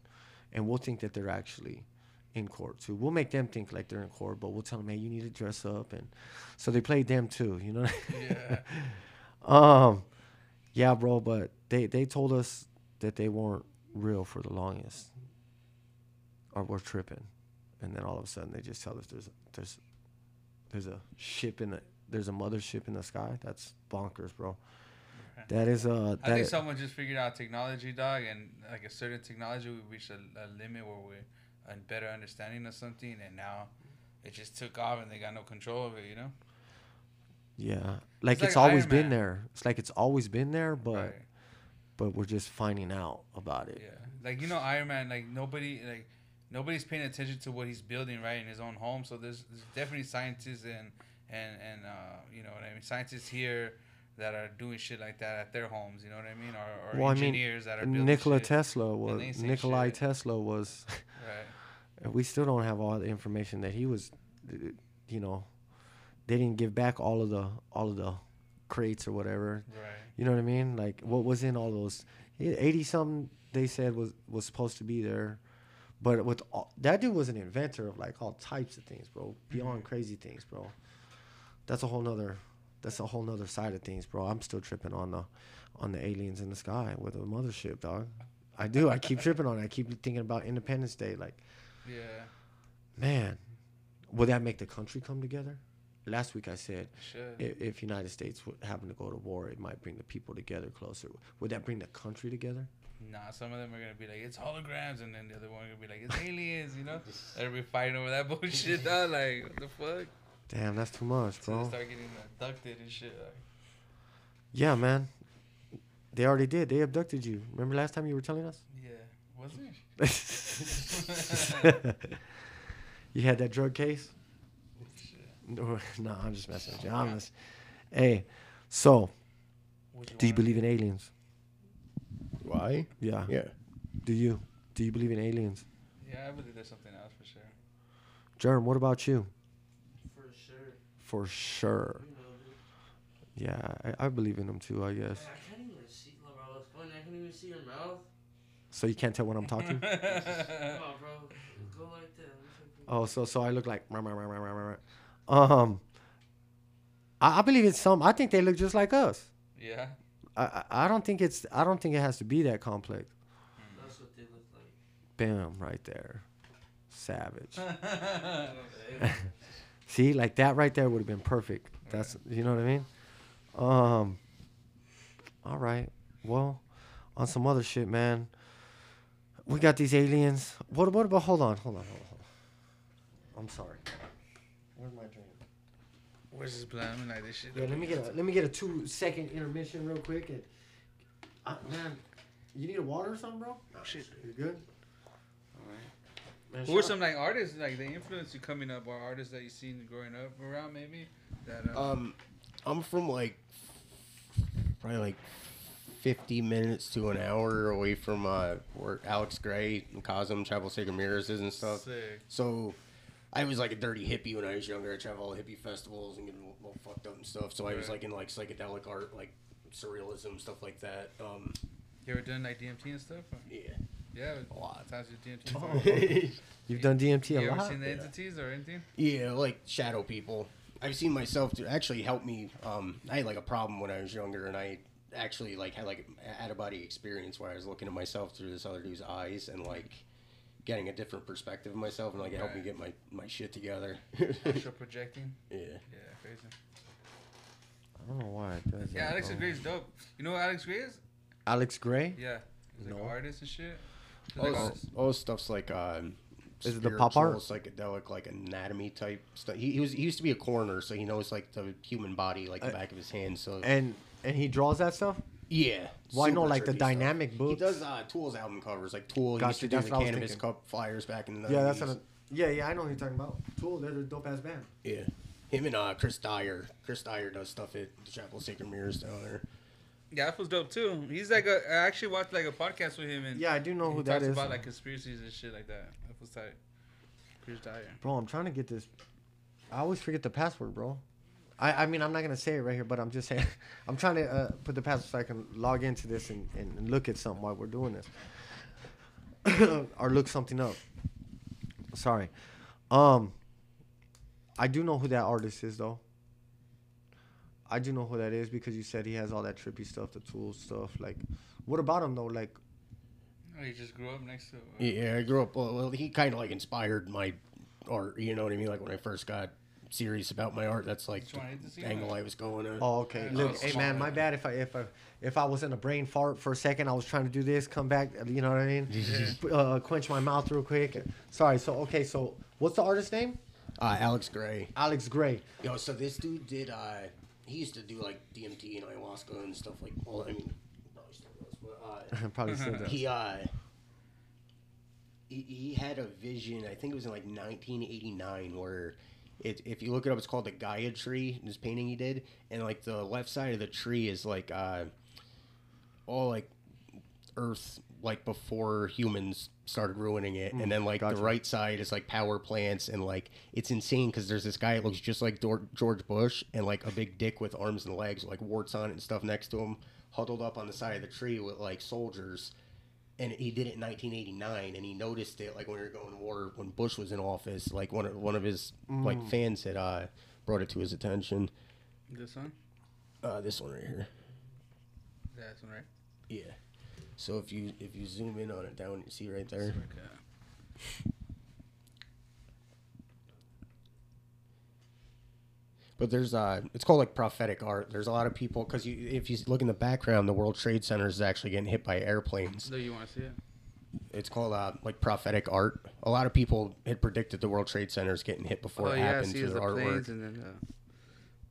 [SPEAKER 1] and we'll think that they're actually in court too. We'll make them think like they're in court, but we'll tell them, hey, you need to dress up, and so they played them too. You know?
[SPEAKER 2] yeah.
[SPEAKER 1] Um, yeah, bro, but they they told us that they weren't real for the longest, or we're tripping, and then all of a sudden they just tell us there's there's there's a ship in the there's a mothership in the sky. That's bonkers, bro. That is uh
[SPEAKER 2] I think
[SPEAKER 1] that
[SPEAKER 2] someone just figured out technology, dog, and like a certain technology, we reached a, a limit where we're a better understanding of something, and now it just took off, and they got no control of it. You know?
[SPEAKER 1] Yeah, like
[SPEAKER 2] It's
[SPEAKER 1] it's,
[SPEAKER 2] like
[SPEAKER 1] always
[SPEAKER 2] Iron
[SPEAKER 1] been
[SPEAKER 2] Man.
[SPEAKER 1] there. It's like it's always been there, but
[SPEAKER 2] Right.
[SPEAKER 1] but we're just finding out about it.
[SPEAKER 2] Yeah, like you know, Iron Man. Like nobody, like nobody's paying attention to what he's building right in his own home. So there's, there's definitely scientists and and and uh, you know what I mean, scientists here that are doing shit like that at their homes. You know what I mean, or, or
[SPEAKER 1] Well, I mean,
[SPEAKER 2] engineers that are building
[SPEAKER 1] Nikola
[SPEAKER 2] shit.
[SPEAKER 1] Tesla was Nikolai
[SPEAKER 2] shit.
[SPEAKER 1] Tesla was.
[SPEAKER 2] Right.
[SPEAKER 1] we still don't have all the information that he was. You know, they didn't give back all of the all of the crates or whatever.
[SPEAKER 2] Right.
[SPEAKER 1] You know what I mean? Like what was in all those eighty something they said was was supposed to be there, but with all, that dude was an inventor of like all types of things, bro. Mm-hmm. Beyond crazy things, bro. That's a whole nother. That's a whole nother side of things, bro. I'm still tripping on the, on the aliens in the sky with a mothership, dog. I do. I keep tripping on it. I keep thinking about Independence Day. Like,
[SPEAKER 2] Yeah.
[SPEAKER 1] man, would that make the country come together? Last week I said
[SPEAKER 2] Should.
[SPEAKER 1] if, if United States would happen to go to war, it might bring the people together closer. Would that bring the country together?
[SPEAKER 2] Nah, some of them are gonna be like it's holograms, and then the other one gonna be like it's aliens. You know, they'll be fighting over that bullshit. Dog. Like what the fuck?
[SPEAKER 1] Damn, that's too much,
[SPEAKER 2] So
[SPEAKER 1] bro.
[SPEAKER 2] they start getting abducted and shit. Like,
[SPEAKER 1] Yeah, man. They already did. They abducted you. Remember last time you were telling us?
[SPEAKER 2] yeah, was it?
[SPEAKER 1] you had that drug case?
[SPEAKER 2] Shit.
[SPEAKER 1] No, no, I'm just messing with you. Oh, I'm just, hey, so do you believe in aliens?
[SPEAKER 3] Why?
[SPEAKER 1] Yeah.
[SPEAKER 3] Yeah.
[SPEAKER 1] Do you? Do you believe in aliens?
[SPEAKER 2] Yeah, I believe there's something else for sure.
[SPEAKER 1] Germ, what about you?
[SPEAKER 4] For sure.
[SPEAKER 1] For sure.
[SPEAKER 4] You know.
[SPEAKER 1] Yeah, I, I believe in them too, I guess.
[SPEAKER 4] I can't even see, bro. It's funny. I can't even see your mouth.
[SPEAKER 1] So you can't tell when I'm talking?
[SPEAKER 4] Come on, bro. Go like that. Let me check your-
[SPEAKER 1] Oh, so so I look like rah, rah, rah, um I, I believe it's some I think they look just like us.
[SPEAKER 2] yeah.
[SPEAKER 1] I, I I don't think it's I don't think it has to be that complex.
[SPEAKER 4] That's what they look like.
[SPEAKER 1] Bam, right there. Savage. See, like that right there would have been perfect. That's you know what I mean? Um All right. Well, on some other shit, man. We got these aliens. What what about hold on, hold on, hold on. Hold on. I'm sorry. Where's my drink?
[SPEAKER 2] Where's this plan? I'm like this shit.
[SPEAKER 1] Yeah, let me get a let me get a two second intermission real quick. And, uh, man, you need a water or something, bro?
[SPEAKER 2] Oh, shit.
[SPEAKER 1] You good? All right. Man,
[SPEAKER 2] Who are some like artists like they influence you coming up, or artists that you seen growing up around maybe? That uh,
[SPEAKER 3] Um, I'm from like probably like 50 minutes to an hour away from uh where Alex Grey and Cosm travel Sacred Mirrors is and stuff.
[SPEAKER 2] sick.
[SPEAKER 3] So I was like a dirty hippie when I was younger. I traveled all the hippie festivals and getting all, all fucked up and stuff. So I was like in like psychedelic art, like surrealism stuff like that. Um,
[SPEAKER 2] You ever done like DMT and stuff? Or-
[SPEAKER 3] yeah,
[SPEAKER 2] Yeah,
[SPEAKER 3] a lot.
[SPEAKER 2] Of times you DMT. before?
[SPEAKER 1] You've done DMT
[SPEAKER 2] You
[SPEAKER 1] a
[SPEAKER 2] ever
[SPEAKER 1] lot.
[SPEAKER 2] seen the
[SPEAKER 3] Yeah.
[SPEAKER 2] entities or anything?
[SPEAKER 3] Yeah, like shadow people. I've seen myself to actually help me. Um, I had like a problem when I was younger, and I actually like had like a out of body experience where I was looking at myself through this other dude's eyes and like getting a different perspective of myself, and like it helped me
[SPEAKER 2] Right.
[SPEAKER 3] get my my shit together.
[SPEAKER 2] Astral projecting.
[SPEAKER 3] yeah.
[SPEAKER 2] Yeah, crazy.
[SPEAKER 1] I don't know why it does
[SPEAKER 2] Yeah,
[SPEAKER 1] that,
[SPEAKER 2] Alex
[SPEAKER 1] bro.
[SPEAKER 2] Grey's dope. You know who Alex Grey is?
[SPEAKER 1] Alex Grey?
[SPEAKER 2] Yeah, he's like
[SPEAKER 1] No.
[SPEAKER 2] an artist and shit. He's
[SPEAKER 3] All,
[SPEAKER 2] like
[SPEAKER 3] this,
[SPEAKER 2] artist.
[SPEAKER 3] all this stuff's like um,
[SPEAKER 1] Is it the pop art?
[SPEAKER 3] spiritual, psychedelic, like anatomy type stuff. He, he was he used to be a coroner, so he knows like the human body like the
[SPEAKER 1] Uh,
[SPEAKER 3] back of his hand. So
[SPEAKER 1] And and he draws that stuff?
[SPEAKER 3] Yeah.
[SPEAKER 1] Well, I know, like, the
[SPEAKER 3] trippy stuff.
[SPEAKER 1] dynamic
[SPEAKER 3] He does uh, Tool's album covers, like Tool. He
[SPEAKER 1] Gotcha,
[SPEAKER 3] used to do the
[SPEAKER 1] what I was
[SPEAKER 3] Cannabis. Cup flyers back in the 90s.
[SPEAKER 1] Yeah, that's an, yeah, yeah, I know who you're talking about. Tool, they're a dope ass band.
[SPEAKER 3] Yeah. Him and uh, Chris Dyer. Chris Dyer does stuff at the Chapel of Sacred Mirrors down there.
[SPEAKER 2] Yeah, that was dope too. He's like a. I actually watched like a podcast with him and
[SPEAKER 1] Yeah, I do know
[SPEAKER 2] he
[SPEAKER 1] who that
[SPEAKER 2] talks about like conspiracies and shit like that. That was tight. Chris Dyer.
[SPEAKER 1] Bro, I'm trying to get this. I always forget the password, bro. I, I mean, I'm not gonna say it right here, but I'm just saying. I'm trying to uh, put the password so I can log into this and, and look at something while we're doing this, or look something up. Sorry. Um. I do know who that artist is, though. I do know who that is because you said he has all that trippy stuff, the tools stuff. Like, what about him though? Like,
[SPEAKER 2] Oh, he just grew up next to.
[SPEAKER 3] Yeah, I grew up. Well, well he kind of like inspired my art. You know what I mean? Like when I first got serious about my art, that's like
[SPEAKER 2] Just wanted to see
[SPEAKER 3] the angle
[SPEAKER 2] what-
[SPEAKER 3] I was going at.
[SPEAKER 1] Oh, okay.
[SPEAKER 2] Yeah,
[SPEAKER 1] Look, hey man, my bad if I if I if I was in a brain fart for a second. I was trying to do this, come back. You know what I mean? uh, quench my mouth real quick. Sorry. So okay. So what's the artist name?
[SPEAKER 3] Uh, Alex Grey.
[SPEAKER 1] Alex Grey.
[SPEAKER 3] Yo, so this dude did. uh He used to do like DMT and ayahuasca and stuff like. Well, I mean, probably still does, but uh,
[SPEAKER 1] Probably still does.
[SPEAKER 3] he uh he, he had a vision. I think it was in like 1989 where. It, if you look it up, it's called the Gaia tree. This painting he did, and like the left side of the tree is like uh, all like Earth, like before humans started ruining it, and then like
[SPEAKER 1] gotcha.
[SPEAKER 3] the right side is like power plants, and like it's insane because there's this guy that looks just like Dor- George Bush, and like a big dick with arms and legs, like warts on it and stuff next to him, huddled up on the side of the tree with like soldiers. And he did it in 1989, and he noticed it like when we were going to war when Bush was in office. Like one of one of his like fans had uh, brought it to his attention.
[SPEAKER 2] This one?
[SPEAKER 3] Uh, this one right here.
[SPEAKER 2] Yeah, this one, right?
[SPEAKER 3] Yeah. So if you if you zoom in on it down, you see right there.
[SPEAKER 2] Okay.
[SPEAKER 3] But there's uh, it's called like prophetic art. There's a lot of people because you if you look in the background, the World Trade Center is actually getting hit by airplanes.
[SPEAKER 2] Do you want to see it?
[SPEAKER 3] It's called uh, like prophetic art. A lot of people had predicted the World Trade Center is getting hit before
[SPEAKER 2] oh
[SPEAKER 3] it
[SPEAKER 2] yeah,
[SPEAKER 3] happened
[SPEAKER 2] see
[SPEAKER 3] to their
[SPEAKER 2] the
[SPEAKER 3] artwork.
[SPEAKER 2] and then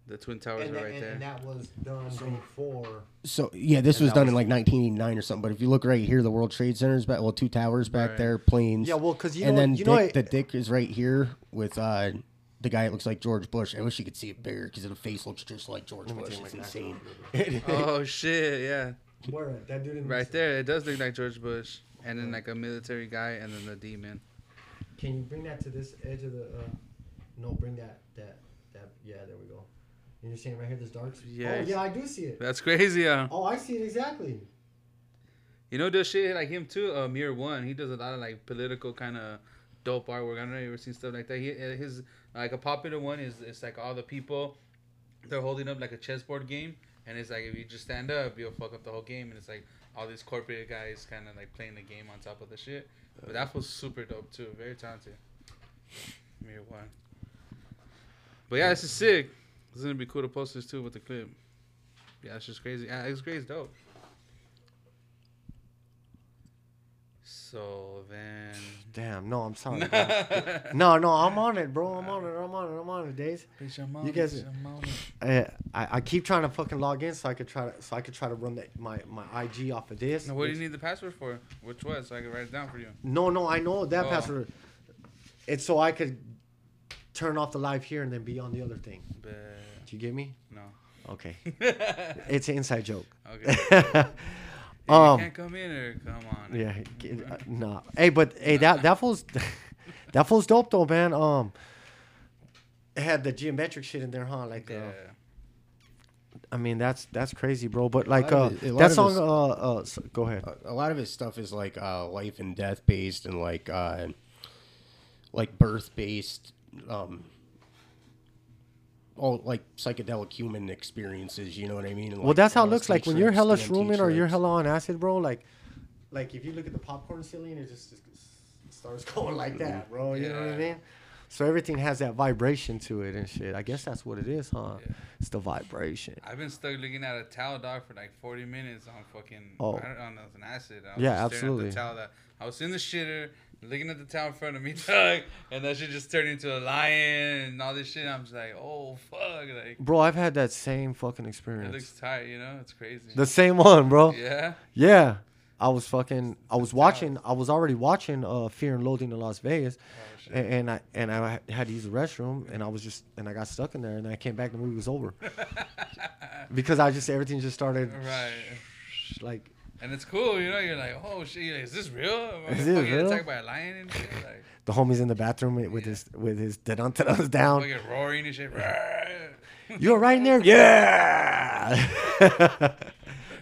[SPEAKER 2] the, the twin towers
[SPEAKER 1] And,
[SPEAKER 2] are right
[SPEAKER 1] and,
[SPEAKER 2] there.
[SPEAKER 1] and that was done before.
[SPEAKER 3] So yeah, this was done
[SPEAKER 1] was-
[SPEAKER 3] in like 1989 or something. But if you look right here, the World Trade Center's back. Well, two towers back
[SPEAKER 2] Right.
[SPEAKER 3] there, planes.
[SPEAKER 1] Yeah, well, because you
[SPEAKER 3] and
[SPEAKER 1] know,
[SPEAKER 3] then
[SPEAKER 1] you know,
[SPEAKER 3] Dick,
[SPEAKER 1] I-
[SPEAKER 3] the dick is right here with uh, the guy that looks like George Bush. I wish you could see it bigger because the face looks just like George Bush. It's
[SPEAKER 1] my
[SPEAKER 3] insane.
[SPEAKER 2] oh shit, yeah.
[SPEAKER 1] where that dude in
[SPEAKER 2] Right there, it does look like George Bush, and then like a military guy, and then the demon.
[SPEAKER 1] Can you bring that to this edge of the? Uh, no, bring that that that. Yeah, there we go. And you're saying right here, this dark.
[SPEAKER 2] Yeah,
[SPEAKER 1] Oh yeah, I do see it.
[SPEAKER 2] That's crazy, huh?
[SPEAKER 1] Oh, I see it exactly.
[SPEAKER 2] You know, does shit like him too. Uh, Mear One, he does a lot of like political kind of dope artwork. I don't know if you ever seen stuff like that. He uh, his like a popular one is it's like all the people they're holding up like a chessboard game, and it's like if you just stand up, you'll fuck up the whole game, and it's like all these corporate guys kind of like playing the game on top of the shit. But that was super dope too. Very talented. Mear One. But yeah, this is sick. It's gonna be cool to post this too with the clip. Yeah, it's just crazy. Yeah, it's crazy dope. So then.
[SPEAKER 1] Damn, no, I'm sorry. no, no, I'm on it, bro. I'm on it. I'm on it. I'm on it, Days. You guys- I, eh, I I keep trying to fucking log in so I could try to so I could try to run the, my my IG off of this.
[SPEAKER 2] Now, what do you need the password for? Which one? So I can write it down for you.
[SPEAKER 1] No, no, I know that
[SPEAKER 2] Oh.
[SPEAKER 1] password. It's so I could turn off the live here and then be on the other thing.
[SPEAKER 2] But
[SPEAKER 1] Do you get me?
[SPEAKER 2] no.
[SPEAKER 1] Okay.
[SPEAKER 2] okay.
[SPEAKER 1] It's an inside joke.
[SPEAKER 2] Hey,
[SPEAKER 1] Um,
[SPEAKER 2] you can't come in or come on.
[SPEAKER 1] Yeah, g- uh, nah. Hey, but hey, that that fool's that fool's dope though, man. Um, it had the geometric shit in there, huh? Like,
[SPEAKER 2] Yeah.
[SPEAKER 1] uh, I mean, that's that's crazy, bro. But like, uh,
[SPEAKER 3] of it- a lot
[SPEAKER 1] that song,
[SPEAKER 3] his-
[SPEAKER 1] uh, uh, s- go ahead.
[SPEAKER 3] A- a lot of his stuff is like uh, life and death based and like uh, like birth based um all like psychedelic human experiences you know what i mean And,
[SPEAKER 1] Well,
[SPEAKER 3] like,
[SPEAKER 1] that's how it looks like when you're hella
[SPEAKER 3] DMT
[SPEAKER 1] shrooming or you're hella on acid, bro. Like, like if you look at the popcorn ceiling, it just, just starts going like that, bro. You know what I mean? So everything has that vibration to it and shit. I guess that's what it is, huh?
[SPEAKER 2] Yeah.
[SPEAKER 1] It's the vibration.
[SPEAKER 2] I've been stuck looking at a towel dog for like 40 minutes on fucking
[SPEAKER 1] Oh.
[SPEAKER 2] I don't, on an acid. I was
[SPEAKER 1] Yeah, absolutely.
[SPEAKER 2] At the towel that I was in the shitter, looking at the towel in front of me, dog, and that shit just turned into a lion and all this shit. I'm just like, oh fuck, like
[SPEAKER 1] Bro, I've had that same fucking experience.
[SPEAKER 2] it looks tight, you know? It's crazy.
[SPEAKER 1] The same one, bro.
[SPEAKER 2] yeah.
[SPEAKER 1] Yeah. I was fucking. I was watching. I was already watching uh, Fear and Loathing in Las Vegas,
[SPEAKER 2] Oh,
[SPEAKER 1] and, and I and I had to use the restroom, and I was just and I got stuck in there, and I came back. The movie was over because I just everything just started
[SPEAKER 2] right.
[SPEAKER 1] like
[SPEAKER 2] And it's cool, you know. You're like, oh shit, like, is this real? Am
[SPEAKER 1] Is this real?
[SPEAKER 2] attacked by a lion and shit? Like,
[SPEAKER 1] the homies in the bathroom with, with
[SPEAKER 2] Yeah.
[SPEAKER 1] his with his da down.
[SPEAKER 2] fucking roaring and shit.
[SPEAKER 1] You all right in there? Yeah.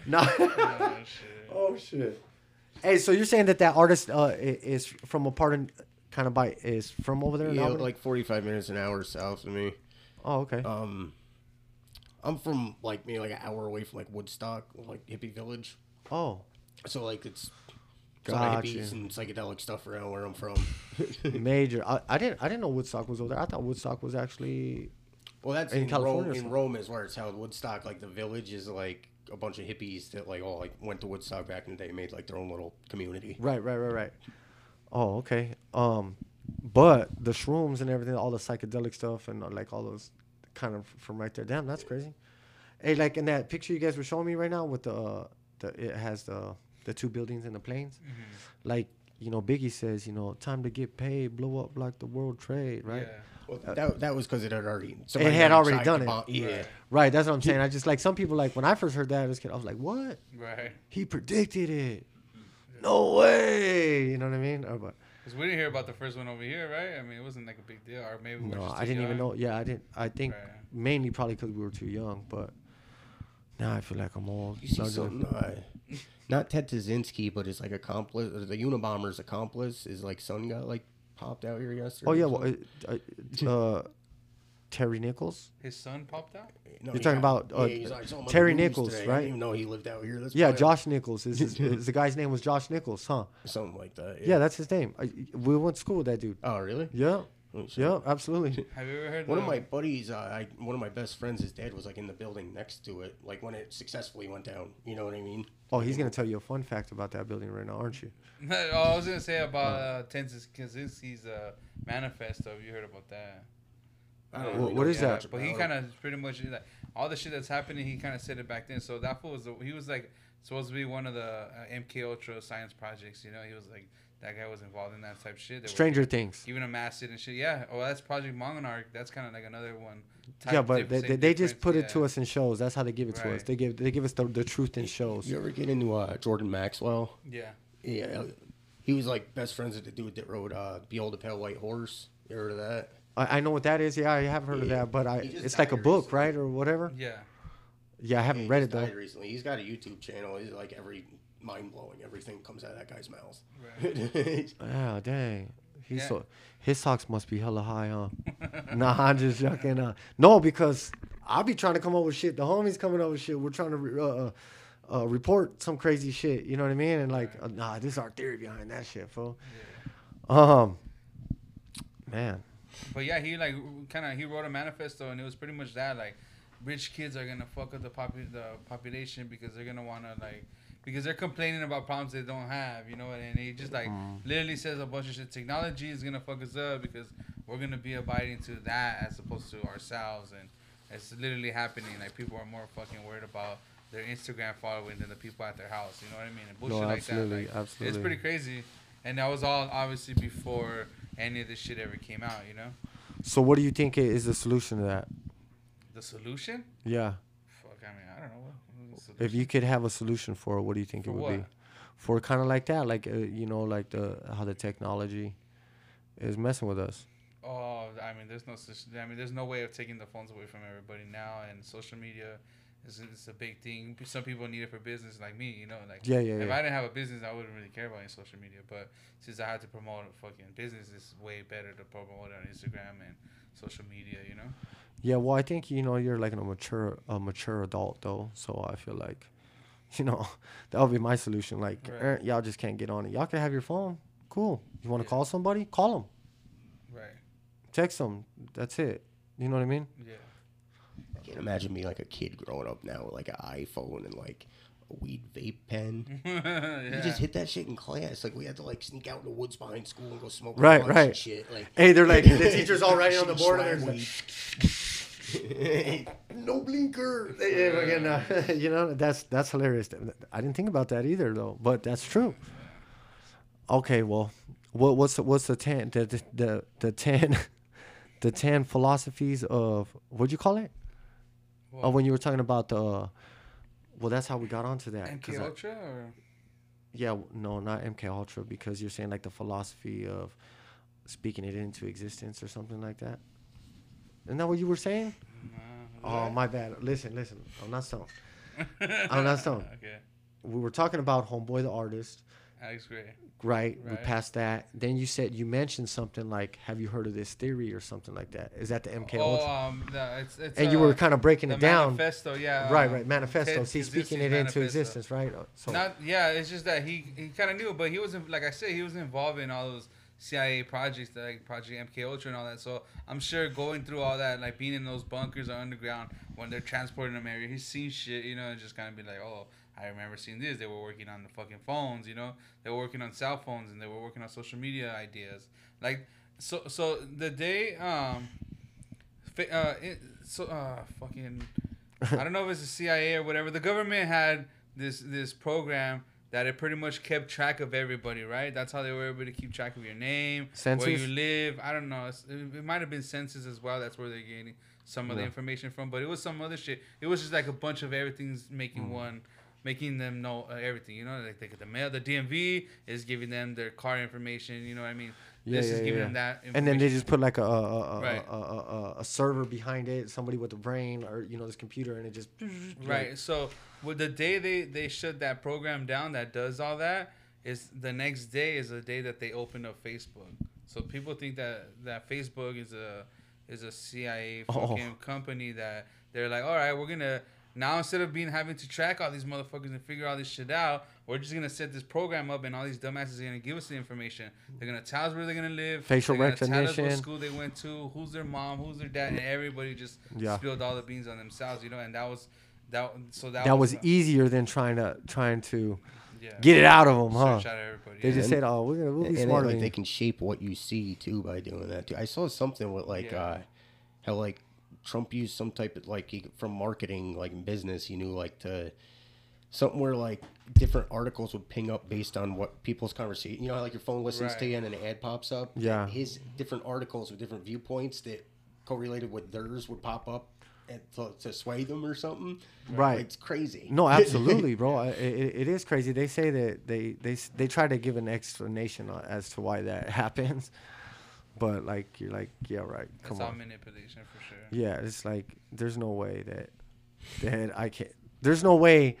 [SPEAKER 1] no.
[SPEAKER 2] oh shit.
[SPEAKER 1] oh shit. Hey, so you're saying that that artist uh, is from a part of kind of by is from over there
[SPEAKER 3] yeah like 45 minutes an hour south of me
[SPEAKER 1] oh, okay.
[SPEAKER 3] um i'm from like maybe like an hour away from like woodstock like hippie village
[SPEAKER 1] oh,
[SPEAKER 3] so like it's lot of
[SPEAKER 1] Gotcha.
[SPEAKER 3] hippies and psychedelic stuff around where i'm from
[SPEAKER 1] major. I, I didn't I didn't know Woodstock was over there. I thought Woodstock was actually
[SPEAKER 3] Well, that's
[SPEAKER 1] In
[SPEAKER 3] in,
[SPEAKER 1] California
[SPEAKER 3] Rome. In? Rome is where it's held. Woodstock, like the village, is like a bunch of hippies that like all like went to Woodstock back in the day, made like their own little community.
[SPEAKER 1] right, right, right, right. Oh, okay. Um, but the shrooms and everything, all the psychedelic stuff, and uh, like all those kind of from right there. Damn, that's crazy. Hey, like in that picture you guys were showing me right now with the uh, the it has the the two buildings and the planes.
[SPEAKER 2] Mm-hmm.
[SPEAKER 1] Like you know, Biggie says, you know, time to get paid, blow up like the World Trade, right?
[SPEAKER 2] Yeah.
[SPEAKER 3] Well, that, that was because it had already.
[SPEAKER 1] It had already done it.
[SPEAKER 3] bomb- Yeah.
[SPEAKER 2] Right.
[SPEAKER 1] Right, that's what I'm saying. I just like some people like when I first heard that as a kid, I was like, what?
[SPEAKER 2] Right.
[SPEAKER 1] He predicted it. No way. You know what I mean? Or, but,
[SPEAKER 2] Because we didn't hear about the first one over here, right? I mean, it wasn't like a big deal, or maybe we were
[SPEAKER 1] no,
[SPEAKER 2] just
[SPEAKER 1] I didn't even know. Yeah, I didn't. I think
[SPEAKER 2] Right.
[SPEAKER 1] mainly probably because we were too young. But now I feel like I'm old.
[SPEAKER 3] You see
[SPEAKER 1] Not
[SPEAKER 3] something? Uh, not Ted Kaczynski, but his like accomplice, the Unabomber's accomplice, is like son got like popped out here yesterday.
[SPEAKER 1] Oh yeah, well,
[SPEAKER 3] something.
[SPEAKER 1] uh, uh, Terry Nichols.
[SPEAKER 2] His son popped out.
[SPEAKER 3] No,
[SPEAKER 1] you're talking
[SPEAKER 3] got-
[SPEAKER 1] about, uh,
[SPEAKER 3] he's like, "I saw him on the
[SPEAKER 1] Terry Nichols,
[SPEAKER 3] today. I
[SPEAKER 1] right?
[SPEAKER 3] didn't even know he lived out here. That's
[SPEAKER 1] Yeah,
[SPEAKER 3] probably
[SPEAKER 1] Josh Nichols. Is, his, is the guy's name was Josh Nichols, huh?
[SPEAKER 3] something like that.
[SPEAKER 1] Yeah, that's his name. I, we went to school with that dude.
[SPEAKER 3] Oh really?
[SPEAKER 1] Yeah,
[SPEAKER 3] shit.
[SPEAKER 1] Yeah, absolutely.
[SPEAKER 2] Have you ever heard
[SPEAKER 3] One
[SPEAKER 2] the,
[SPEAKER 3] of my buddies, uh, I, one of my best friends, his dad was like in the building next to it, like when it successfully went down. You know what I mean?
[SPEAKER 1] Oh, he's gonna tell you a fun fact about that building right now, aren't you?
[SPEAKER 2] oh, I was gonna say about uh, Ted Kaczynski's uh, manifesto. Have you heard about that?
[SPEAKER 3] I don't
[SPEAKER 1] Wha- what
[SPEAKER 3] know
[SPEAKER 1] is that?
[SPEAKER 2] But he kind of pretty much like all the shit that's happening. He kind of said it back then. So that fool was the, he was like supposed to be one of the uh, MK Ultra science projects. You know, he was like that guy was involved in that type of shit. They were
[SPEAKER 1] Stranger Things.
[SPEAKER 2] Even a mass and shit. Yeah. Oh, that's Project Monarch. That's kind of like another one. type
[SPEAKER 1] Yeah, but they, they, they just
[SPEAKER 2] difference,
[SPEAKER 1] put it to us in shows. That's how they give it to us. They give they give us the, the truth in shows.
[SPEAKER 3] You ever get into uh, Jordan Maxwell?
[SPEAKER 2] Yeah.
[SPEAKER 3] Yeah, he was like best friends with the dude that wrote uh, "Behold the Pale White Horse." You heard of that?
[SPEAKER 1] I, I know what that is. Yeah, I have heard of that, but I it's like a book,
[SPEAKER 3] recently.
[SPEAKER 1] right, or whatever.
[SPEAKER 2] Yeah.
[SPEAKER 1] Yeah, I haven't
[SPEAKER 3] He
[SPEAKER 1] read it though.
[SPEAKER 3] recently. He's got a YouTube channel. He's like every mind blowing. Everything comes out of that guy's mouth.
[SPEAKER 2] Right.
[SPEAKER 1] Yeah, dang. He's
[SPEAKER 2] Yeah.
[SPEAKER 1] so his socks must be hella high, huh? nah, I'm just joking. Uh, no, because I'll be trying to come up with shit. The homies coming up with shit. We're trying to re- uh, uh, uh, report some crazy shit. You know what I mean? And like, uh, nah, this is our theory behind that shit, fool. Um, man,
[SPEAKER 2] But yeah, he like kind of he wrote a manifesto, and it was pretty much that like, rich kids are gonna fuck up the popu- the population because they're gonna wanna like because they're complaining about problems they don't have, you know. What and he just like mm-hmm. literally says a bunch of shit. Technology is gonna fuck us up because we're gonna be abiding to that as opposed to ourselves, and it's literally happening. Like people are more fucking worried about their Instagram following than the people at their house. You know what I mean? And bullshit
[SPEAKER 1] no,
[SPEAKER 2] like that. Like,
[SPEAKER 1] absolutely.
[SPEAKER 2] it's pretty crazy. And that was all obviously before any of this shit ever came out, you know?
[SPEAKER 1] So, what do you think is the solution to that?
[SPEAKER 2] The solution?
[SPEAKER 1] Yeah,
[SPEAKER 2] Fuck, I mean, I don't know. The
[SPEAKER 1] if you could have a solution for it, what do you think
[SPEAKER 2] For
[SPEAKER 1] it would
[SPEAKER 2] what?
[SPEAKER 1] be? For kind of like that, like uh, you know, like the how the technology is messing with us.
[SPEAKER 2] Oh, I mean, there's no. I mean, there's no way of taking the phones away from everybody now, and social media is is a big thing. Some people need it for business, like me. You know, like
[SPEAKER 1] Yeah, yeah,
[SPEAKER 2] if
[SPEAKER 1] yeah.
[SPEAKER 2] I didn't have a business, I wouldn't really care about any social media. But since I had to promote a fucking business, it's way better to promote it on Instagram and social media. You know.
[SPEAKER 1] Yeah, well, I think you know you're like a mature a mature adult though, so I feel like, you know, that would be my solution. Like,
[SPEAKER 2] Right.
[SPEAKER 1] eh, y'all just can't get on it. Y'all can have your phone. Cool. You want to
[SPEAKER 2] Yeah.
[SPEAKER 1] call somebody? Call them.
[SPEAKER 2] Right.
[SPEAKER 1] Text them. That's it. You know what I mean?
[SPEAKER 2] Yeah.
[SPEAKER 3] I can't imagine being like a kid growing up now with like an iPhone and like a weed vape pen.
[SPEAKER 2] yeah.
[SPEAKER 3] You just hit that shit in class. Like we had to like sneak out in the woods behind school and go smoke.
[SPEAKER 1] Right,
[SPEAKER 3] blunts
[SPEAKER 1] right.
[SPEAKER 3] And shit. Like
[SPEAKER 1] Hey, they're like the teacher's all writing on the
[SPEAKER 3] Shooting
[SPEAKER 1] board and
[SPEAKER 3] swag
[SPEAKER 1] there's
[SPEAKER 3] weed.
[SPEAKER 1] no blinker. Yeah, uh, you know that's that's hilarious. I didn't think about that either though, but that's true. Okay, well, what what's the, what's the ten the the the, the ten the ten philosophies of what'd you call it? Oh, when you were talking about the, uh, well, that's how we got onto that.
[SPEAKER 2] MK
[SPEAKER 1] I-
[SPEAKER 2] Ultra or
[SPEAKER 1] yeah, no, not MK Ultra because you're saying like the philosophy of speaking it into existence or something like that. Isn't that what you were saying? Oh, my bad. Listen, listen. I'm not stoned. I'm not stoned.
[SPEAKER 2] Okay.
[SPEAKER 1] We were talking about Homeboy the artist,
[SPEAKER 2] Alex Grey.
[SPEAKER 1] Right? We passed that. Then you said you mentioned something like, "Have you heard of this theory?" or something like that. Is that the MK
[SPEAKER 2] Oh,
[SPEAKER 1] Ultra?
[SPEAKER 2] um, it's, it's,
[SPEAKER 1] and you
[SPEAKER 2] uh,
[SPEAKER 1] were kind of breaking it down.
[SPEAKER 2] Manifesto, yeah.
[SPEAKER 1] right,
[SPEAKER 2] um,
[SPEAKER 1] right. Manifesto.
[SPEAKER 2] Ted
[SPEAKER 1] See, speaking it into existence, right? Uh, So
[SPEAKER 2] Not, yeah, it's just that he, he kind of knew, but he wasn't like I said, he was involved in all those CIA projects, like Project MK Ultra and all that. So I'm sure going through all that, like being in those bunkers or underground when they're transporting them area, he's seen shit, you know, and just kind of be like, oh, I remember seeing this. They were working on the fucking phones, you know, they were working on cell phones and they were working on social media ideas. Like, so, so the day, um, fa- uh, it, so, uh, fucking, I don't know if it's the CIA or whatever. The government had this this program that it pretty much kept track of everybody, right? That's how they were able to keep track of your name, where
[SPEAKER 1] Census?
[SPEAKER 2] you live. I don't know. It's- It, it might have been census as well. That's where they're getting some of the information from. But it was some other shit. It was just like a bunch of everything's making
[SPEAKER 1] Mm.
[SPEAKER 2] one, making them know uh, everything. You know, like they get the mail. The DMV is giving them their car information. You know what I mean?
[SPEAKER 1] Yeah,
[SPEAKER 2] this
[SPEAKER 1] yeah,
[SPEAKER 2] is giving
[SPEAKER 1] yeah.
[SPEAKER 2] them that.
[SPEAKER 1] and then they just put like a a, a,
[SPEAKER 2] Right.
[SPEAKER 1] a, a, a, server behind it, somebody with a brain or you know this computer, and it just
[SPEAKER 2] Right. So, with the day they they shut that program down that does all that is the next day is the day that they open up Facebook. So people think that that Facebook is a is a CIA
[SPEAKER 1] Oh.
[SPEAKER 2] fucking company that they're like, all right, we're gonna now instead of being having to track all these motherfuckers and figure all this shit out, we're just gonna set this program up and all these dumbasses are gonna give us the information. They're gonna tell us where they're gonna live,
[SPEAKER 1] Facial
[SPEAKER 2] they're gonna Tell us
[SPEAKER 1] recognition.
[SPEAKER 2] what school they went to, who's their mom, who's their dad, and everybody just
[SPEAKER 1] Yeah.
[SPEAKER 2] spilled all the beans on themselves, you know. And that was that. So that,
[SPEAKER 1] that was
[SPEAKER 2] uh,
[SPEAKER 1] easier than trying to trying to
[SPEAKER 2] yeah.
[SPEAKER 1] get it out of them, huh?
[SPEAKER 2] Search out everybody.
[SPEAKER 1] They
[SPEAKER 2] yeah.
[SPEAKER 1] just said, "Oh, we're gonna we'll be
[SPEAKER 3] and then,
[SPEAKER 1] smarter."
[SPEAKER 3] like they can shape what you see too by doing that too. I saw something with like
[SPEAKER 2] Yeah.
[SPEAKER 3] uh how like Trump used some type of like he, from marketing like in business he knew like to something where like different articles would ping up based on what people's conversation you know how, like your phone listens to you and an ad pops up
[SPEAKER 1] Yeah.
[SPEAKER 3] his different articles with different viewpoints that correlated with theirs would pop up and to, to sway them or something
[SPEAKER 1] Right.
[SPEAKER 3] it's crazy
[SPEAKER 1] No, absolutely, bro. I- It, it is crazy. They say that they they they try to give an explanation as to why that happens, but like you're like, yeah, right.
[SPEAKER 2] That's
[SPEAKER 1] Come
[SPEAKER 2] all
[SPEAKER 1] on.
[SPEAKER 2] manipulation for sure.
[SPEAKER 1] Yeah, it's like there's no way that that I can't. There's no way.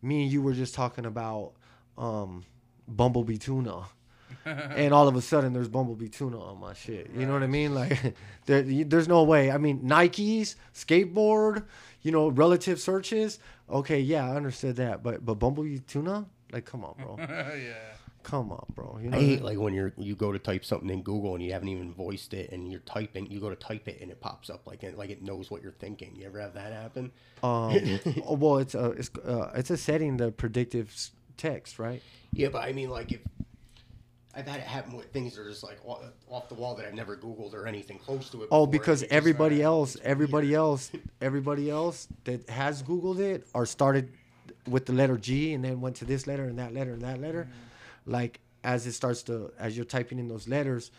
[SPEAKER 1] Me and you were just talking about um, bumblebee tuna, and all of a sudden there's bumblebee tuna on my shit. You know what I mean? Like, there, there's no way. I mean, Nikes, skateboard, you know, relative searches. Okay, yeah, I understood that, but but bumblebee tuna, like, come on, bro,
[SPEAKER 2] yeah.
[SPEAKER 1] Come on, bro. You know,
[SPEAKER 3] I hate
[SPEAKER 1] mean?
[SPEAKER 3] like when you're you go to type something in Google and you haven't even voiced it and you're typing you go to type it and it pops up like it like it knows what you're thinking. You ever have that happen?
[SPEAKER 1] um, oh, well, it's a it's uh, it's a setting the predictive text, right?
[SPEAKER 3] Yeah, but I mean like if I've had it happen with things that are just like off, off the wall that I've never Googled or anything close to it.
[SPEAKER 1] Oh,
[SPEAKER 3] before,
[SPEAKER 1] because
[SPEAKER 3] and it
[SPEAKER 1] everybody else, everybody
[SPEAKER 3] weird.
[SPEAKER 1] else, everybody else that has Googled it or started with the letter G and then went to this letter and that letter and that letter, like as it starts to as you're typing in those letters,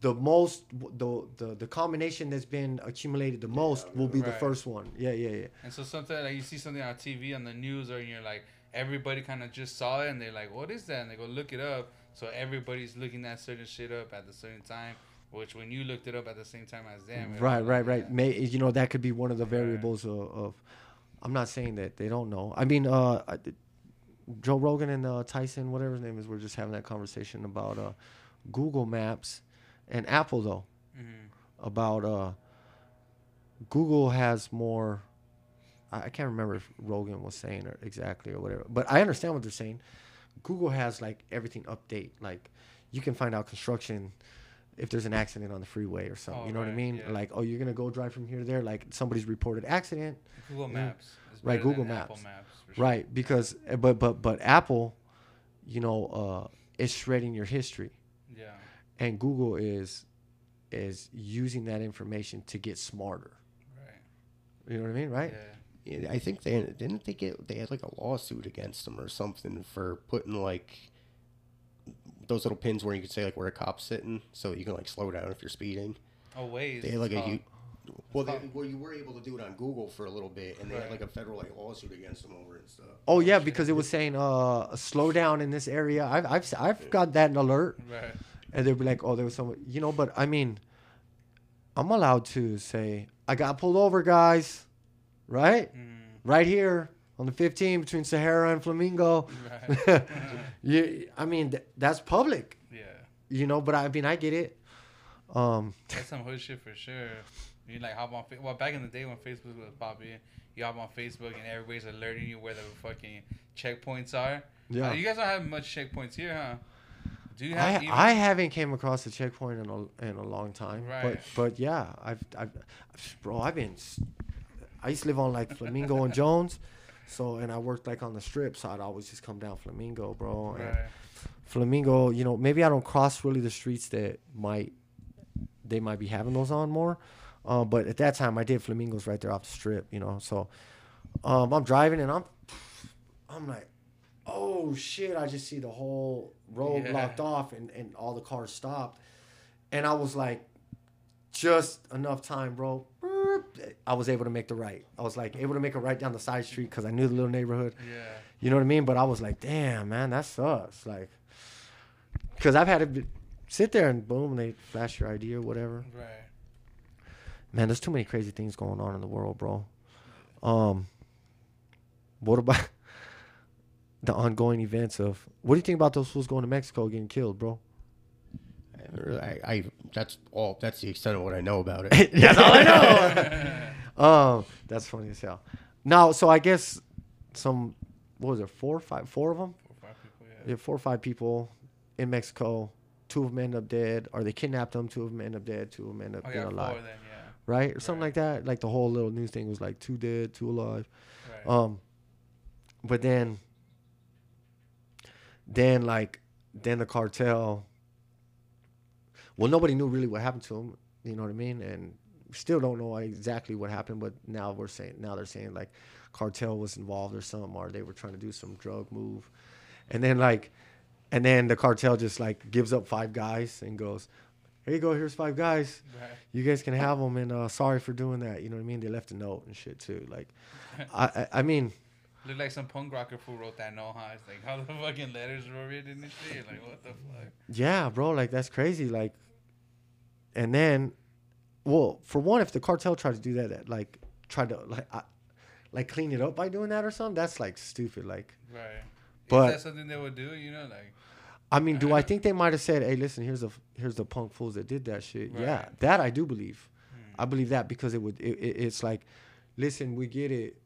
[SPEAKER 1] the most the the, the combination that's been accumulated the most will be the first one. Yeah, yeah, yeah.
[SPEAKER 2] And so sometimes like you see something on TV on the news or you're like everybody kind of just saw it and they're like, what is that? And they go look it up. So everybody's looking that certain shit up at the certain time. Which when you looked it up at the same time as them.
[SPEAKER 1] Right, right, right.
[SPEAKER 2] yeah.
[SPEAKER 1] May you know that could be one of the variables of, of. I'm not saying that they don't know. I mean, uh, I- Joe Rogan and uh, Tyson, whatever his name is, we're just having that conversation about uh, Google Maps and Apple though.
[SPEAKER 2] Mhm.
[SPEAKER 1] About uh, Google has more. I, I can't remember if Rogan was saying or exactly or whatever, but I understand what they're saying. Google has like everything update. Like you can find out construction if there's an accident on the freeway or something.
[SPEAKER 2] Oh,
[SPEAKER 1] you know what I mean?
[SPEAKER 2] yeah.
[SPEAKER 1] Like, oh, you're gonna go drive from here to there. Like somebody's reported accident,
[SPEAKER 2] Google Maps. is
[SPEAKER 1] Right,
[SPEAKER 2] than
[SPEAKER 1] Google
[SPEAKER 2] Apple
[SPEAKER 1] Maps.
[SPEAKER 2] Maps for sure.
[SPEAKER 1] right? Because uh, but but but Apple, you know, uh, is shredding your history,
[SPEAKER 2] Yeah.
[SPEAKER 1] and Google is is using that information to get smarter.
[SPEAKER 2] Right.
[SPEAKER 1] You know what I mean? Right?
[SPEAKER 2] Yeah.
[SPEAKER 3] Yeah, I think they didn't they get they had like a lawsuit against them or something for putting like those little pins where you could say like where a cop's sitting, so you can like slow down if you're speeding.
[SPEAKER 2] Oh, Waze.
[SPEAKER 3] They had like a
[SPEAKER 2] Oh,
[SPEAKER 3] you, well, they, well, you were able to do it on Google for a little bit, and they had like a federal like lawsuit against them over it and stuff.
[SPEAKER 1] Oh yeah, because it was saying uh slow down in this area. I've I've s- I've got that in alert,
[SPEAKER 2] Right.
[SPEAKER 1] and they'd be like, oh, there was someone, you know. But I mean, I'm allowed to say I got pulled over, guys, right?
[SPEAKER 2] Mm,
[SPEAKER 1] Right here on the 15 between Sahara and Flamingo.
[SPEAKER 2] right.
[SPEAKER 1] you, I mean, th- that's public,
[SPEAKER 2] yeah.
[SPEAKER 1] you know. But I mean, I get it. Um,
[SPEAKER 2] That's some hood shit for sure. You like hop on. Fa- Well, back in the day when Facebook was popping, you hop on Facebook and everybody's alerting you where the fucking checkpoints are.
[SPEAKER 1] yeah.
[SPEAKER 2] Uh, you guys don't have much checkpoints here, huh? Do you
[SPEAKER 1] I,
[SPEAKER 2] have? even-
[SPEAKER 1] I haven't came across a checkpoint in a in a long time,
[SPEAKER 2] Right.
[SPEAKER 1] but but yeah, I've, I've bro, I've been. I used to live on like Flamingo and Jones, so and I worked like on the strip, so I'd always just come down Flamingo, bro. And
[SPEAKER 2] Right.
[SPEAKER 1] Flamingo, you know, maybe I don't cross really the streets that might they might be having those on more, uh, but at that time I did Flamingos right there off the strip, you know. So um, I'm driving and I'm I'm like oh shit! I just see the whole road
[SPEAKER 2] Yeah.
[SPEAKER 1] blocked off and and all the cars stopped, and I was like, just enough time, bro. I was able to make the right. I was like able to make a right down the side street because I knew the little neighborhood.
[SPEAKER 2] Yeah.
[SPEAKER 1] You know what I mean? But I was like, damn, man, that sucks. Like, because I've had to sit there and boom, they flash your ID or whatever.
[SPEAKER 2] Right.
[SPEAKER 1] Man, there's too many crazy things going on in the world, bro. Um, what about the ongoing events of what do you think about those fools going to Mexico getting killed, bro?
[SPEAKER 3] I, I that's all. That's the extent of what I know about it.
[SPEAKER 1] that's all I know. um, that's funny as hell. Now, so I guess some what was it, four, or five, four of them?
[SPEAKER 2] Four or five people. Yeah.
[SPEAKER 1] Yeah, four or five people in Mexico. Two of them end up dead, or they kidnapped them. Two of them end up dead. Two of them end up
[SPEAKER 2] Oh
[SPEAKER 1] being
[SPEAKER 2] yeah, four
[SPEAKER 1] alive,
[SPEAKER 2] then.
[SPEAKER 1] Right, or something
[SPEAKER 2] Right.
[SPEAKER 1] like that. Like the whole little news thing was like two dead, two alive.
[SPEAKER 2] Right.
[SPEAKER 1] Um, but then, then like, then the cartel. Well, nobody knew really what happened to him. You know what I mean? And still don't know exactly what happened. But now we're saying now they're saying like, cartel was involved or something, or they were trying to do some drug move, and then like, and then the cartel just like gives up five guys and goes, "Here you go. Here's five guys."
[SPEAKER 2] right.
[SPEAKER 1] you guys can have them and uh, sorry for doing that you know what i mean they left a note and shit too like i i, I mean
[SPEAKER 2] Look like some punk rocker fool wrote that note, huh? It's like how the fucking letters were written and shit. Like what the fuck?
[SPEAKER 1] yeah bro like that's crazy like and then well for one if the cartel tried to do that, that like tried to like I, like clean it up by doing that or something that's like stupid like
[SPEAKER 2] Right.
[SPEAKER 1] But-
[SPEAKER 2] Is that something they would do? You know, like
[SPEAKER 1] i mean do i think they might have said hey listen here's the here's the punk fools that did that shit. Yeah that i do believe.
[SPEAKER 2] Hmm.
[SPEAKER 1] i believe that because it would it, it, it's like listen we get it.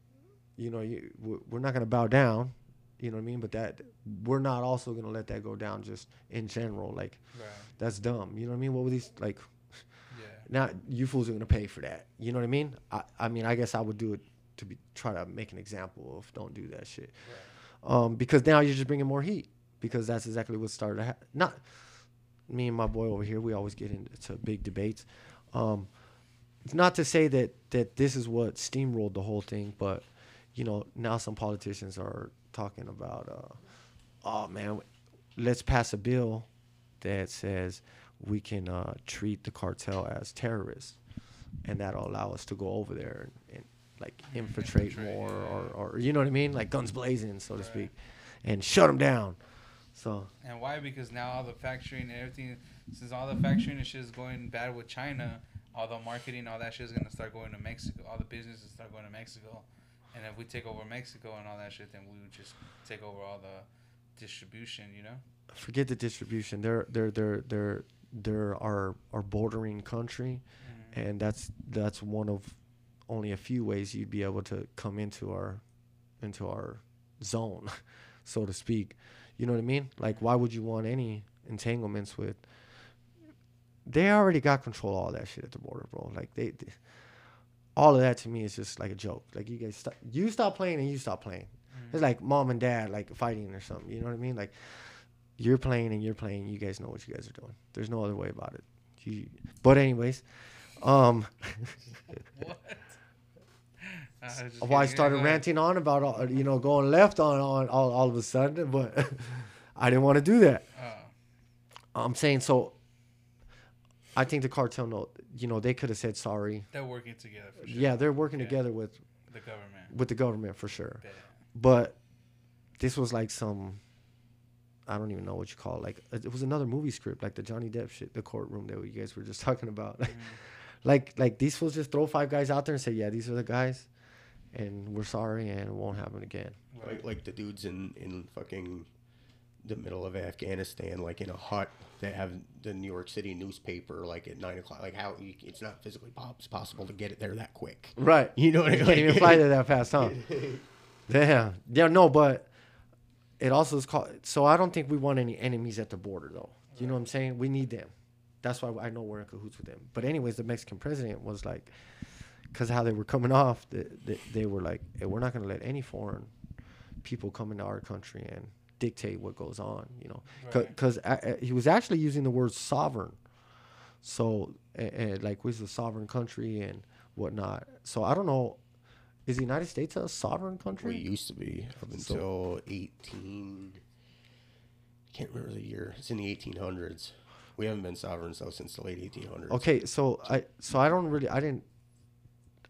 [SPEAKER 1] You know you, we're- not gonna bow down. You know what i mean? But that we're not also gonna let that go down just in general. Like
[SPEAKER 2] right.
[SPEAKER 1] that's dumb. You know what i mean? What were these like
[SPEAKER 2] Yeah.
[SPEAKER 1] now you fools are gonna pay for that. You know what i mean? I, I mean i guess i would do it to be try to make an example of don't do that shit. Um, because now you're just bringing more heat because that's exactly what started. Not me and my boy over here. We always get into big debates. Um, not to say that that this is what steamrolled the whole thing, but you know now some politicians are talking about, uh, oh man, let's pass a bill that says we can uh, treat the cartel as terrorists, and that'll allow us to go over there and, and like infiltrate
[SPEAKER 2] Infiltrate,
[SPEAKER 1] more,
[SPEAKER 2] yeah.
[SPEAKER 1] or, or you know what I mean, like guns blazing, so to speak, and shut them down. So
[SPEAKER 2] And why? Because now all the factoring and everything, since all the factoring and shit is going bad with China, all the marketing, all that shit is gonna start going to Mexico. All the businesses start going to Mexico, and if we take over Mexico and all that shit, then we would just take over all the distribution. You know?
[SPEAKER 1] forget the distribution. They're they're they're they're they're our our bordering country, mm-hmm. and that's that's one of only a few ways you'd be able to come into our into our zone, so to speak. You know what I mean? Like, why would you want any entanglements with? They already got control of all that shit at the border, bro. Like they, they- all of that to me is just like a joke. Like you guys, stop, you stop playing and you stop playing. It's like mom and dad like fighting or something. You know what I mean? Like you're playing and you're playing. You guys know what you guys are doing. There's no other way about it. You, but anyways, um,
[SPEAKER 2] What? I
[SPEAKER 1] why I started ranting on about all, you know going left on on all, all of a sudden, but I didn't want to do that.
[SPEAKER 2] Oh,
[SPEAKER 1] I'm saying so. I think the cartel know. You know they could have said sorry.
[SPEAKER 2] they're working together for sure.
[SPEAKER 1] Yeah, they're working
[SPEAKER 2] Yeah.
[SPEAKER 1] together with
[SPEAKER 2] The government.
[SPEAKER 1] with the government for sure.
[SPEAKER 2] Yeah.
[SPEAKER 1] But this was like some. I don't even know what you call it. Like it was another movie script, like the Johnny Depp shit, the courtroom that you guys were just talking about. Mm-hmm. like like these fools just throw five guys out there and say, yeah, these are the guys, and we're sorry and it won't happen again.
[SPEAKER 3] Like, like the dudes in, in fucking the middle of Afghanistan, like in a hut that have the New York City newspaper, like at nine o'clock. Like how you, it's not physically possible to get it there that quick.
[SPEAKER 1] Right.
[SPEAKER 3] You know what I
[SPEAKER 1] You
[SPEAKER 3] mean?
[SPEAKER 1] can't even fly there that fast, huh? yeah. Yeah. No, but it also is called. So I don't think we want any enemies at the border, though. You know what I'm saying? We need them. That's why I know we're in cahoots with them. But anyways, the Mexican president was like, because how they were coming off, they, they, they were like, hey, we're not going to let any foreign people come into our country and dictate what goes on. You know,
[SPEAKER 2] Right.
[SPEAKER 1] because he was actually using the word sovereign. So, uh, like, we're a sovereign country and whatnot. So I don't know is the United States a sovereign country?
[SPEAKER 3] We used to be up
[SPEAKER 1] So-
[SPEAKER 3] until 18. Can't remember the year. It's in the 1800s. We haven't been sovereign though since the late 1800s.
[SPEAKER 1] Okay, so I so I don't really I didn't.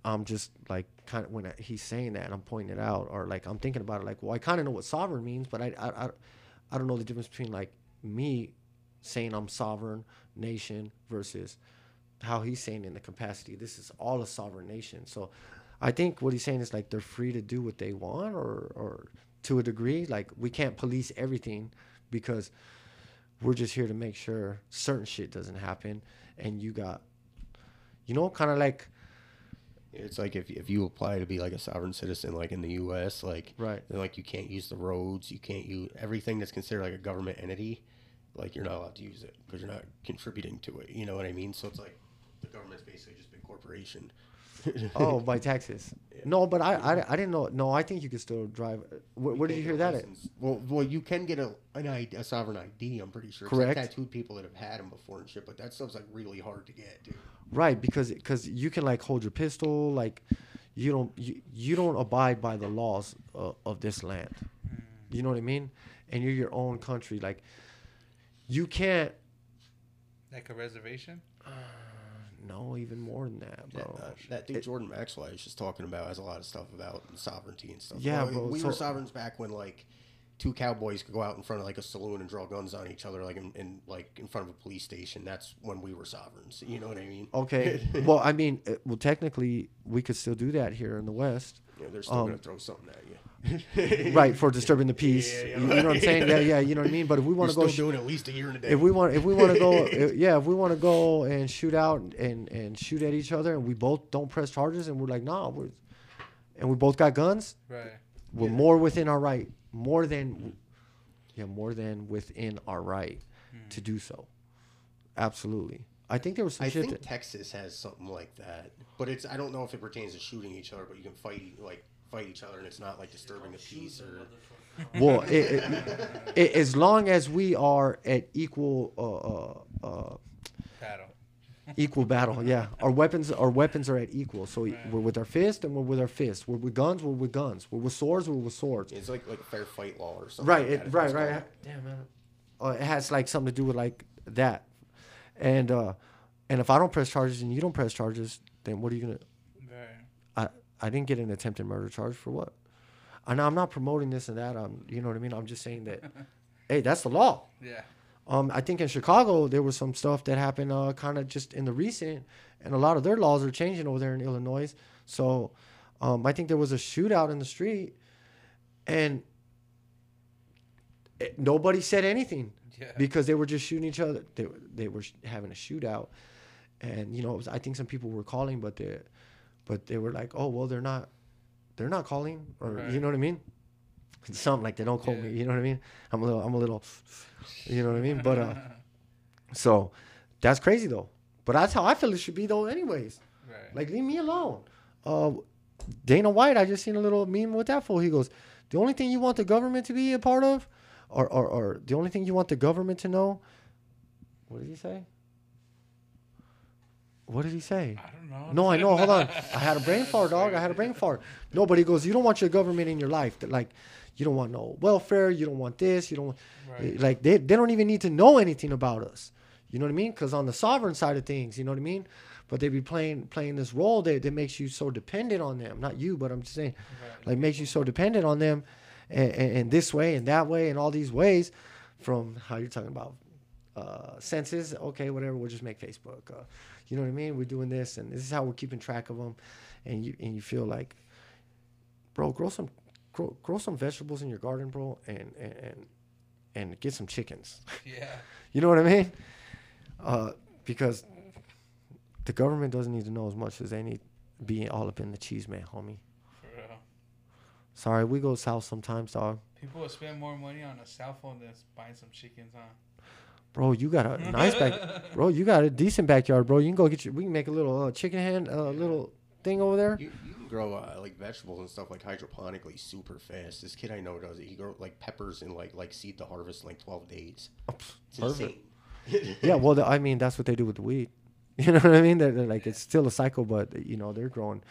[SPEAKER 1] I'm just like kind of when he's saying that I'm pointing it out or like I'm thinking about it like well I kind of know what sovereign means but I, I I I don't know the difference between like me saying I'm sovereign nation versus how he's saying in the capacity this is all a sovereign nation. So I think what he's saying is like they're free to do what they want or or to a degree like we can't police everything because we're just here to make sure certain shit doesn't happen and you got you know kind of like
[SPEAKER 3] It's like if, if you apply to be like a sovereign citizen, like in the U.S., like
[SPEAKER 1] Right.
[SPEAKER 3] then like you can't use the roads, you can't use everything that's considered like a government entity, like you're not allowed to use it because you're not contributing to it. You know what I mean? So it's like the government's basically just a big corporation.
[SPEAKER 1] oh by taxes no but I, I i didn't know no i think you could still drive where, where did you hear that at
[SPEAKER 3] Well, well, you can get a an ID, a sovereign ID. I'm pretty sure.
[SPEAKER 1] Correct.
[SPEAKER 3] I've tattooed people that have had them before and shit, but that stuff's like really hard to get, dude.
[SPEAKER 1] right because because you can like hold your pistol like you don't you, you don't abide by the laws of, of this land mm. you know what i mean and you're your own country like you can't
[SPEAKER 2] Like a reservation.
[SPEAKER 1] Uh, no even more than that bro
[SPEAKER 3] That, uh, that dude
[SPEAKER 1] It-
[SPEAKER 3] Jordan Maxwell is just talking about has a lot of stuff about sovereignty and stuff.
[SPEAKER 1] Yeah,
[SPEAKER 3] Well,
[SPEAKER 1] bro,
[SPEAKER 3] We
[SPEAKER 1] so-
[SPEAKER 3] were sovereigns back when like two cowboys could go out in front of like a saloon and draw guns on each other, like in, in like in front of a police station. That's when we were sovereigns. You know what I mean?
[SPEAKER 1] okay well i mean well technically we could still do that here in the west
[SPEAKER 3] Yeah, they're still
[SPEAKER 1] Um,
[SPEAKER 3] gonna throw something at you.
[SPEAKER 1] right for disturbing the peace.
[SPEAKER 3] Yeah, yeah,
[SPEAKER 1] you, you know what i'm saying? Yeah yeah you know what i mean? But if we want to
[SPEAKER 3] still
[SPEAKER 1] go sh-
[SPEAKER 3] doing at least a year and a day.
[SPEAKER 1] if we want if we want to go if- yeah if we want to go and shoot out and and shoot at each other and we both don't press charges and we're like nah we're and we both got guns
[SPEAKER 2] Right.
[SPEAKER 1] we're more within our right more than yeah more than within our right to hmm. do so. Absolutely. I think there was some
[SPEAKER 3] I think
[SPEAKER 1] that,
[SPEAKER 3] Texas has something like that, but it's I don't know if it pertains to shooting each other, but you can fight like fight each other and it's not like disturbing the peace or.
[SPEAKER 1] well it, it, it, as long as we are at equal uh, uh, uh,
[SPEAKER 2] Battle.
[SPEAKER 1] equal battle yeah our weapons our weapons are at equal so we're with our fist and we're with our fist we're with guns we're with guns we're with swords we're with swords
[SPEAKER 3] It's like like a fair fight law or something.
[SPEAKER 1] right
[SPEAKER 3] like
[SPEAKER 1] it,
[SPEAKER 3] that, is what
[SPEAKER 1] right right damn man uh, it has like something to do with like that and uh and if i don't press charges and you don't press charges then what are you gonna
[SPEAKER 2] Right.
[SPEAKER 1] i i didn't get an attempted murder charge for what know i'm not promoting this and that i'm you know what i mean i'm just saying that hey that's the law
[SPEAKER 2] Yeah.
[SPEAKER 1] um, I think in Chicago there was some stuff that happened uh, kind of just in the recent, and a lot of their laws are changing over there in Illinois. So um, I think there was a shootout in the street, and it, nobody said anything
[SPEAKER 2] Yeah.
[SPEAKER 1] because they were just shooting each other. They were- they were sh- having a shootout, and you know it was, I think some people were calling, but they but they were like, oh well, they're not they're not calling, or
[SPEAKER 2] Right.
[SPEAKER 1] you know what I mean. Something like they don't call me, you know what I mean. I'm a little, I'm a little, you know what I mean. But uh, so that's crazy though. But that's how I feel it should be though, anyways.
[SPEAKER 2] Right.
[SPEAKER 1] Like leave me alone. Uh, Dana White, I just seen a little meme with that fool. He goes, the only thing you want the government to be a part of, or or, or the only thing you want the government to know. What did he say? What did he say?
[SPEAKER 2] I don't know.
[SPEAKER 1] No, I know. Hold on. I had a brain fart, dog. I had a brain fart. No, but he goes, you don't want your government in your life. That like, you don't want no welfare. You don't want this. You don't want
[SPEAKER 2] Right.
[SPEAKER 1] like they they don't even need to know anything about us. You know what I mean? Because on the sovereign side of things, you know what I mean. But they be playing playing this role that, that makes you so dependent on them. Not you, but I'm just saying,
[SPEAKER 2] Right.
[SPEAKER 1] like makes you so dependent on them, and, and, and this way and that way and all these ways, from how you're talking about uh, senses. Okay, whatever. We'll just make Facebook. Uh, you know what I mean? We're doing this, and this is how we're keeping track of them. And you and you feel like, bro, grow some grow, grow some vegetables in your garden, bro, and and and, and get some chickens.
[SPEAKER 2] Yeah.
[SPEAKER 1] You know what I mean? Uh, because the government doesn't need to know as much as they need being all up in the cheese man, homie.
[SPEAKER 2] For real.
[SPEAKER 1] Sorry, we go south sometimes, dog.
[SPEAKER 2] People will spend more money on a cell phone than buying some chickens, huh?
[SPEAKER 1] Bro, you got a nice back, bro. You got a decent backyard, bro. You can go get your. We can make a little uh, chicken hand, uh, little thing over there.
[SPEAKER 3] You, you can grow uh, like vegetables and stuff like hydroponically super fast. This kid I know does it. He grow like peppers and like like seed to harvest in like twelve days. It's
[SPEAKER 1] Perfect.
[SPEAKER 3] insane.
[SPEAKER 1] Yeah, well, the, I mean, that's what they do with the weed. You know what I mean? They're, they're like it's still a cycle, but you know they're growing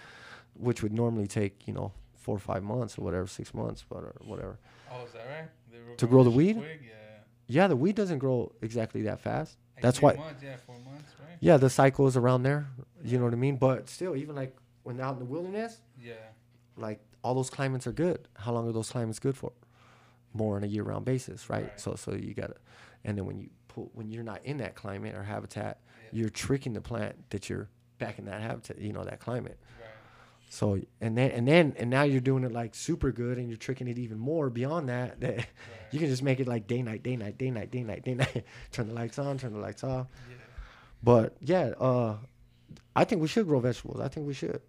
[SPEAKER 1] which would normally take you know four or five months or whatever, six months, but or whatever.
[SPEAKER 2] Oh, is that right?
[SPEAKER 1] To grow the weed?
[SPEAKER 2] quick? Yeah.
[SPEAKER 1] Yeah, the weed doesn't grow exactly that fast.
[SPEAKER 2] Like
[SPEAKER 1] That's why-
[SPEAKER 2] Months, yeah, four months, right?
[SPEAKER 1] Yeah, the cycle is around there. You know what I mean? But still, even like when out in the wilderness,
[SPEAKER 2] Yeah.
[SPEAKER 1] like all those climates are good. How long are those climates good for? More on a year-round basis, right?
[SPEAKER 2] Right.
[SPEAKER 1] So, so you gotta, and then when you pull, when you're not in that climate or habitat,
[SPEAKER 2] Yeah.
[SPEAKER 1] you're tricking the plant that you're back in that habitat, you know, that climate. So, and then, and then, and now you're doing it like super good, and you're tricking it even more beyond that. That you can just make it like day, night, day, night, day, night, day, night, day, night. turn the lights on, turn the lights off.
[SPEAKER 2] Yeah.
[SPEAKER 1] But yeah, uh, I think we should grow vegetables. I think we should.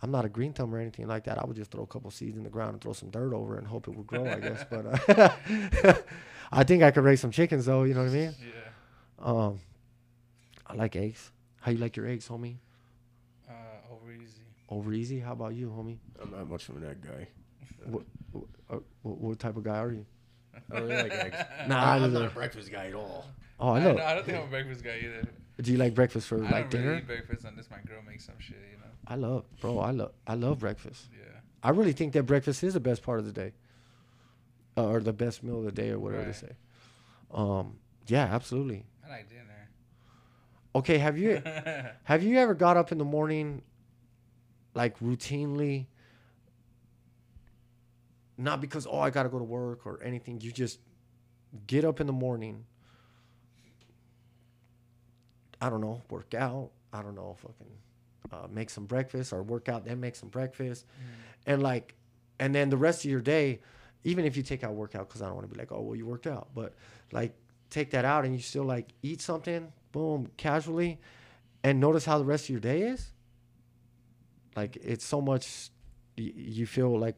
[SPEAKER 1] I'm not a green thumb or anything like that. I would just throw a couple seeds in the ground and throw some dirt over it and hope it would grow. I guess, but uh, I think I could raise some chickens though. You know what I mean?
[SPEAKER 2] Yeah.
[SPEAKER 1] Um, I like eggs. How you like your eggs, homie?
[SPEAKER 2] Uh, over easy.
[SPEAKER 1] How about you, homie?
[SPEAKER 3] I'm not much of an egg guy.
[SPEAKER 1] What, what, what, what type of guy are you?
[SPEAKER 3] I don't really like eggs.
[SPEAKER 1] Nah,
[SPEAKER 3] I,
[SPEAKER 1] I
[SPEAKER 3] I'm not a breakfast guy at all.
[SPEAKER 1] Oh, I
[SPEAKER 2] I,
[SPEAKER 1] know.
[SPEAKER 2] know, I don't think I'm a breakfast guy either.
[SPEAKER 1] Do you like breakfast for
[SPEAKER 2] I
[SPEAKER 1] like
[SPEAKER 2] don't really
[SPEAKER 1] dinner?
[SPEAKER 2] eat breakfast unless my girl makes some shit, you know?
[SPEAKER 1] I love, bro. I love, I love breakfast.
[SPEAKER 2] Yeah.
[SPEAKER 1] I really think that breakfast is the best part of the day, uh, or the best meal of the day, or whatever
[SPEAKER 2] Right.
[SPEAKER 1] they say. Um, yeah, absolutely.
[SPEAKER 2] I like dinner.
[SPEAKER 1] Okay, have you have you ever got up in the morning, like routinely? Not because oh I gotta go to work or anything. You just get up in the morning. I don't know, work out. I don't know, fucking uh, make some breakfast or work out, then make some breakfast, and like, and then the rest of your day, even if you take out workout, because I don't want to be like, oh well, you worked out, but like take that out and you still like eat something, boom, casually, and notice how the rest of your day is. Like it's so much, y- you feel like,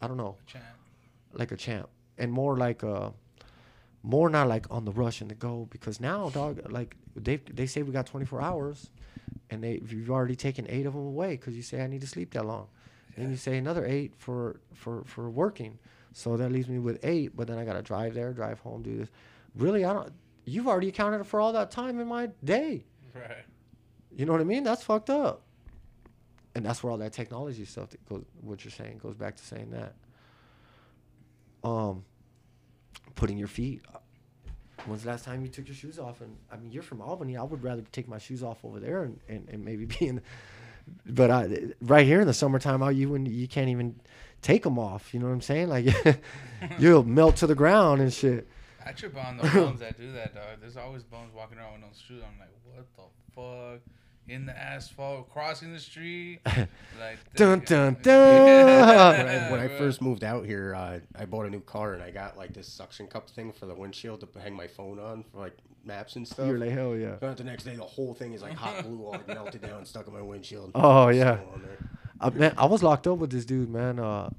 [SPEAKER 1] I don't know,
[SPEAKER 2] Champ.
[SPEAKER 1] like a champ, and more like uh more not like on the rush and the go because now, dog, like they they say we got 24 hours, and they you've already taken eight of them away because you say I need to sleep that long, and you say another eight for for for working, so that leaves me with eight. But then I gotta drive there, drive home, do this. Really, I don't. You've already accounted for all that time in my day.
[SPEAKER 2] Right.
[SPEAKER 1] You know what I mean? That's fucked up. And that's where all that technology stuff that goes what you're saying goes back to saying that. Um putting your feet When's the last time you took your shoes off? And I mean, you're from Albany. I would rather take my shoes off over there and, and, and maybe be in. But I, right here in the summertime, out you when you can't even take them off. You know what I'm saying? Like you'll melt to the ground and shit.
[SPEAKER 2] I trip on the bones that do that, dog. There's always bones walking around with no shoes. I'm like, what the fuck? In the asphalt, crossing the street. Like,
[SPEAKER 1] Dun,
[SPEAKER 2] damn.
[SPEAKER 1] dun, dun.
[SPEAKER 3] when I, when I first moved out here, uh, I bought a new car and I got like this suction cup thing for the windshield to hang my phone on for like maps and stuff.
[SPEAKER 1] You're like hell yeah.
[SPEAKER 3] Found out the next day, the whole thing is like hot glue all like, melted down and stuck in my windshield.
[SPEAKER 1] Oh yeah.
[SPEAKER 3] Still.
[SPEAKER 1] Uh, man, I was locked up with this dude, man. Uh,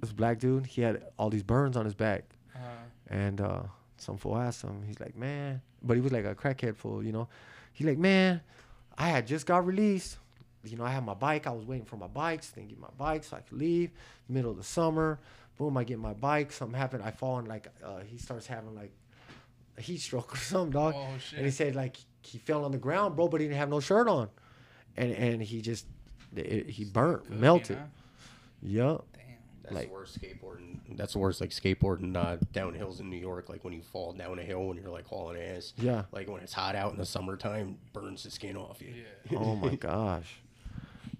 [SPEAKER 1] this black dude. He had all these burns on his back,
[SPEAKER 2] Uh,
[SPEAKER 1] and uh, some fool asked him. He's like, man, but he was like a crackhead fool, you know. He's like, man, I had just got released. You know, I had my bike. I was waiting for my bikes, then get my bike so I could leave. Middle of the summer, boom, I get my bike. Something happened. I fall and like uh, he starts having like a heat stroke or something, dog.
[SPEAKER 2] oh
[SPEAKER 1] And he said like he fell on the ground, bro, but he didn't have no shirt on, and and he just it, he burnt, melted. Yup.
[SPEAKER 2] Damn.
[SPEAKER 3] That's
[SPEAKER 1] Like-
[SPEAKER 3] the worst skateboarding. That's the worst like skateboarding uh, down hills in New York. Like when you fall down a hill when you're like hauling ass.
[SPEAKER 1] Yeah.
[SPEAKER 3] Like when it's hot out in the summertime, burns the skin off you.
[SPEAKER 2] Yeah.
[SPEAKER 1] Oh my gosh.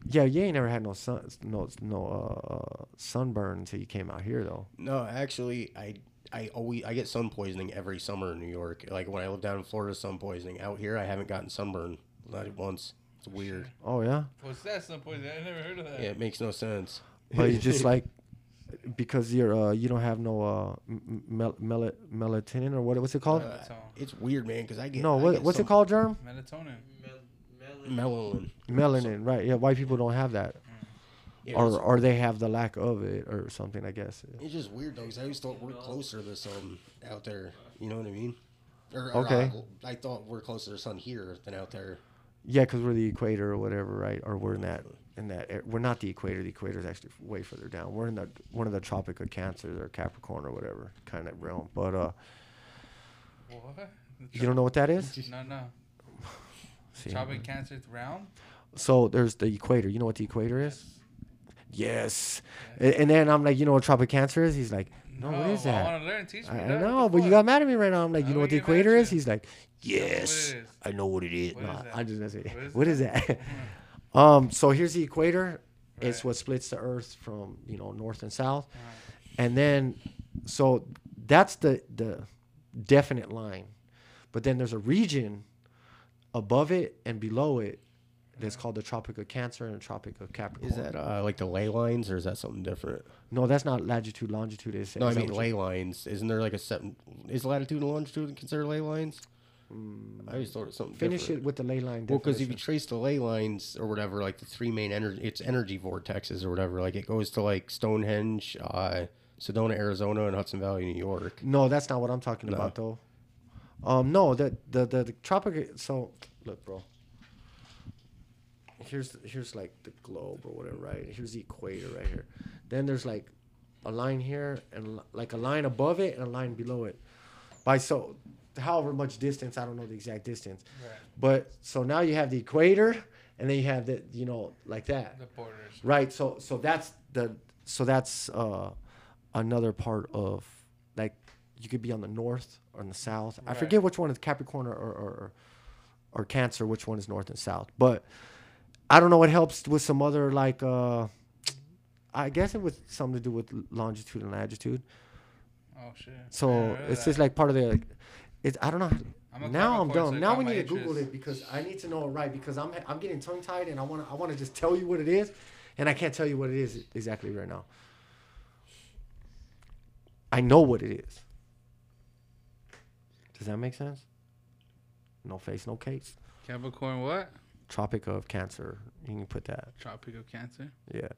[SPEAKER 1] Yeah, you ain't never had no sun, no no uh, sunburn until you came out here though.
[SPEAKER 3] No, actually, I I always I get sun poisoning every summer in New York. Like when I lived down in Florida, sun poisoning. Out here, I haven't gotten sunburn not once. It's weird.
[SPEAKER 1] Oh yeah,
[SPEAKER 2] What's that? Some point? I never heard of that.
[SPEAKER 3] Yeah, it makes no sense.
[SPEAKER 1] but you just like because you're uh you don't have no uh mel- mel- melatonin or what what's it called?
[SPEAKER 2] Melatonin.
[SPEAKER 3] it's weird, man. Because I get
[SPEAKER 1] no,
[SPEAKER 3] I
[SPEAKER 1] what,
[SPEAKER 3] get
[SPEAKER 1] what's
[SPEAKER 3] some
[SPEAKER 1] it called, Germ?
[SPEAKER 2] Melatonin.
[SPEAKER 4] Mel-
[SPEAKER 3] Melanin.
[SPEAKER 1] Melanin, right? Yeah, white people don't have that,
[SPEAKER 3] Yeah,
[SPEAKER 1] or
[SPEAKER 3] it's,
[SPEAKER 1] or they have the lack of it or something. I guess.
[SPEAKER 3] it's just weird though. Because I always thought we're closer to the sun out there. You know what I mean? Or, or,
[SPEAKER 1] Okay.
[SPEAKER 3] I thought we're closer to the sun here than out there.
[SPEAKER 1] Yeah, because we're the equator or whatever, right? Or we're in that in that we're not the equator. The equator is actually way further down. We're in the one of the Tropic of Cancer or Capricorn or whatever kind of realm. But uh,
[SPEAKER 2] What?
[SPEAKER 1] you don't know what that is?
[SPEAKER 2] No, no.
[SPEAKER 1] See,
[SPEAKER 2] Tropic Cancer realm.
[SPEAKER 1] So there's the equator. You know what the equator is? yes. A- And then I'm like, you know what tropic cancer is? He's like, no, what is
[SPEAKER 2] I
[SPEAKER 1] that?
[SPEAKER 2] want to learn. Teach me.
[SPEAKER 1] I, I know, but you got mad at me right now. I'm like,
[SPEAKER 2] I
[SPEAKER 1] you know what the
[SPEAKER 2] get mad at
[SPEAKER 1] equator is? He's like,
[SPEAKER 2] Tell me what it
[SPEAKER 1] yes. I know what it is.
[SPEAKER 2] What
[SPEAKER 1] no,
[SPEAKER 2] is that?
[SPEAKER 1] I'm just gonna say,
[SPEAKER 2] What is
[SPEAKER 1] what is that? um, so here's the equator. It's what splits the Earth from you know north and south,
[SPEAKER 2] Uh-huh.
[SPEAKER 1] and then so that's the the definite line, but then there's a region above it and below it that's called the Tropic of Cancer and the Tropic of Capricorn.
[SPEAKER 3] Is that uh, like the ley lines, or is that something different?
[SPEAKER 1] no? That's not latitude longitude. Is
[SPEAKER 3] No, I
[SPEAKER 1] is that
[SPEAKER 3] mean ley lines. Isn't there like a set? Is latitude and longitude considered ley lines? I always thought it something
[SPEAKER 1] Finish
[SPEAKER 3] different.
[SPEAKER 1] it with the ley line.
[SPEAKER 3] Well, because if you trace the ley lines or whatever, like the three main energy, it's energy vortexes or whatever. Like it goes to like Stonehenge, uh, Sedona, Arizona, and Hudson Valley, New York.
[SPEAKER 1] No, that's not what I'm talking
[SPEAKER 3] No.
[SPEAKER 1] about though. Um, no, the the the, the tropic. So look, bro. Here's here's like the globe or whatever, right? Here's the equator right here. Then there's like a line here and like a line above it and a line below it. By so, however much distance, I don't know the exact distance.
[SPEAKER 2] Right.
[SPEAKER 1] But so now you have the equator, and then you have the you know like that.
[SPEAKER 2] The borders.
[SPEAKER 1] Right. So so that's the so that's uh another part of like you could be on the north or in the south. I forget which one is Capricorn or or, or or Cancer, which one is north and south. But I don't know It helps with some other like uh I guess it was something to do with longitude and latitude.
[SPEAKER 2] Oh shit.
[SPEAKER 1] So it's
[SPEAKER 2] that.
[SPEAKER 1] just like part of the like, it's I don't know.
[SPEAKER 2] I'm
[SPEAKER 1] now I'm dumb. Now we need to Google it because I need to know it right because I'm I'm getting tongue tied and I want to I want to just tell you what it is, and I can't tell you what it is exactly right now. I know what it is. Does that make sense? No face, no case.
[SPEAKER 2] Capricorn what?
[SPEAKER 1] Tropic of Cancer. You can put that.
[SPEAKER 2] Tropic of Cancer.
[SPEAKER 1] Yeah.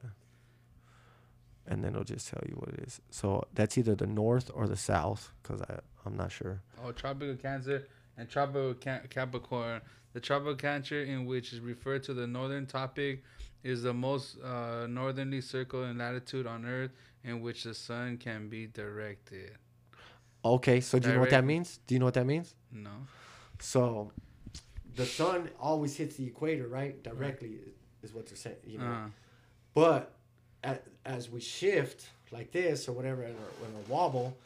[SPEAKER 1] And then it'll just tell you what it is. So that's either the north or the south, because I I'm not sure.
[SPEAKER 2] Oh, Tropic of Cancer and Tropic of Ca- Capricorn. The Tropic of Cancer, in which is referred to the northern topic, is the most uh, northerly circle in latitude on Earth in which the sun can be directed.
[SPEAKER 1] Okay, so do you know what that means? Do you know what that means?
[SPEAKER 2] No.
[SPEAKER 1] So, the sun always hits the equator, right? Directly is what they're saying. You know,
[SPEAKER 2] Uh,
[SPEAKER 1] but a as we shift like this or whatever, in our, in our wobble,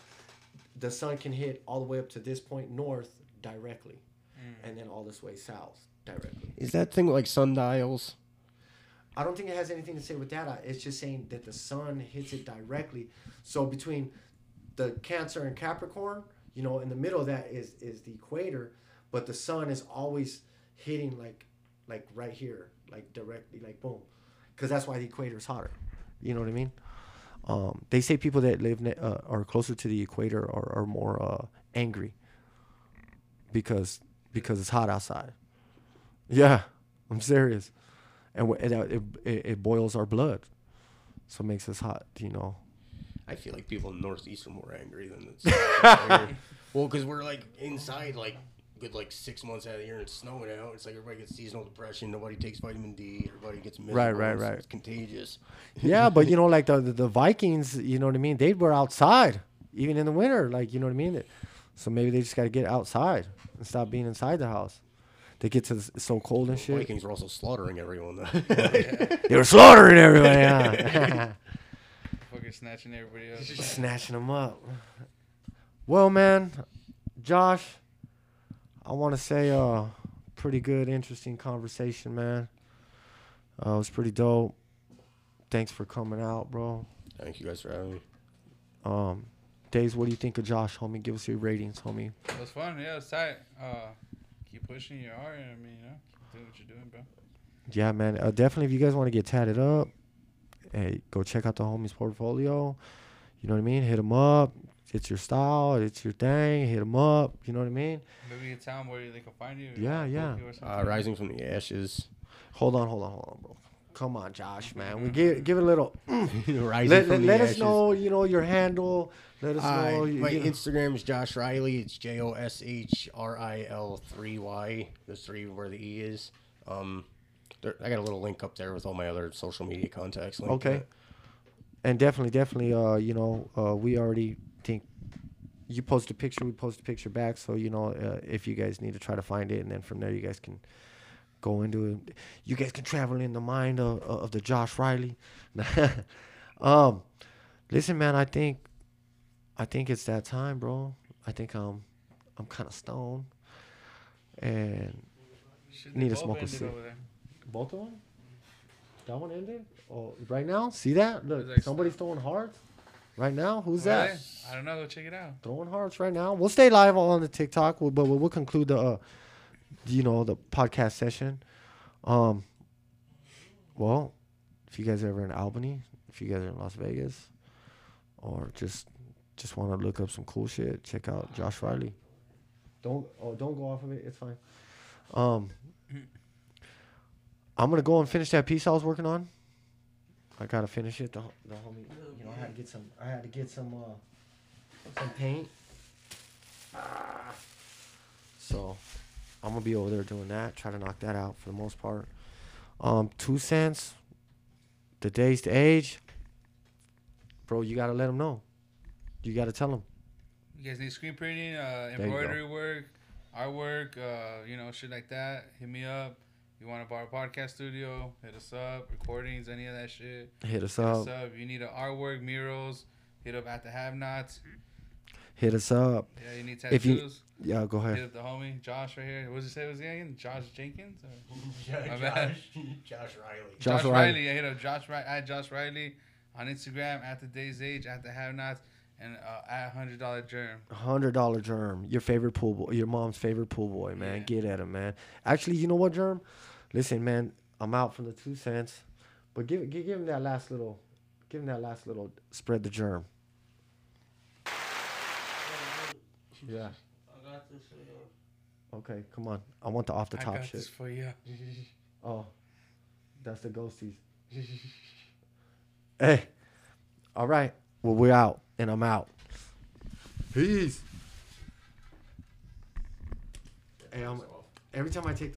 [SPEAKER 1] the sun can hit all the way up to this point north directly, and then all this way south directly.
[SPEAKER 3] Is that thing like sundials?
[SPEAKER 1] I don't think it has anything to say with that. It's just saying that the sun hits it directly. So between the Cancer and Capricorn, you know, in the middle of that is is the equator, but the sun is always hitting like like right here, like directly, like boom, because that's why the equator is hotter. You know what I mean? Um, they say people that live ne- uh, are closer to the equator are, are more uh, angry because because it's hot outside. Yeah, I'm serious and it, uh, it, it, it boils our blood, so it makes us hot. You know.
[SPEAKER 3] I feel like people in the Northeast are more angry than the Well, because we're like inside like good like six months out of the year and it's snowing out. It's like everybody gets seasonal depression. Nobody takes vitamin D. Everybody gets miserable.
[SPEAKER 1] Right, right, right.
[SPEAKER 3] It's contagious.
[SPEAKER 1] Yeah, but you know, like the, the the Vikings, you know what I mean? They were outside even in the winter, like you know what I mean. So maybe they just got to get outside and stop being inside the house. They get to the, it's so cold and shit.
[SPEAKER 3] Vikings were also slaughtering everyone. Though.
[SPEAKER 1] They were slaughtering everyone. Yeah.
[SPEAKER 2] fucking snatching everybody else.
[SPEAKER 1] snatching them up. Well, man, Josh, I want to say, uh, pretty good, interesting conversation, man. Uh, it was pretty dope. Thanks for coming out, bro.
[SPEAKER 3] Thank you guys for having me.
[SPEAKER 1] Um, Days, what do you think of Josh, homie? Give us your ratings, homie.
[SPEAKER 2] It was fun. Yeah, it's tight. Uh, keep pushing your art. I mean, you know, keep doing what you're doing, bro.
[SPEAKER 1] Yeah, man. Uh, definitely, if you guys want to get tatted up, hey, go check out the homie's portfolio. You know what I mean? Hit him up. It's your style. It's your thing. Hit them up. You know what I mean?
[SPEAKER 2] Maybe you tell them where they can find you.
[SPEAKER 1] Yeah, yeah.
[SPEAKER 2] you
[SPEAKER 3] Uh. Rising from the Ashes.
[SPEAKER 1] Hold on, hold on, hold on, bro. Come on, Josh, man. We give give it a little.
[SPEAKER 3] Rising
[SPEAKER 1] let let,
[SPEAKER 3] from the
[SPEAKER 1] let us know, you know, your handle. Let us
[SPEAKER 3] Uh,
[SPEAKER 1] know.
[SPEAKER 3] My
[SPEAKER 1] you know-
[SPEAKER 3] Instagram is Josh Riley. It's J O S H R I L three Y. The three where the E is. Um, there, I got a little link up there with all my other social media contacts.
[SPEAKER 1] Okay. and definitely, definitely, uh, you know, uh, we already think you post a picture, we post a picture back. So you know, uh, if you guys need to try to find it, and then from there, you guys can go into it. You guys can travel in the mind of, of the Josh Riley. um, listen, man, I think, I think it's that time, bro. I think I'm, I'm kind of stoned, and
[SPEAKER 2] Shit,
[SPEAKER 1] Need
[SPEAKER 2] they
[SPEAKER 1] to smoke a
[SPEAKER 2] ended
[SPEAKER 1] cig. both of them. That one ended. Oh, right now, see that? Look,
[SPEAKER 2] like
[SPEAKER 1] somebody's throwing hearts. Right now, who's that?
[SPEAKER 2] I don't know. Go check it out.
[SPEAKER 1] throwing hearts right now. We'll stay live on the TikTok, but we'll, we'll conclude the, uh, you know, the podcast session. Um, well, if you guys are ever in Albany, if you guys are in Las Vegas, or just just want to look up some cool shit, check out Josh Riley. Don't oh don't go off of it. It's fine. Um, I'm gonna go and finish that piece I was working on. I gotta finish it. The, the homie, you know, I had to get some. I had to get some. Uh, some paint. Ah. So I'm gonna be over there doing that, try to knock that out for the most part. Um, two cents. The days to age. Bro, you gotta let them know. You gotta tell them.
[SPEAKER 2] You guys need screen printing, uh, embroidery work, artwork, uh, you know, shit like that. Hit me up. You want to borrow a podcast studio? Hit us up. Recordings, any of that shit.
[SPEAKER 1] Hit us up.
[SPEAKER 2] Hit
[SPEAKER 1] up.
[SPEAKER 2] us up. You need an artwork, murals. Hit up at the Have Nots.
[SPEAKER 1] Hit us up.
[SPEAKER 2] Yeah, you need
[SPEAKER 1] If you-
[SPEAKER 2] tattoos.
[SPEAKER 1] Yeah, go ahead.
[SPEAKER 2] Hit up the homie Josh right here. What does it say? Was he again? Josh Jenkins. Or?
[SPEAKER 3] Yeah,
[SPEAKER 2] My bad.
[SPEAKER 3] Josh, Josh Riley.
[SPEAKER 1] Josh
[SPEAKER 2] Josh,
[SPEAKER 1] Riley.
[SPEAKER 2] Riley. Yeah, hit up Josh Riley at Josh Riley on Instagram at the Day's Age at the Have Nots and uh, at hundred dollar germ.
[SPEAKER 1] Hundred dollar germ. Your favorite pool boy. Your mom's favorite pool boy, man.
[SPEAKER 2] Yeah.
[SPEAKER 1] Get at him, man. Actually, you know what, germ? Listen, man. I'm out from the two cents, but give give, give him that last little, give him that last little spread the germ. Yeah.
[SPEAKER 4] I got this for you.
[SPEAKER 1] Okay, come on. I want the off the top
[SPEAKER 2] I
[SPEAKER 1] top
[SPEAKER 2] got
[SPEAKER 1] shit.
[SPEAKER 2] this for you.
[SPEAKER 1] Oh, that's the ghosties. hey, all right. Well, we're out, and I'm out. Peace. Hey, I'm, every time I take